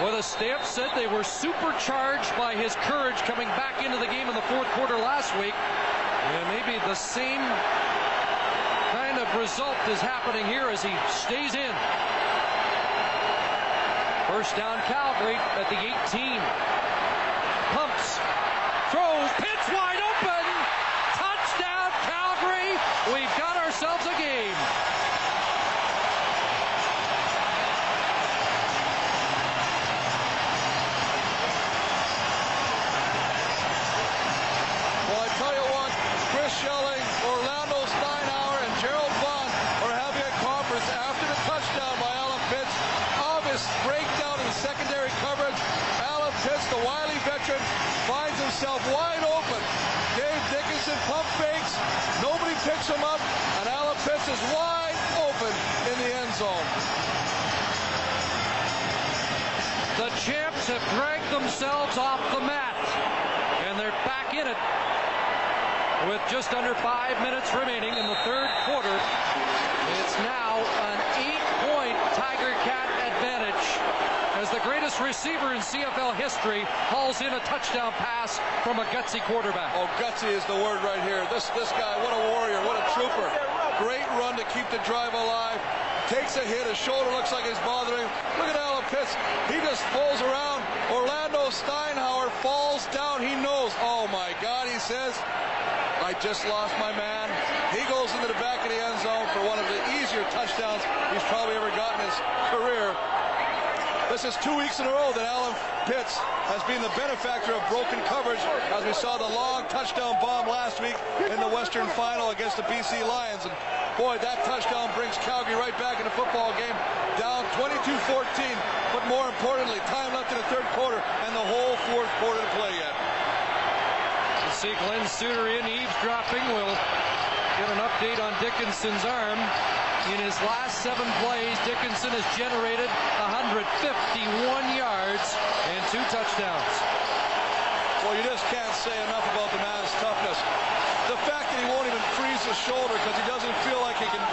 Well, the Stamps said they were supercharged by his courage coming back into the game in the fourth quarter last week. And maybe the same kind of result is happening here as he stays in. First down Calgary at the 18. Pumps, throws, pitch wide open. Touchdown Calgary. We've got ourselves a game. Well, I tell you what, Chris Shelling, Orlando Steinauer, and Gerald Bond are having a conference after the touchdown by Allen Pitts. Obvious breakdown in secondary coverage. Allen Pitts, the wily veteran, finds himself wide open. Dave Dickenson pump fakes. Nobody picks him up, and Allen Pitts is wide open in the end zone. The champs have dragged themselves off the mat, and they're back in it with just under five minutes remaining in the third quarter. It's now an eight-point Tiger Cat advantage as the greatest receiver in CFL history hauls in a touchdown pass from a gutsy quarterback. Oh, gutsy is the word right here. This this guy, what a warrior, what a trooper. Great run to keep the drive alive. Takes a hit, his shoulder looks like it's bothering him. Look at Allen Pitts. He just falls around. Orlando Steinauer falls down. He knows. Oh my God, he says, I just lost my man. He goes into the back of the end zone for one of the easier touchdowns he's probably ever gotten in his career. This is two weeks in a row that Allen Pitts has been the benefactor of broken coverage as we saw the long touchdown bomb last week in the Western Final against the BC Lions. And boy, that touchdown brings Calgary right back in the football game, down 22-14. But more importantly, time left in the third quarter and the whole fourth quarter to play yet. We'll see Glen Suitor in eavesdropping. We'll get an update on Dickenson's arm. In his last seven plays, Dickenson has generated 151 yards and two touchdowns. Well, you just can't say enough about the man's toughness. The fact that he won't even freeze his shoulder because he doesn't feel like he can,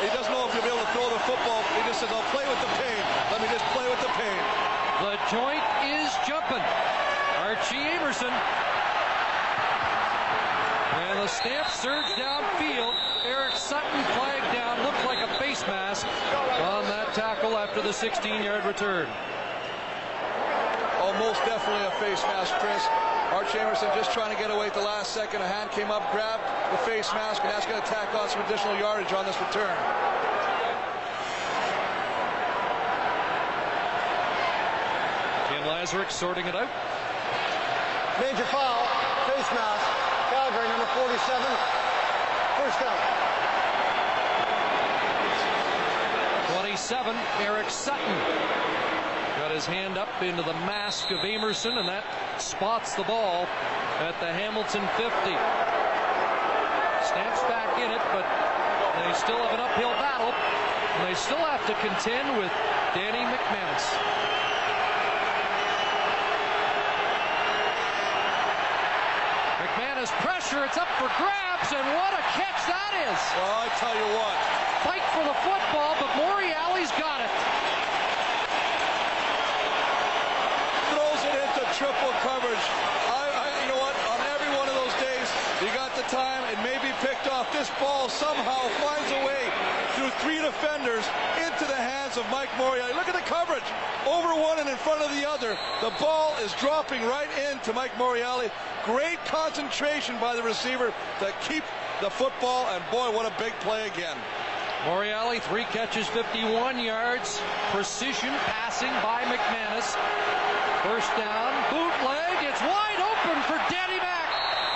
he doesn't know if he'll be able to throw the football. He just says, I'll play with the pain. Let me just play with the pain. The joint is jumping. Archie Amerson. And the stamp surge downfield. Eric Sutton flagged down. Looked like a face mask on that tackle after the 16-yard return. Oh, most definitely a face mask, Chris. Archie Amerson just trying to get away at the last second. A hand came up, grabbed the face mask, and that's going to tack on some additional yardage on this return. Ken Lazaruk sorting it out. Major foul, face mask, Calgary, number 47. First down. 27, Eric Sutton. Got his hand up into the mask of Amerson, and that spots the ball at the Hamilton 50. Stamps back in it, but they still have an uphill battle. And they still have to contend with Danny McManus. McManus pressure, it's up for grabs, and what a catch that is! Well, I tell you what. Fight for the football, but Morreale's got it. Throws it into triple coverage. I, I, you know what? On every one of those days, you got the time. It may be picked off. This ball somehow finds a way through three defenders into the hands of Mike Morreale. Look at the coverage. Over one and in front of the other. The ball is dropping right into Mike Morreale. Great concentration by the receiver to keep the football, and boy, what a big play again. Morreale, three catches, 51 yards. Precision passing by McManus. First down. It's wide open for Danny Mack.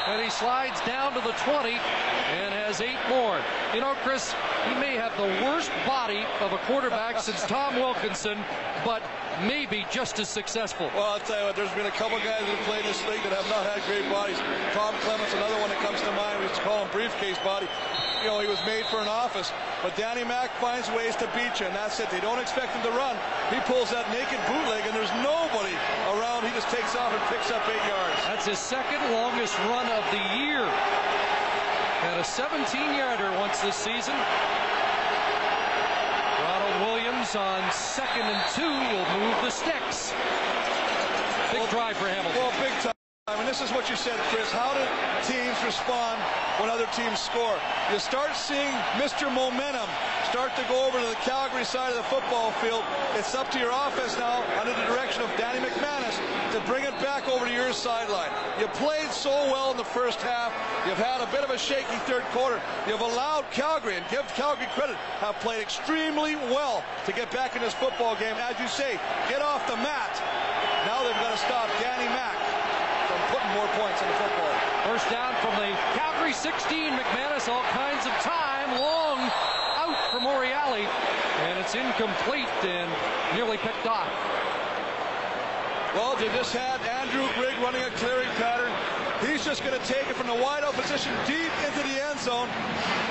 And he slides down to the 20 and has eight more. You know, Chris, he may have the worst body of a quarterback since Tom Wilkinson, but maybe just as successful. Well, I'll tell you what, there's been a couple guys that have played in this league that have not had great bodies. Tom Clements, another one that comes to mind. We used to call him briefcase body. You know, he was made for an office. But Danny Mack finds ways to beat you, and that's it. They don't expect him to run. He pulls that naked bootleg, and there's nobody around. He just takes off and picks up eight yards. That's his second longest run of the year. Had a 17-yarder once this season. Ronald Williams on second and two will move the sticks. Big drive for Hamilton. Well, big time. I mean, this is what you said, Chris. How do teams respond when other teams score? You start seeing Mr. Momentum start to go over to the Calgary side of the football field. It's up to your offense now, under the direction of Danny McManus, to bring it back over to your sideline. You played so well in the first half. You've had a bit of a shaky third quarter. You've allowed Calgary, and give Calgary credit, have played extremely well to get back in this football game. As you say, get off the mat. Now they've got to stop Danny Mack points in the football. First down from the Calgary 16. McManus all kinds of time. Long out for Morreale. And it's incomplete and nearly picked off. Well, they just had Andrew Grigg running a clearing pattern. He's just going to take it from the wide out position deep into the end zone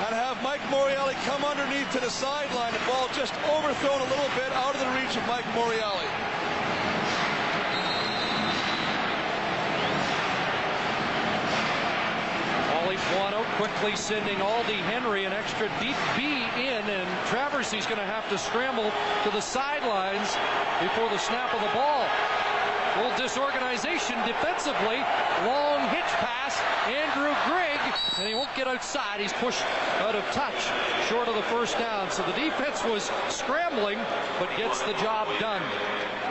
and have Mike Morreale come underneath to the sideline. The ball just overthrown a little bit out of the reach of Mike Morreale. Buono quickly sending Aldi Henry an extra deep B in, and Traversey's going to have to scramble to the sidelines before the snap of the ball. Full disorganization defensively. Long hitch pass. Andrew Grigg, and he won't get outside. He's pushed out of touch, short of the first down. So the defense was scrambling, but gets the job done.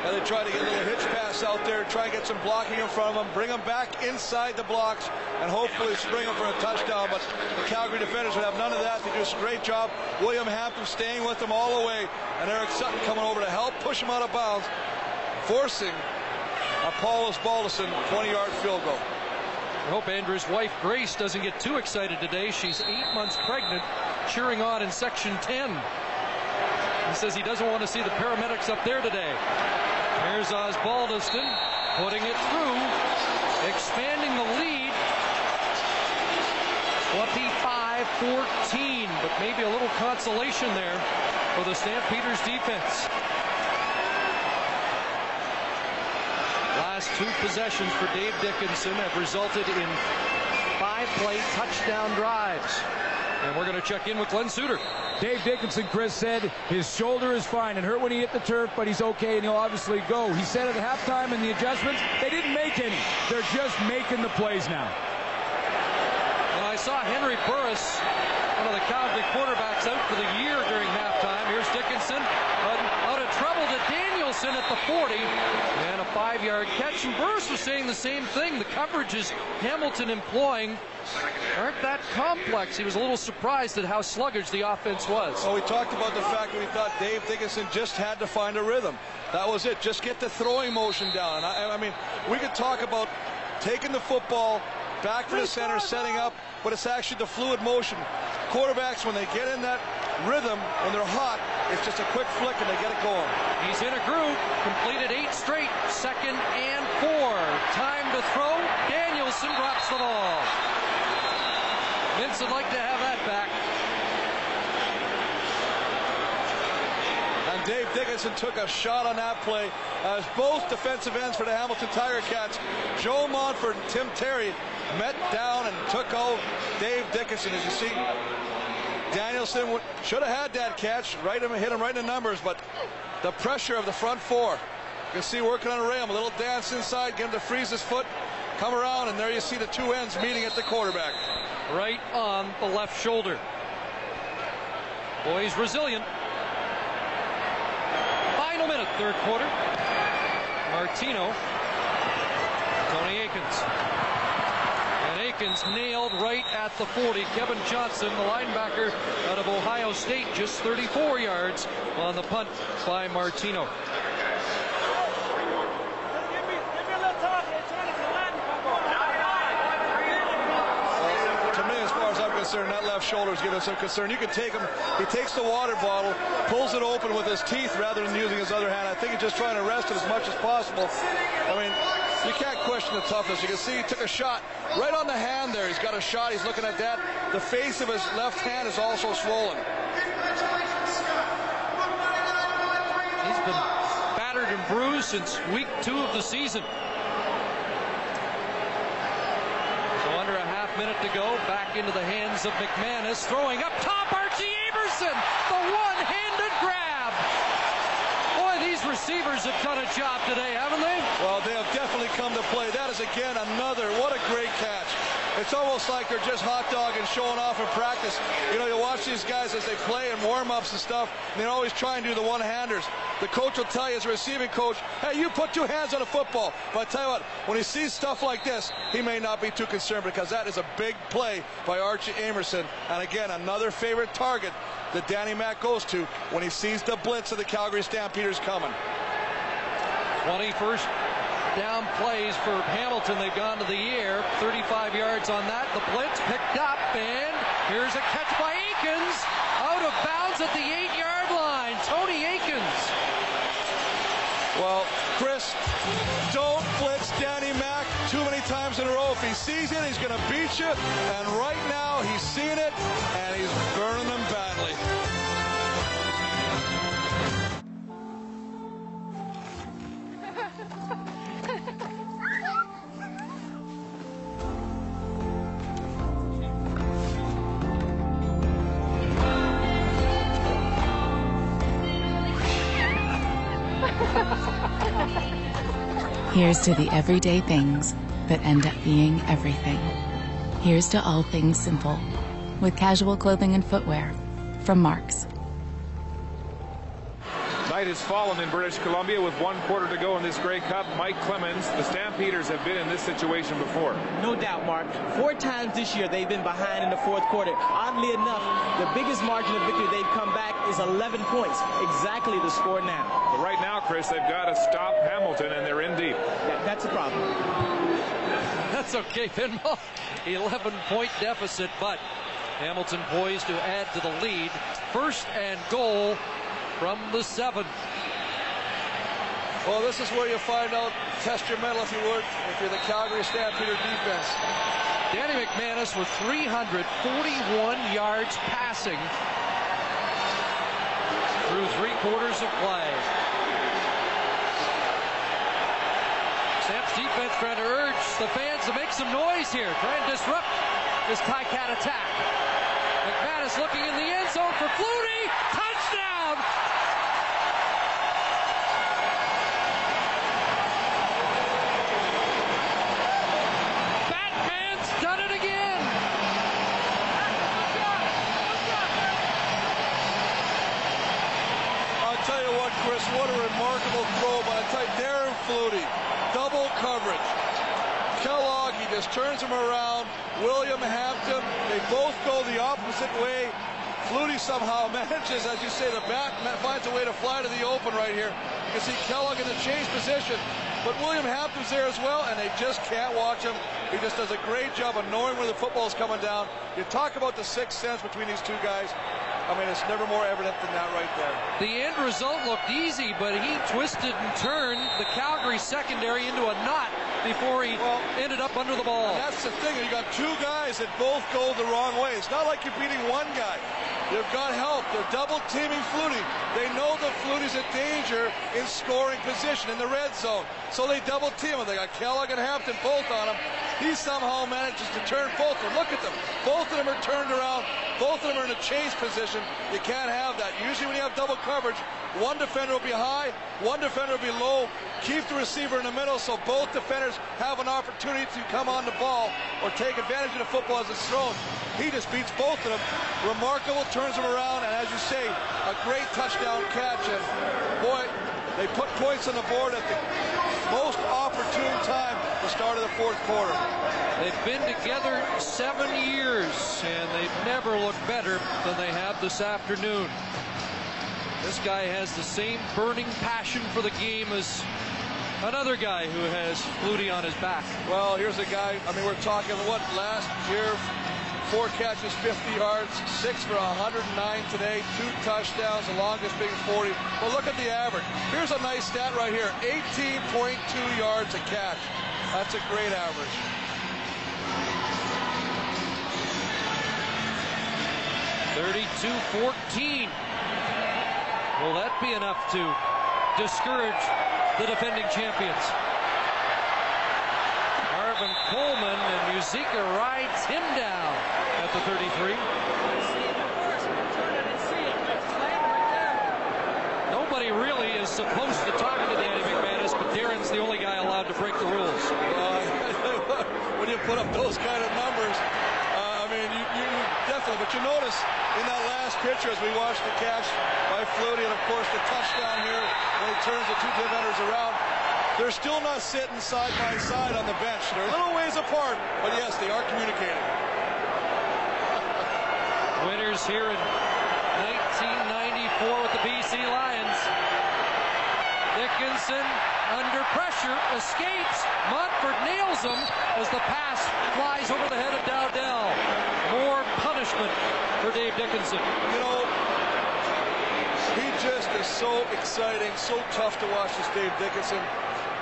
And they try to get a little hitch pass out there, try and get some blocking in front of them, bring them back inside the blocks, and hopefully spring them for a touchdown. But the Calgary defenders would have none of that. They do a great job. William Hampton staying with them all the way, and Eric Sutton coming over to help push him out of bounds, forcing a Paul Osbaldiston 20-yard field goal. I hope Andrew's wife Grace doesn't get too excited today. She's eight months pregnant, cheering on in section 10. He says he doesn't want to see the paramedics up there today. Here's Osbaldiston putting it through, expanding the lead. 25-14, but maybe a little consolation there for the Stampeders defense. Last two possessions for Dave Dickenson have resulted in five-play touchdown drives. And we're going to check in with Glen Suitor. Dave Dickenson, Chris said his shoulder is fine. It hurt when he hit the turf, but he's okay and he'll obviously go. He said at halftime in the adjustments, they didn't make any. They're just making the plays now. And I saw Henry Burris, one of the Calgary quarterbacks, out for the year during halftime. Here's Dickenson out of trouble to Danielsen at the 40 and a five-yard catch. And Burris was saying the same thing. The coverages Hamilton employing aren't that complex. He was a little surprised at how sluggish the offense was. Well, we talked about the fact that we thought Dave Dickenson just had to find a rhythm. That was it. Just get the throwing motion down. I, I mean, we could talk about taking the football back to the center, setting up, but it's actually the fluid motion. Quarterbacks, when they get in that rhythm, when they're hot, it's just a quick flick and they get it going. He's in a group, completed eight straight, second and four. Time to throw. Danielsen drops the ball. Vince would like to have that back. And Dave Dickenson took a shot on that play as both defensive ends for the Hamilton Tiger Cats, Joe Montford and Tim Terry, met down and took out Dave Dickenson. As you see, Danielsen should have had that catch, right him, hit him right in the numbers, but the pressure of the front four. You can see working on a rim, a little dance inside, get him to freeze his foot, come around, and there you see the two ends meeting at the quarterback. Right on the left shoulder. Boys resilient. Final minute, third quarter. Martino. Tony Akins. Nailed right at the 40. Kevin Johnson, the linebacker out of Ohio State, just 34 yards on the punt by Martino. to me, as far as I'm concerned, that left shoulder is giving some concern. You can take him. He takes the water bottle, pulls it open with his teeth rather than using his other hand. I think he's just trying to rest it as much as possible. I mean, you can't question the toughness. You can see he took a shot right on the hand there. He's got a shot. He's looking at that. The face of his left hand is also swollen. He's been battered and bruised since week two of the season. So under a half minute to go, back into the hands of McManus, throwing up top, Archie Amerson, the one-handed grab. These receivers have done a job today, haven't they? Well, they have definitely come to play. That is again another. What a great catch. It's almost like they're just hot dogging, showing off in practice. You know, you watch these guys as they play in warm-ups and stuff, and they always try and do the one-handers. The coach will tell you as a receiving coach, hey, you put two hands on a football. But I tell you what, when he sees stuff like this, he may not be too concerned because that is a big play by Archie Amerson. And again, another favorite target that Danny Mack goes to when he sees the blitz of the Calgary Stampeders coming. 21st down plays for Hamilton. They've gone to the air. 35 yards on that. The blitz picked up, and here's a catch by Akins. Out of bounds at the eight-yard line. Tony Akins. Well, Chris, don't blitz Danny Mack too many times in a row. If he sees it, he's going to beat you. And right now, he's seeing it, and he's burning them Here's to the everyday things that end up being everything. Here's to all things simple with casual clothing and footwear from Marks. Night has fallen in British Columbia with one quarter to go in this Grey Cup. Mike Clemens, the Stampeders have been in this situation before. No doubt, Mark. Four times this year they've been behind in the fourth quarter. Oddly enough, the biggest margin of victory they've come back is 11 points. Exactly the score now. But right now, Chris, they've got to stop Hamilton, and they're in deep. That, that's a problem. That's okay, Pinball. 11 point deficit, but Hamilton poised to add to the lead. First and goal from the seven. Well, this is where you find out, test your mettle if you would, if you're the Calgary Stampeder defense. Danny McManus with 341 yards passing through three quarters of play. Sam's defense trying to urge the fans to make some noise here, trying to disrupt this Ticat attack. McManus looking in the end zone for Flutie. Touchdown! Batman's done it again! I'll tell you what, Chris? What a remarkable throw by Darren Flutie. Double coverage. Kellogg, he just turns him around. William Hampton, they both go the opposite way. Flutie somehow manages, as you say, the bat finds a way to fly to the open right here. You can see Kellogg in the change position, but William Hampton's there as well, and they just can't watch him. He just does a great job of knowing where the football is coming down. You talk about the sixth sense between these two guys. I mean, it's never more evident than that right there. The end result looked easy, but he twisted and turned the Calgary secondary into a knot before he well, ended up under the ball. That's the thing. You got two guys that both go the wrong way. It's not like you're beating one guy. They've got help. They're double teaming Flutie. They know the Flutie's a danger in scoring position in the red zone. So they double team him. They got Kellogg and Hampton both on him. He somehow manages to turn both of them. Look at them. Both of them are turned around. Both of them are in a chase position. You can't have that. Usually when you have double coverage, one defender will be high, one defender will be low. Keep the receiver in the middle so both defenders have an opportunity to come on the ball or take advantage of the football as it's thrown. He just beats both of them. Remarkable, turns them around, and as you say, a great touchdown catch. And boy, they put points on the board at the most opportune time, the start of the fourth quarter. They've been together seven years, and they've never looked better than they have this afternoon. This guy has the same burning passion for the game as another guy who has Flutie on his back. Well, here's a guy, I mean, we're talking, what, last year, four catches, 50 yards, six for 109 today, two touchdowns, the longest being 40. But look at the average. Here's a nice stat right here, 18.2 yards a catch. That's a great average. Thirty-two fourteen. Will that be enough to discourage the defending champions? Marvin Coleman and Muzika rides him down at the 33. Nobody really is supposed to talk to Danny McManus, but Darren's the only guy allowed to break the rules. Uh, when you put up those kind of numbers, uh, I mean, you, you, definitely, but you notice in that last picture as we watched the catch by Flutie and of course the touchdown here when he turns the two defenders around. They're still not sitting side by side on the bench. They're a little ways apart, but yes, they are communicating. Winners here in 1994 with the BC Lions. Dickenson under pressure, escapes. Montford nails him as the pass flies over the head of Dowdell. More punishment for Dave Dickenson. You know, he just is so exciting, so tough to watch this Dave Dickenson.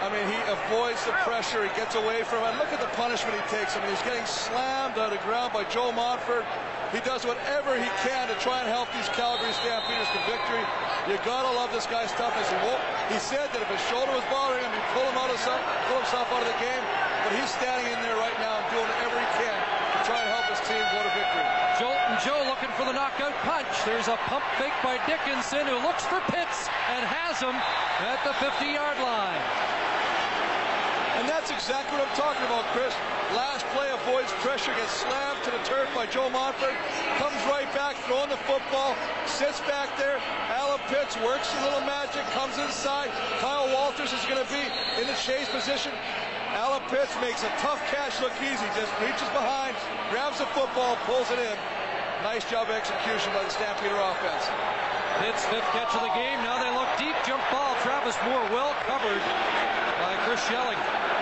I mean, he avoids the pressure. He gets away from it. Look at the punishment he takes. I mean, he's getting slammed on the ground by Joe Montford. He does whatever he can to try and help these Calgary Stampeders to victory. You gotta love this guy's toughness. He, won't, he said that if his shoulder was bothering him, he'd pull him out of some, pull himself out of the game. But he's standing in there right now and doing whatever he can to try and help his team go to victory. Jolton Joe looking for the knockout punch. There's a pump fake by Dickenson who looks for Pitts and has him at the 50-yard line. And that's exactly what I'm talking about, Chris. Last play avoids pressure, gets slammed to the turf by Joe Montford, comes right back, throwing the football, sits back there. Allen Pitts works a little magic, comes inside. Kyle Walters is going to be in the chase position. Allen Pitts makes a tough catch look easy, just reaches behind, grabs the football, pulls it in. Nice job execution by the Stampeder offense. Pitts fifth catch of the game. Now they look deep. Jump ball. Travis Moore well covered by Chris Shelling.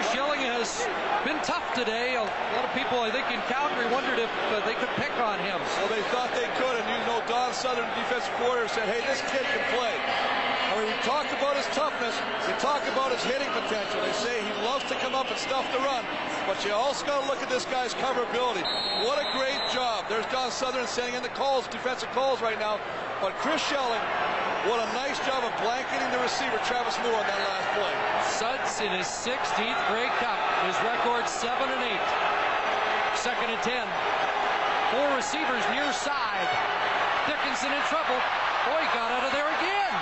Boy, Shelling has been tough today. A lot of people, I think, in Calgary wondered if uh, they could pick on him. Well, they thought they could, and you know, Don Sutherin, defensive coordinator, said, hey, this kid can play. I mean, we talked about his toughness. We talked about his hitting potential. They say he loves to come up and stuff the run. But you also got to look at this guy's coverability. What a great job. There's Don Sutherin sending in the calls, defensive calls right now. But Chris Shelling, what a nice job of blanketing the receiver, Travis Moore, on that last play. Sudds in his 16th Grey Cup. His record 7 and 8. Second and 10. Four receivers near side. Dickenson in trouble. Boy, he got out of there again.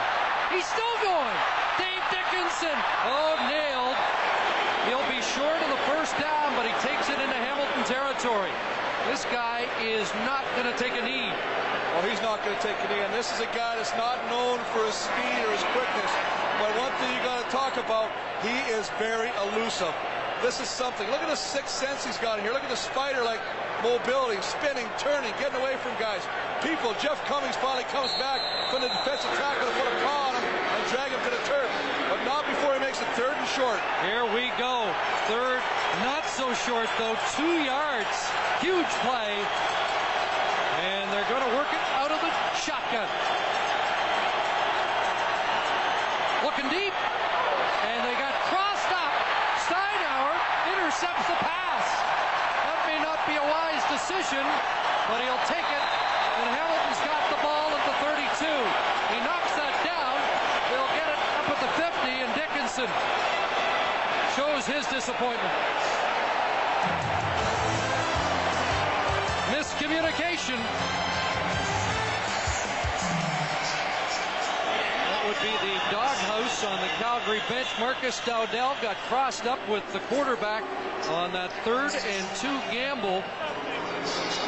He's still going. Dave Dickenson. Oh, nailed. He'll be short of the first down, but he takes it into Hamilton territory. This guy is not going to take a knee. Well, he's not going to take a knee, and this is a guy that's not known for his speed or his quickness. But one thing you got to talk about, he is very elusive. This is something. Look at the sixth sense he's got in here. Look at the spider-like mobility, spinning, turning, getting away from guys. People, Jeff Cummins finally comes back from the defensive tackle to put a paw on him and drag him to the turf. But not before he makes it third and short. Here we go. Third, not so short though, two yards. Huge play. And they're going to work it out of the shotgun. Looking deep. And they got crossed up. Steinauer intercepts the pass. That may not be a wise decision, but he'll take it. And Hamilton's got the ball at the 32. He knocks that down. They'll get it up at the 50, and Dickenson shows his disappointment. Miscommunication. That would be the doghouse on the Calgary bench. Marcus Dowdell got crossed up with the quarterback on that third and two gamble.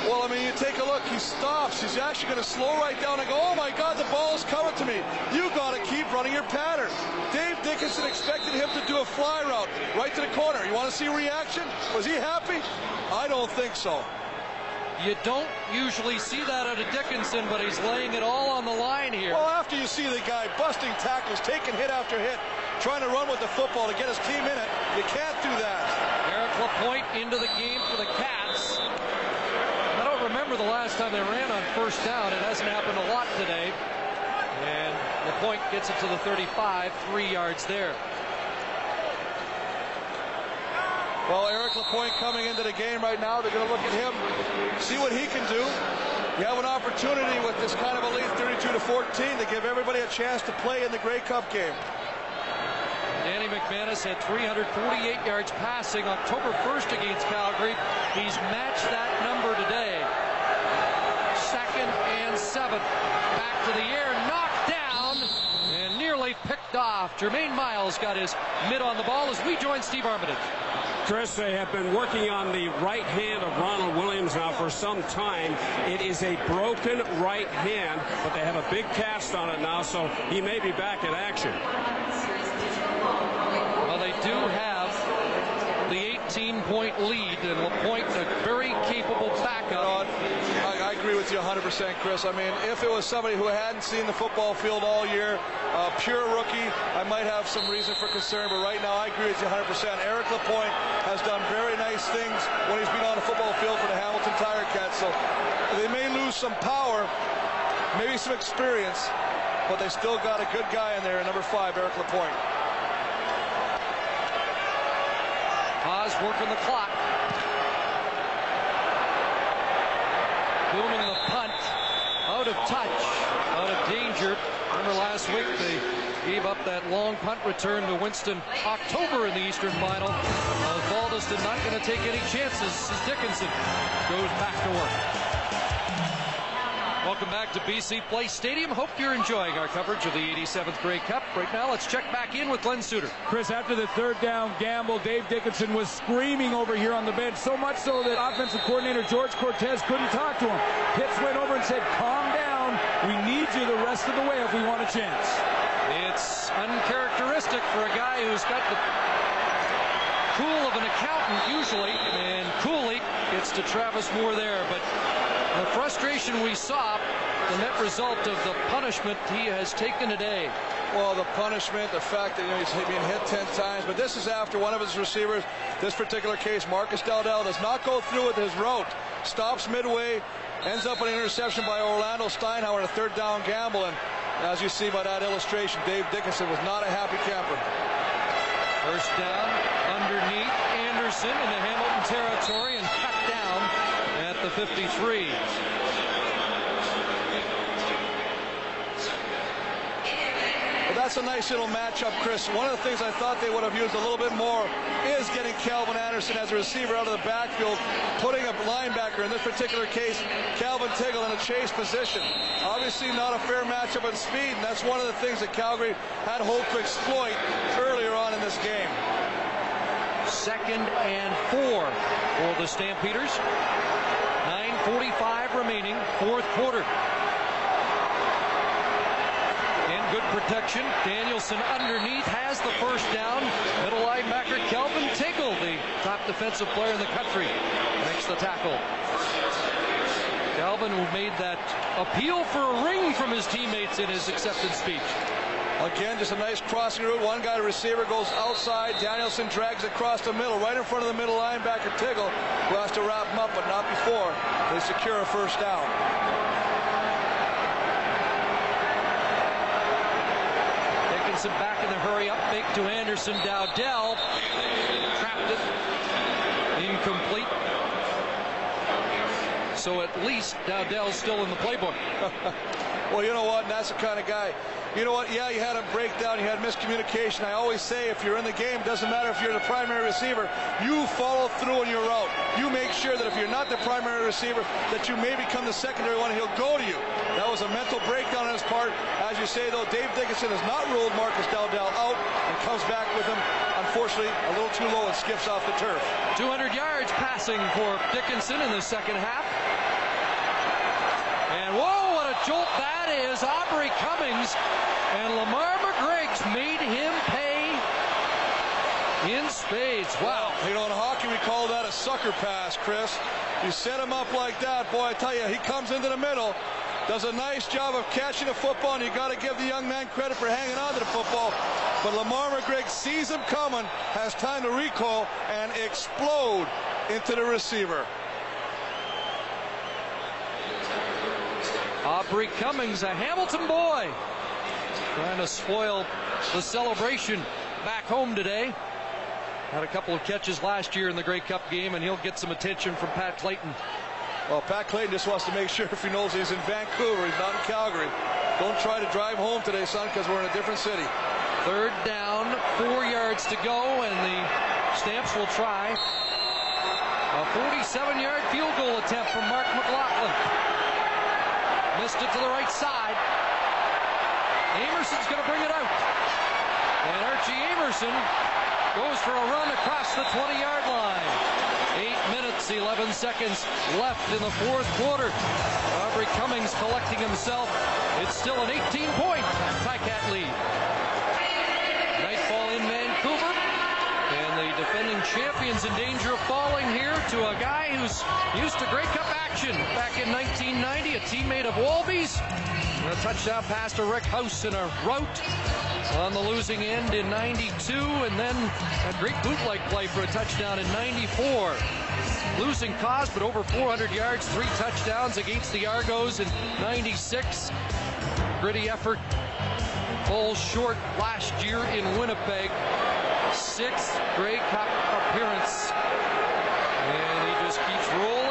Well, I mean, you take a look. He stops. He's actually going to slow right down and go, oh my God, the ball is coming to me. You got to keep running your pattern. Dave Dickenson expected him to do a fly route right to the corner. You want to see reaction? Was he happy? I don't think so. You don't usually see that out of Dickenson, but he's laying it all on the line here. Well, after you see the guy busting tackles, taking hit after hit, trying to run with the football to get his team in it, you can't do that. Eric LaPointe into the game for the Cats. Remember the last time they ran on first down. It hasn't happened a lot today. And LaPointe gets it to the 35, three yards there. Well, Eric LaPointe coming into the game right now. They're going to look at him, see what he can do. You have an opportunity with this kind of a lead, 32 to 14, to give everybody a chance to play in the Grey Cup game. Danny McManus had 348 yards passing October 1st against Calgary. He's matched that number today. Seven. Back to the air, knocked down, and nearly picked off. Jermaine Miles got his mid on the ball as we join Steve Armitage. Chris, they have been working on the right hand of Ronald Williams now for some time. It is a broken right hand, but they have a big cast on it now, so he may be back in action. Well, they do have the 18 point lead, and LaPointe, a very capable backup. Agree with you 100%, Chris. I mean, if it was somebody who hadn't seen the football field all year, uh, pure rookie, I might have some reason for concern, but right now I agree with you 100%. Eric LaPointe has done very nice things when he's been on the football field for the Hamilton Tiger Cats, so they may lose some power, maybe some experience, but they still got a good guy in there, number five, Eric LaPointe. Haas working the clock. Booming the punt. Out of touch. Out of danger. Remember last week they gave up that long punt return to Winston October in the Eastern Final. Uh, Baldiston not going to take any chances as Dickenson goes back to work. Welcome back to BC Place Stadium. Hope you're enjoying our coverage of the 87th Grey Cup. Right now, let's check back in with Glen Suitor. Chris, after the third down gamble, Dave Dickenson was screaming over here on the bench, so much so that offensive coordinator George Cortez couldn't talk to him. Pitts went over and said, calm down. We need you the rest of the way if we want a chance. It's uncharacteristic for a guy who's got the cool of an accountant usually, and Cooley gets to Travis Moore there, but the frustration we saw, the net result of the punishment he has taken today. Well, the punishment, the fact that you know, he's being hit 10 times, but this is after one of his receivers, this particular case, Marcus Dowdell, does not go through with his route, stops midway, ends up an interception by Orlando Steinauer in a third down gamble, and as you see by that illustration, Dave Dickenson was not a happy camper. First down underneath Anderson in the Hamilton territory and at the 53. But that's a nice little matchup, Chris. One of the things I thought they would have used a little bit more is getting Kelvin Anderson as a receiver out of the backfield, putting a linebacker, in this particular case, Calvin Tuggle in a chase position. Obviously not a fair matchup in speed, and that's one of the things that Calgary had hoped to exploit earlier on in this game. Second and four for the Stampeders. 145 remaining, fourth quarter. And good protection. Danielsen underneath has the first down. Middle linebacker Calvin Tuggle, the top defensive player in the country, makes the tackle. Calvin, who made that appeal for a ring from his teammates in his acceptance speech. Again, just a nice crossing route. One guy, receiver, goes outside. Danielsen drags across the middle, right in front of the middle linebacker, Tuggle, who has to wrap him up, but not before they secure a first down. Dickenson back in the hurry up, fake to Anderson. Dowdell trapped it. Incomplete. So at least Dowdell's still in the playbook. well, you know what? And That's the kind of guy. You know what? Yeah, you had a breakdown. You had miscommunication. I always say if you're in the game, it doesn't matter if you're the primary receiver, you follow through on your route. You make sure that if you're not the primary receiver, that you may become the secondary one and he'll go to you. That was a mental breakdown on his part. As you say, though, Dave Dickenson has not ruled Marcus Dowdell out and comes back with him, unfortunately, a little too low and skips off the turf. 200 yards passing for Dickenson in the second half. And whoa, jolt that is. Aubrey Cummings and Lamar McGriggs made him pay in spades. Wow. You know, in hockey, we call that a sucker pass, Chris. You set him up like that, boy, I tell you, he comes into the middle, does a nice job of catching the football, and you got to give the young man credit for hanging on to the football. But Lamar McGriggs sees him coming, has time to recoil and explode into the receiver. Aubrey Cummings, a Hamilton boy, trying to spoil the celebration back home today. Had a couple of catches last year in the Grey Cup game, and he'll get some attention from Pat Clayton. Well, Pat Clayton just wants to make sure if he knows he's in Vancouver, he's not in Calgary. Don't try to drive home today, son, because we're in a different city. Third down, four yards to go, and the Stamps will try a 47-yard field goal attempt from Mark McLoughlin. Missed it to the right side. Amerson's going to bring it out. And Archie Amerson goes for a run across the 20-yard line. Eight minutes, 11 seconds left in the fourth quarter. Aubrey Cummings collecting himself. It's still an 18-point Ticat lead. Nightfall in Vancouver. And the defending champions in danger of falling here to a guy who's used to Grey Cup action back in 1990, a teammate of Walby's. A touchdown pass to Rick House in a route on the losing end in 92, and then a great bootleg play for a touchdown in 94. Losing cause, but over 400 yards, three touchdowns against the Argos in 96. Gritty effort. Falls short last year in Winnipeg. Sixth Grey Cup appearance. And he just keeps rolling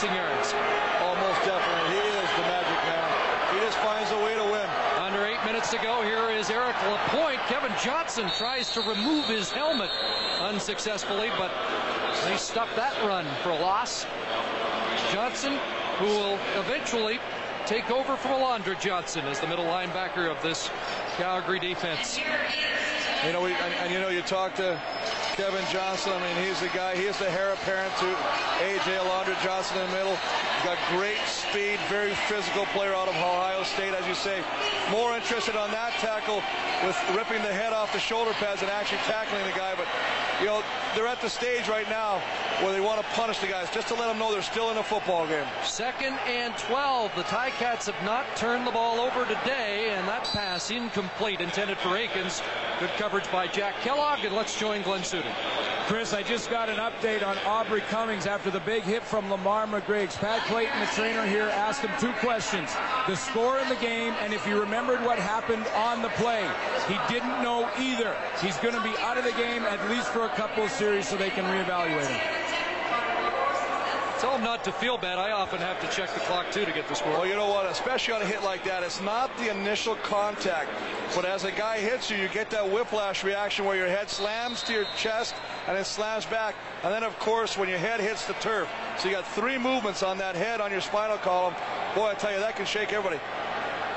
passing yards. Almost definitely. He is the magic man. He just finds a way to win. Under eight minutes to go, here is Eric Lapointe. Kevin Johnson tries to remove his helmet unsuccessfully, but they stopped that run for a loss. Johnson, who will eventually take over from Alondra Johnson as the middle linebacker of this Calgary defense. You know, we, and, and, you know, you talk to Kevin Johnson. I mean, he's the guy. he's the heir apparent to A.J. Alondra Johnson in the middle. Got great speed, very physical player out of Ohio State, as you say. More interested on that tackle with ripping the head off the shoulder pads and actually tackling the guy. But, you know, they're at the stage right now where they want to punish the guys just to let them know they're still in a football game. Second and 12. The Ticats have not turned the ball over today, and that pass incomplete, intended for Akins. Good coverage by Jack Kellogg, and let's join Glen Suitor. Chris, I just got an update on Aubrey Cummings after the big hit from Lamar McGriggs. Pat Clayton, the trainer here, asked him two questions. The score in the game, and if he remembered what happened on the play. He didn't know either. He's going to be out of the game at least for a couple of series so they can reevaluate him. Tell him not to feel bad. I often have to check the clock too to get the score. Well, you know what? Especially on a hit like that, it's not the initial contact, but as a guy hits you, you get that whiplash reaction where your head slams to your chest and it slams back. And then, of course, when your head hits the turf. So you got three movements on that head on your spinal column. Boy, I tell you, that can shake everybody.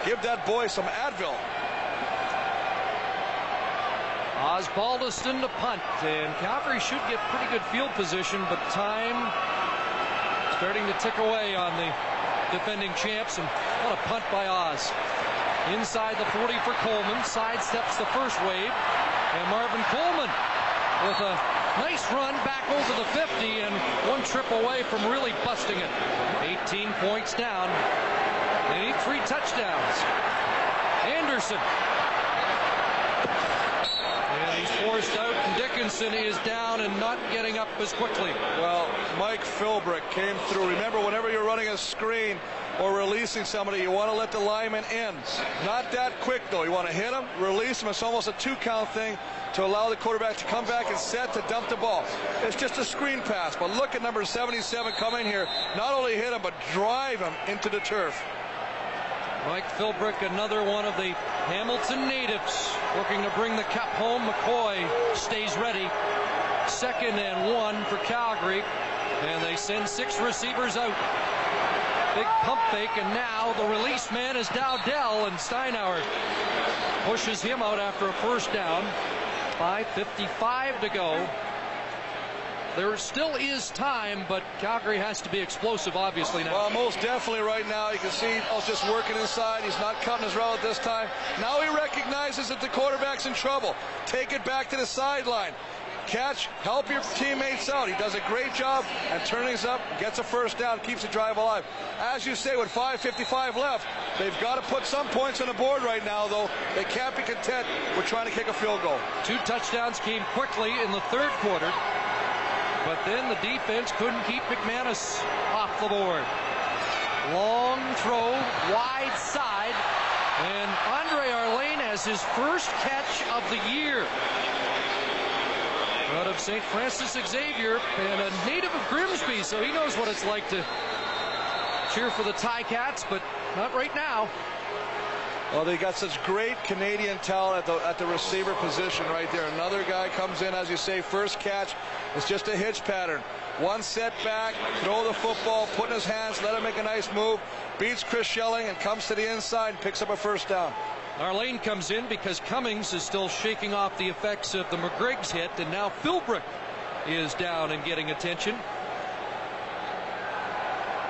Give that boy some Advil. Osbaldiston to punt, and Calgary should get pretty good field position, but time starting to tick away on the defending champs. And what a punt by Oz. Inside the 40 for Coleman. Sidesteps the first wave. And Marvin Coleman with a nice run back over the 50 and one trip away from really busting it. 18 points down. They need three touchdowns. Anderson. And he's forced out, Dickenson is down and not getting up as quickly. Well, Mike Philbrick came through. Remember, whenever you're running a screen or releasing somebody, you want to let the lineman in. Not that quick, though. You want to hit him, release him. It's almost a two-count thing to allow the quarterback to come back and set to dump the ball. It's just a screen pass. But look at number 77 come in here. Not only hit him, but drive him into the turf. Mike Philbrick, another one of the Hamilton natives, looking to bring the cup home. McCoy stays ready. Second and one for Calgary. And they send six receivers out. Big pump fake, and now the release man is Dowdell, and Steinauer pushes him out after a first down. 5.55 to go. There still is time, but Calgary has to be explosive, obviously, now. Well, most definitely right now. You can see he's just working inside. He's not cutting his route this time. Now he recognizes that the quarterback's in trouble. Take it back to the sideline. Catch, help your teammates out. He does a great job and turns up, gets a first down, keeps the drive alive. As you say, with 5.55 left, they've got to put some points on the board right now, though. They can't be content with trying to kick a field goal. Two touchdowns came quickly in the third quarter. But then the defense couldn't keep McManus off the board. Long throw, wide side, and Andre Arlene has his first catch of the year. Out of St. Francis Xavier, and a native of Grimsby, so he knows what it's like to cheer for the Tie Cats, but not right now. Well, they got such great Canadian talent at the, at the receiver position right there. Another guy comes in, as you say, first catch. It's just a hitch pattern. One setback, throw the football, put in his hands, let him make a nice move, beats Chris Shelling and comes to the inside and picks up a first down. Arlene comes in because Cummings is still shaking off the effects of the McGriggs hit, and now Philbrick is down and getting attention.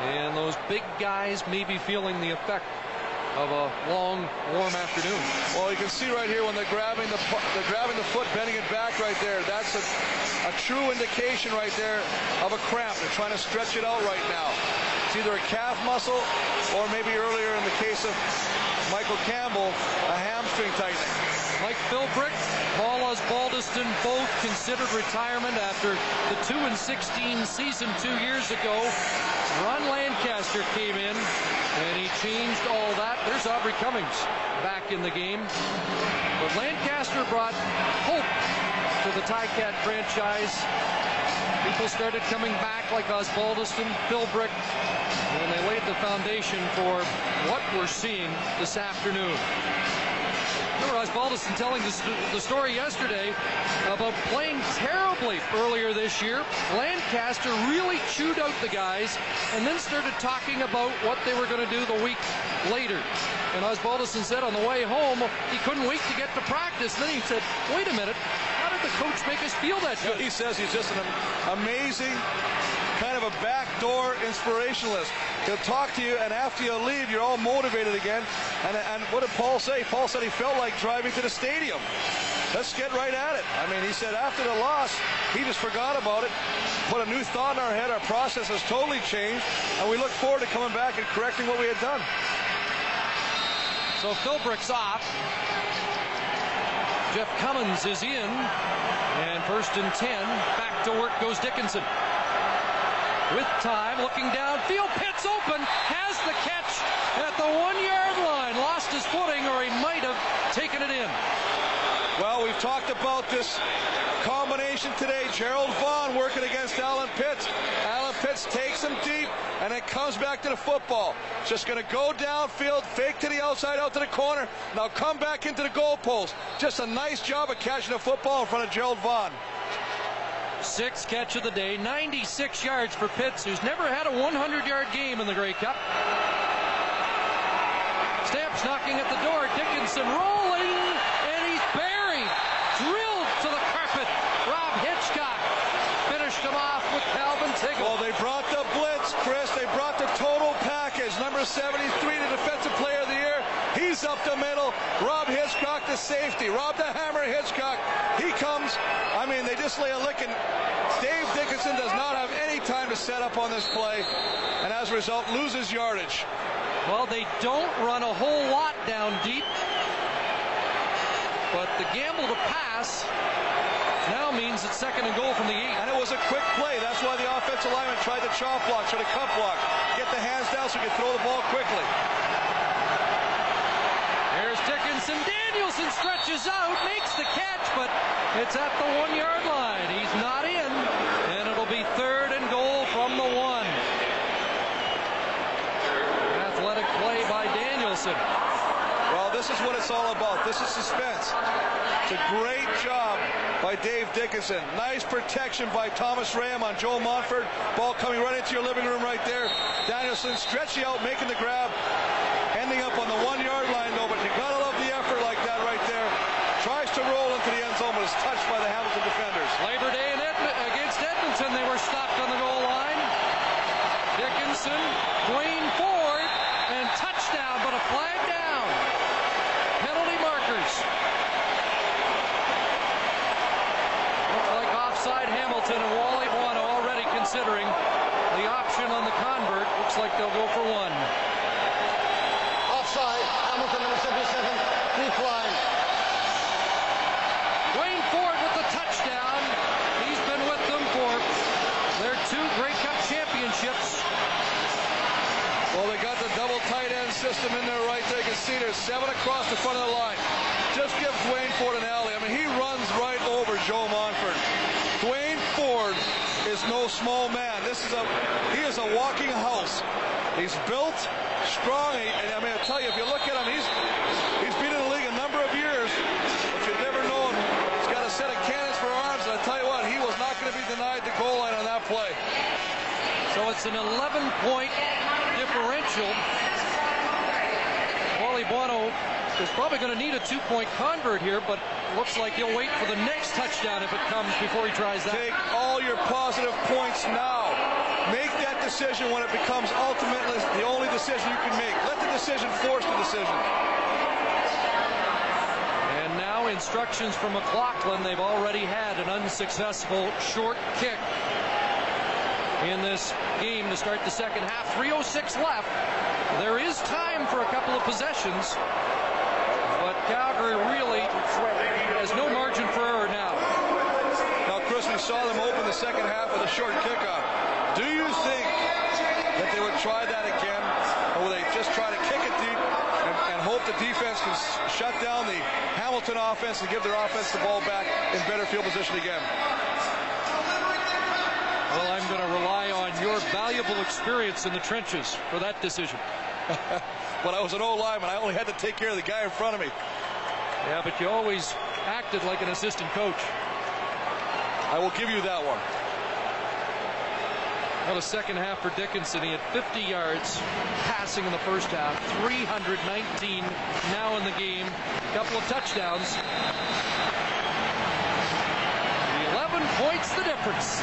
And those big guys may be feeling the effect of a long, warm afternoon. Well, you can see right here when they're grabbing the they're grabbing the foot, bending it back right there. That's a, a true indication right there of a cramp. They're trying to stretch it out right now. It's either a calf muscle or maybe earlier in the case of Michael Campbell, a hamstring tightening. Mike Philbrick, Paul Osbaldiston both considered retirement after the 2 and 16 season two years ago. Ron Lancaster came in and he changed all that. There's Aubrey Cummings back in the game. But Lancaster brought hope to the Ticat franchise. People started coming back like Osbaldiston, Philbrick, and they laid the foundation for what we're seeing this afternoon. Remember Osbaldiston telling the story yesterday about playing terribly earlier this year. Lancaster really chewed out the guys and then started talking about what they were going to do the week later. And Osbaldiston said on the way home he couldn't wait to get to practice. Then he said, wait a minute, the coach make us feel that good? He says he's just an amazing kind of a backdoor inspirationalist. He'll talk to you, and after you leave, you're all motivated again. And, and what did Paul say? Paul said he felt like driving to the stadium. Let's get right at it. I mean, he said after the loss, he just forgot about it, put a new thought in our head. Our process has totally changed, and we look forward to coming back and correcting what we had done. So Philbrick's off. Jeff Cummins is in. And first and 10. Back to work goes Dickenson with time, looking downfield. Pitts open, has the catch at the one yard line. Lost his footing, or he might have taken it in. Well, we've talked about this combination today. Gerald Vaughn working against Allen Pitts. Allen Pitts takes him deep and it comes back to the football. Just going to go downfield, fake to the outside, out to the corner. Now come back into the goalpost. Just a nice job of catching the football in front of Gerald Vaughn. Sixth catch of the day, 96 yards for Pitts, who's never had a 100-yard game in the Grey Cup. Stamps knocking at the door. Dickenson rolling, and he's buried, drilled to the carpet. Rob Hitchcock finished him off with Calvin Tuggle. Well, they brought the blitz, Chris. number 73, the defensive player of the year. He's up the middle. Rob Hitchcock, the safety. Rob the Hammer Hitchcock. He comes. I mean, they just lay a licking. Dave Dickenson does not have any time to set up on this play, and as a result, loses yardage. Well, they don't run a whole lot down deep, but the gamble to pass now means it's second and goal from the eight. And it was a quick play. That's why the offensive lineman tried the chop block, tried to cut block, get the hands down so he could throw the ball quickly. Here's Dickenson. Danielsen stretches out, makes the catch, but it's at the one yard line. He's not in, and it'll be third and goal from the one. Athletic play by Danielsen. Well, this is what it's all about. This is suspense. It's a great job by Dave Dickenson. Nice protection by Thomas Rayam on Joe Montford. Ball coming right into your living room right there. Danielsen stretching out, making the grab, ending up on the one-yard line though, but you gotta love the effort like that right there. Tries to roll into the end zone, but is touched by the defenders. Labor Day in Edmond, against Edmonton, they were stopped on the goal line. Dickenson, Duane Forde, and touchdown, but a flag down. Penalty markers. Looks like offside and Wally Buono already considering the option on the convert. Looks like they'll go for one. Offside. Hamilton number 77. Decline. Duane Forde with the touchdown. He's been with them for their two Grey Cup championships. Well, they got the double tight end system in there right there. You can see there's seven across the front of the line. Just give Duane Forde an alley. I mean, he runs right over Joe Montford. Dwayne Ford is no small man. This is a he is a walking house. He's built strong, and I mean, I tell you, if you look at him, he's he's been in the league a number of years, but you've never known he's got a set of cannons for arms. And I tell you what, he was not going to be denied the goal line on that play. So it's an 11 point differential. Wally Buono is probably going to need a two point convert here, but looks like he'll wait for the next touchdown if it comes before he tries that. Take all your positive points now. Make that decision when it becomes ultimately the only decision you can make. Let the decision force the decision. And now instructions from McLoughlin. They've already had an unsuccessful short kick in this game to start the second half. 3.06 left. There is time for a couple of possessions, Calgary really has no margin for error now. Now, Chris, we saw them open the second half with a short kickoff. Do you think that they would try that again, or will they just try to kick it deep and, and hope the defense can shut down the Hamilton offense and give their offense the ball back in better field position again? Well, I'm going to rely on your valuable experience in the trenches for that decision. But I was an old lineman. I only had to take care of the guy in front of me. Yeah, but you always acted like an assistant coach. I will give you that one. Well, a second half for Dickenson, he had 50 yards passing in the first half, 319 now in the game, a couple of touchdowns. 11 points the difference.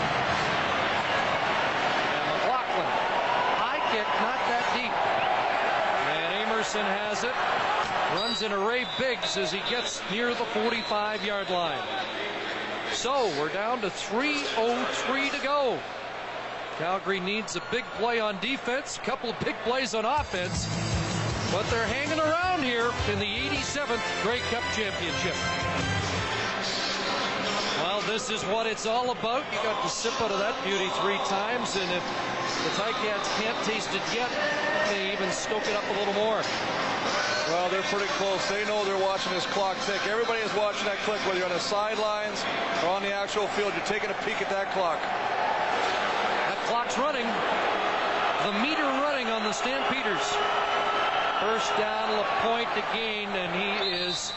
And McLoughlin, high kick, not that deep. And Amerson has it, runs into Ray Biggs as he gets near the 45 yard line. So we're down to 3.03 to go. Calgary needs a big play on defense, a couple of big plays on offense, but they're hanging around here in the 87th Grey Cup Championship. Well, this is what it's all about. You got to sip out of that beauty three times, and if the Ticats can't taste it yet, they even stoke it up a little more. Well, they're pretty close. They know they're watching this clock tick. Everybody is watching that click, whether you're on the sidelines or on the actual field. You're taking a peek at that clock. That clock's running. The meter running on the Stampeders. First down, Lapointe to gain, and he is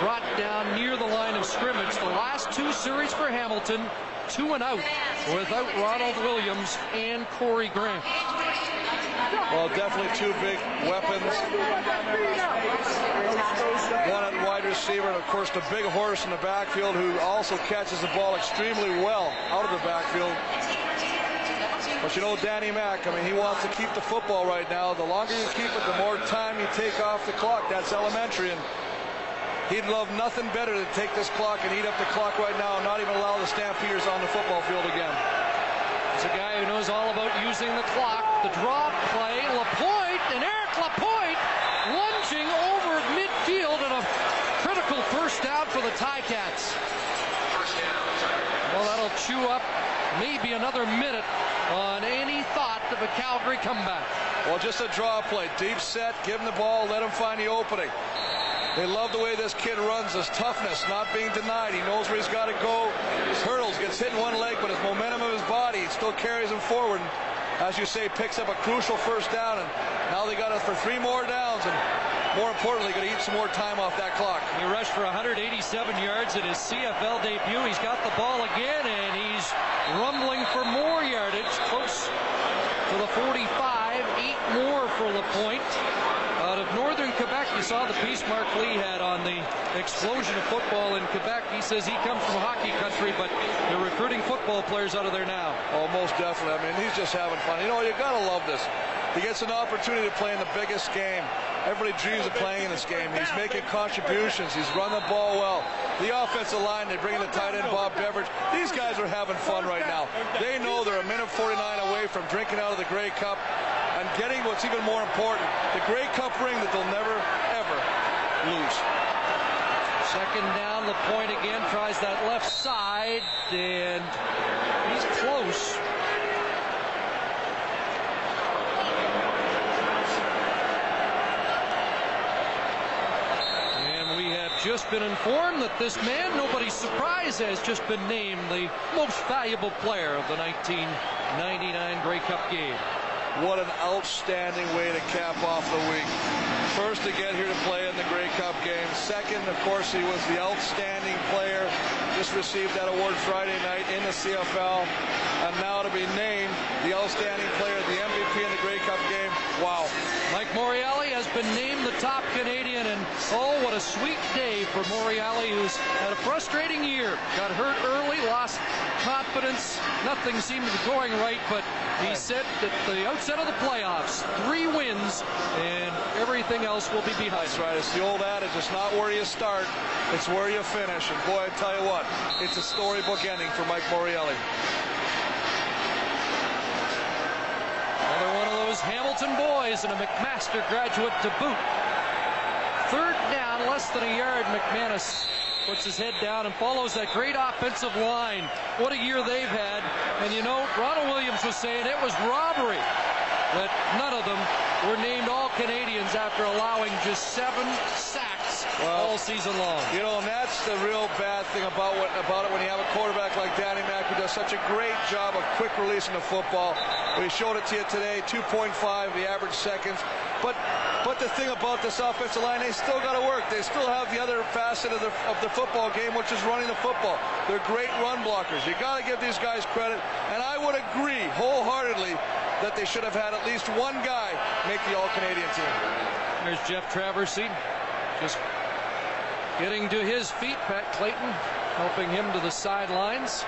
brought down near the line of scrimmage. The last two series for Hamilton, two and out without Ronald Williams and Corey Grant. Well, definitely two big weapons. One at wide receiver, and of course the big horse in the backfield who also catches the ball extremely well out of the backfield. But you know, Danny Mack, I mean, he wants to keep the football right now. The longer you keep it, the more time you take off the clock. That's elementary. And he'd love nothing better than take this clock and eat up the clock right now and not even allow the Stampeders on the football field again. He's a guy who knows all about using the clock. The draw play, Lapointe, and Eric Lapointe lunging over midfield and a critical first down for the Ticats. Well, that'll chew up maybe another minute on any thought of a Calgary comeback. Well, just a draw play. Deep set, give him the ball, let him find the opening. They love the way this kid runs, his toughness, not being denied. He knows where he's got to go. His hurdles, gets hit in one leg, but his momentum of his body still carries him forward. As you say, picks up a crucial first down. And now they got it for three more downs. And more importantly, going to eat some more time off that clock. He rushed for 187 yards in his CFL debut. He's got the ball again, and he's rumbling for more yardage, close to the 45. Eight more for Lapointe. Out of northern Quebec, you saw the piece Mark Lee had on the explosion of football in Quebec. He says he comes from hockey country, but they're recruiting football players out of there now. Oh, most definitely. I mean, he's just having fun. You know, you got to love this. He gets an opportunity to play in the biggest game. Everybody dreams of playing in this game. He's making contributions. He's run the ball well. The offensive line, they bring in the tight end Bob Beveridge. These guys are having fun right now. They know they're a minute 49 away from drinking out of the Grey Cup and getting what's even more important, the Grey Cup ring that they'll never, ever lose. Second down, Lapointe again tries that left side, and he's close. And we have just been informed that this man, nobody's surprise, has just been named the most valuable player of the 1999 Grey Cup game. What an outstanding way to cap off the week. First to get here to play in the Grey Cup game. Second, of course, he was the outstanding player. Just received that award Friday night in the CFL. And now to be named the outstanding player, of the MVP in the Grey Cup game. Wow. Mike Morreale has been named the top Canadian, and oh, what a sweet day for Morreale, who's had a frustrating year. Got hurt early, lost confidence. Nothing seemed to be going right, but he said that the outset of the playoffs, three wins, and everything else will be behind. That's right. It's the old adage. It's not where you start, it's where you finish. And boy, I tell you what, it's a storybook ending for Mike Morreale. Another one of those Hamilton boys and a McMaster graduate to boot. Third down, less than a yard. McManus puts his head down and follows that great offensive line. What a year they've had. And you know, Ronald Williams was saying it was robbery that none of them were named all Canadians after allowing just seven sacks well, all season long. You know, and that's the real bad thing about what about it when you have a quarterback like Danny Mack who does such a great job of quick releasing the football. We showed it to you today, 2.5 the average seconds. But but the thing about this offensive line, they still got to work. They still have the other facet of the, of the football game, which is running the football. They're great run blockers. You got to give these guys credit. And I would agree wholeheartedly that they should have had at least one guy make the All-Canadian team. There's Jeff Traversy, just getting to his feet. Pat Clayton helping him to the sidelines.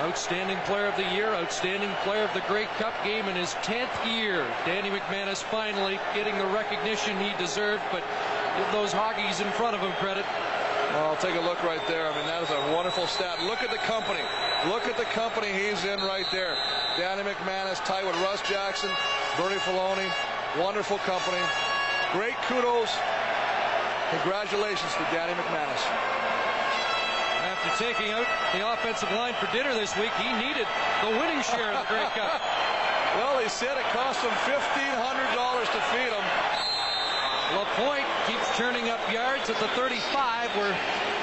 Outstanding player of the year, outstanding player of the Grey Cup game in his 10th year. Danny McManus finally getting the recognition he deserved, but give those Hoggies in front of him credit. Well, I'll take a look right there. I mean, that is a wonderful stat. Look at the company. Look at the company he's in right there. Danny McManus tied with Russ Jackson, Bernie Faloney. Wonderful company. Great kudos. Congratulations to Danny McManus. After taking out the offensive line for dinner this week, he needed the winning share of the Grey Cup. well, he said it cost him $1,500 to feed him. LaPointe keeps turning up yards at the 35. We're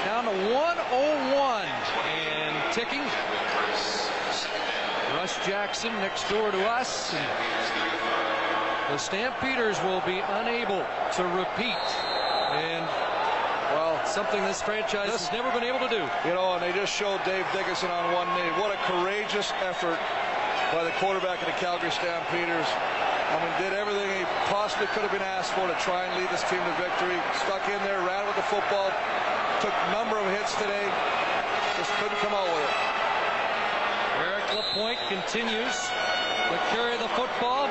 down to 101 and ticking. Russ Jackson next door to us. The Stampeders will be unable to repeat. And well, something this franchise this, has never been able to do. You know, and they just showed Dave Dickenson on one knee. What a courageous effort by the quarterback of the Calgary Stampeders. I mean, did everything he possibly could have been asked for to try and lead this team to victory. Stuck in there, ran with the football, took a number of hits today, just couldn't come out with it. Eric LaPointe continues to carry the football.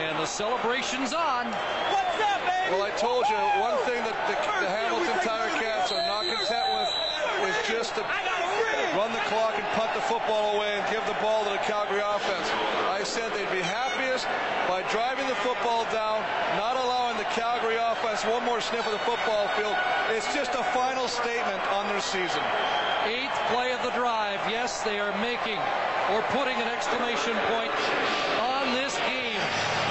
And the celebration's on. What's up, baby? Well, I told you, one thing that the, the Hamilton Tiger Cats are not content with is just to run the clock and punt the football away and give the ball to the Calgary offense. I said they'd be happiest by driving the football down, not allowing the Calgary offense one more sniff of the football field. It's just a final statement on their season. Eighth play of the drive. Yes, they are making or putting an exclamation point on this game.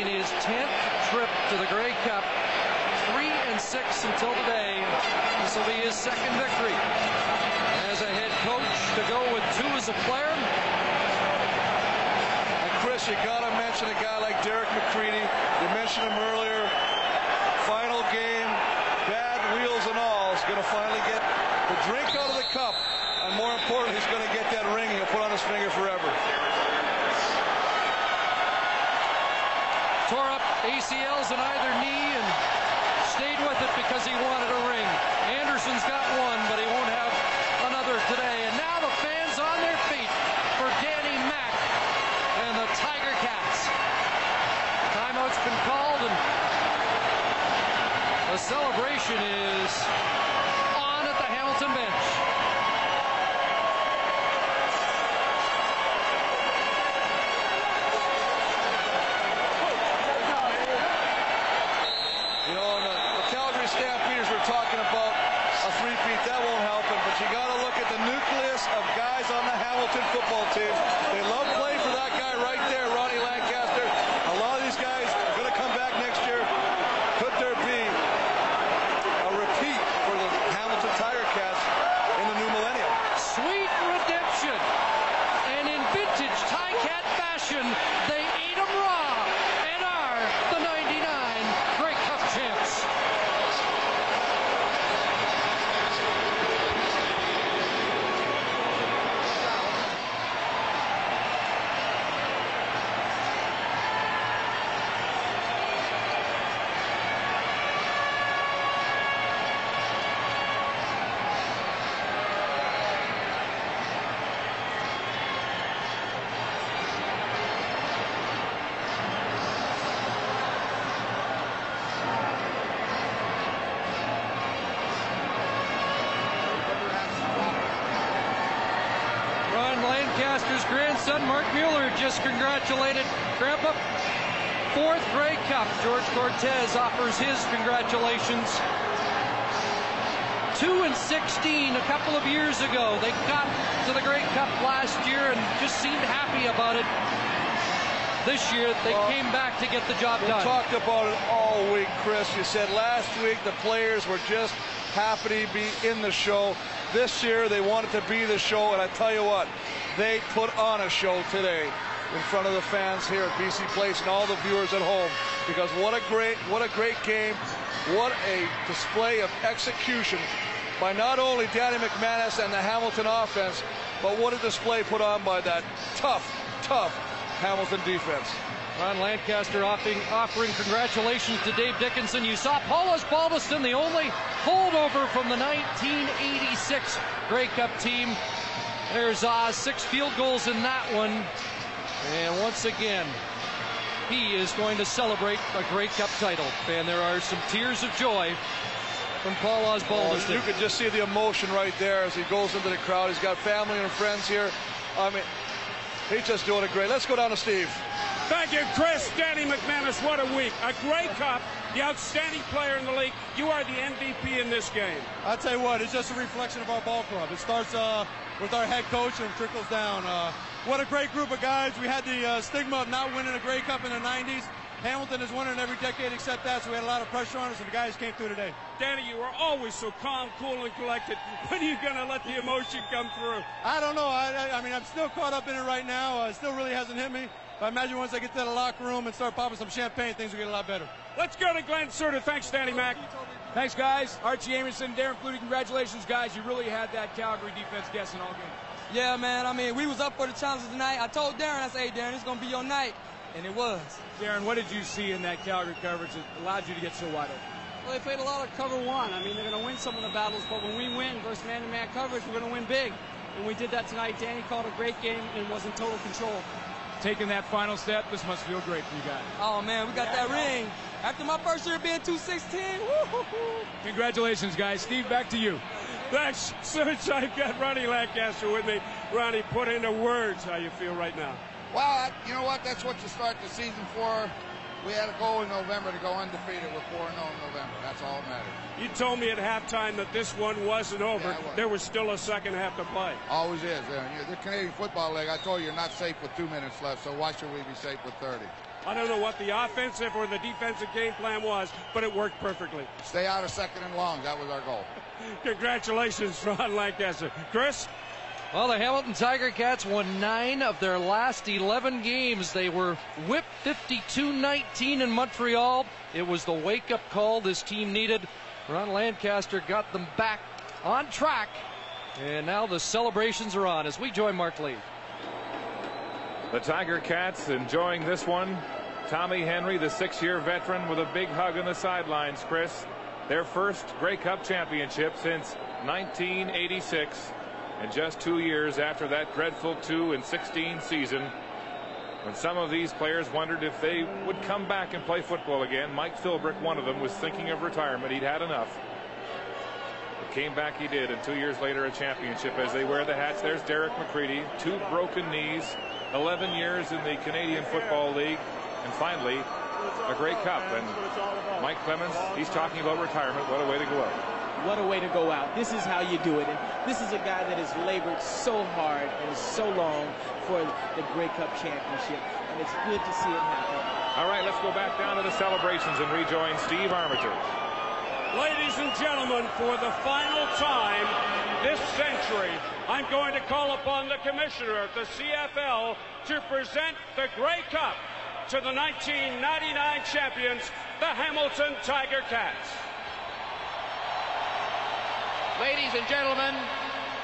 In his 10th trip to the Grey Cup. Three and six until today. This will be his second victory. As a head coach to go with two as a player. And Chris, you got to mention a guy like Derek McCready. You mentioned him earlier. Final game, bad wheels and all, is going to finally get the drink out of the cup. And more importantly, he's going to get that ring he'll put on his finger forever. Tore up ACLs in either knee and stayed with it because he wanted a ring. Anderson's got one, but he won't have another today. And now the fans on their feet for Danny Mack and the Tiger Cats. Timeout's been called and the celebration is on at the Hamilton bench. You know, and the, the Calgary Stampeders were talking about a three-peat. That won't help them, but you got to look at the nucleus of guys on the Hamilton football team. Cortez offers his congratulations. 2 and 16 a couple of years ago. They got to the Grey Cup last year and just seemed happy about it. This year, they Well, came back to get the job done. We talked about it all week, Chris. You said last week the players were just happy to be in the show. This year they wanted to be the show, and I tell you what, they put on a show today in front of the fans here at BC Place and all the viewers at home. Because what a great, what a great game, what a display of execution by not only Danny McManus and the Hamilton offense, but what a display put on by that tough, tough Hamilton defense. Ron Lancaster offering, offering congratulations to Dave Dickenson. You saw Paul Osbaldiston, the only holdover from the 1986 Grey Cup team. There's Oz, six field goals in that one. And once again, he is going to celebrate a Grey Cup title. And there are some tears of joy from Paul Oh, Osbaldiston. you could just see the emotion right there as he goes into the crowd. He's got family and friends here. I mean, he's just doing it great. Let's go down to Steve. Thank you, Chris. Danny McManus, what a week. A Grey Cup, the outstanding player in the league. You are the MVP in this game. I tell you what, it's just a reflection of our ball club. It starts uh, with our head coach and trickles down. Uh, what a great group of guys. We had the uh, stigma of not winning a Grey Cup in the 90s. Hamilton has won in every decade except that, so we had a lot of pressure on us, and the guys came through today. Danny, you are always so calm, cool, and collected. When are you going to let the emotion come through? I don't know. I, I, I mean, I'm still caught up in it right now. Uh, it still really hasn't hit me. But I imagine once I get to the locker room and start popping some champagne, things will get a lot better. Let's go to Glen Suitor. Thanks, Danny Mac. Thanks, guys. Archie Amerson, Darren Flutie, congratulations, guys. You really had that Calgary defense guessing all game. Yeah, man. I mean, we was up for the challenge tonight. I told Darren, I said, hey, Darren, it's going to be your night. And it was. Darren, what did you see in that Calgary coverage that allowed you to get so wide open? Well, they played a lot of cover one. I mean, they're going to win some of the battles, but when we win versus man-to-man coverage, we're going to win big. And we did that tonight. Danny called a great game and was in total control. Taking that final step, this must feel great for you guys. Oh, man, we got that ring. After my first year being 216, Congratulations, guys. Steve, back to you. Thanks. Since I've got Ronnie Lancaster with me, Ronnie, put into words how you feel right now. Well, you know what? That's what you start the season for. We had a goal in November to go undefeated. We're 4 0 in November. That's all that matters. You told me at halftime that this one wasn't over. Yeah, was. there was still a second half to play. Always is. Uh, yeah, The Canadian Football League, I told you, you're not safe with two minutes left, so why should we be safe with 30? I don't know what the offensive or the defensive game plan was, but it worked perfectly. Stay out of second and long. That was our goal. Congratulations, Ron Lancaster. Chris? Well, the Hamilton Tiger Cats won nine of their last 11 games. They were whipped 52-19 in Montreal. It was the wake-up call this team needed. Ron Lancaster got them back on track. And now the celebrations are on as we join Mark Lee. The Tiger Cats enjoying this one. Tommy Henry, the six-year veteran, with a big hug on the sidelines, Chris. Their first Grey Cup championship since 1986. And just two years after that dreadful 2 and 16 season, when some of these players wondered if they would come back and play football again, Mike Philbrick, one of them, was thinking of retirement. He'd had enough. But came back he did, and two years later a championship as they wear the hats. There's Derek McCready, two broken knees, 11 years in the Canadian Football League, and finally a Grey Cup. And Mike Clemens, he's talking about retirement. What a way to go out. What a way to go out. This is how you do it. And this is a guy that has labored so hard and so long for the Grey Cup championship. And it's good to see it happen. All right, let's go back down to the celebrations and rejoin Steve Armitage. Ladies and gentlemen, for the final time this century, I'm going to call upon the commissioner of the CFL to present the Grey Cup to the 1999 champions, the Hamilton Tiger Cats. Ladies and gentlemen,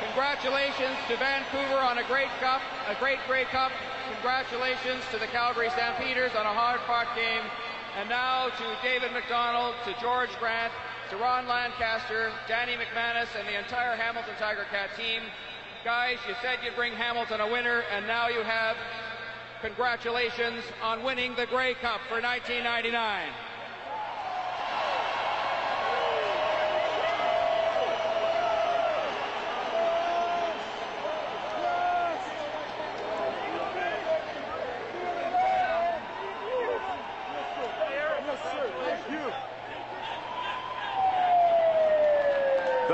congratulations to Vancouver on a great cup, a great Grey Cup. Congratulations to the Calgary Stampeders on a hard-fought game. And now to David McDonald, to George Grant, to Ron Lancaster, Danny McManus, and the entire Hamilton Tiger Cat team. Guys, you said you'd bring Hamilton a winner, and now you have congratulations on winning the Grey Cup for 1999.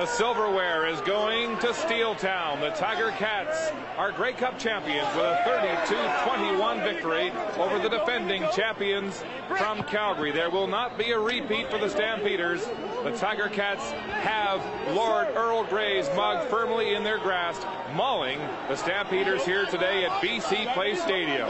The silverware is going to Steeltown. The Tiger Cats are Grey Cup champions with a 32-21 victory over the defending champions from Calgary. There will not be a repeat for the Stampeders. The Tiger Cats have Lord Earl Grey's mug firmly in their grasp, mauling the Stampeders here today at BC Place Stadium.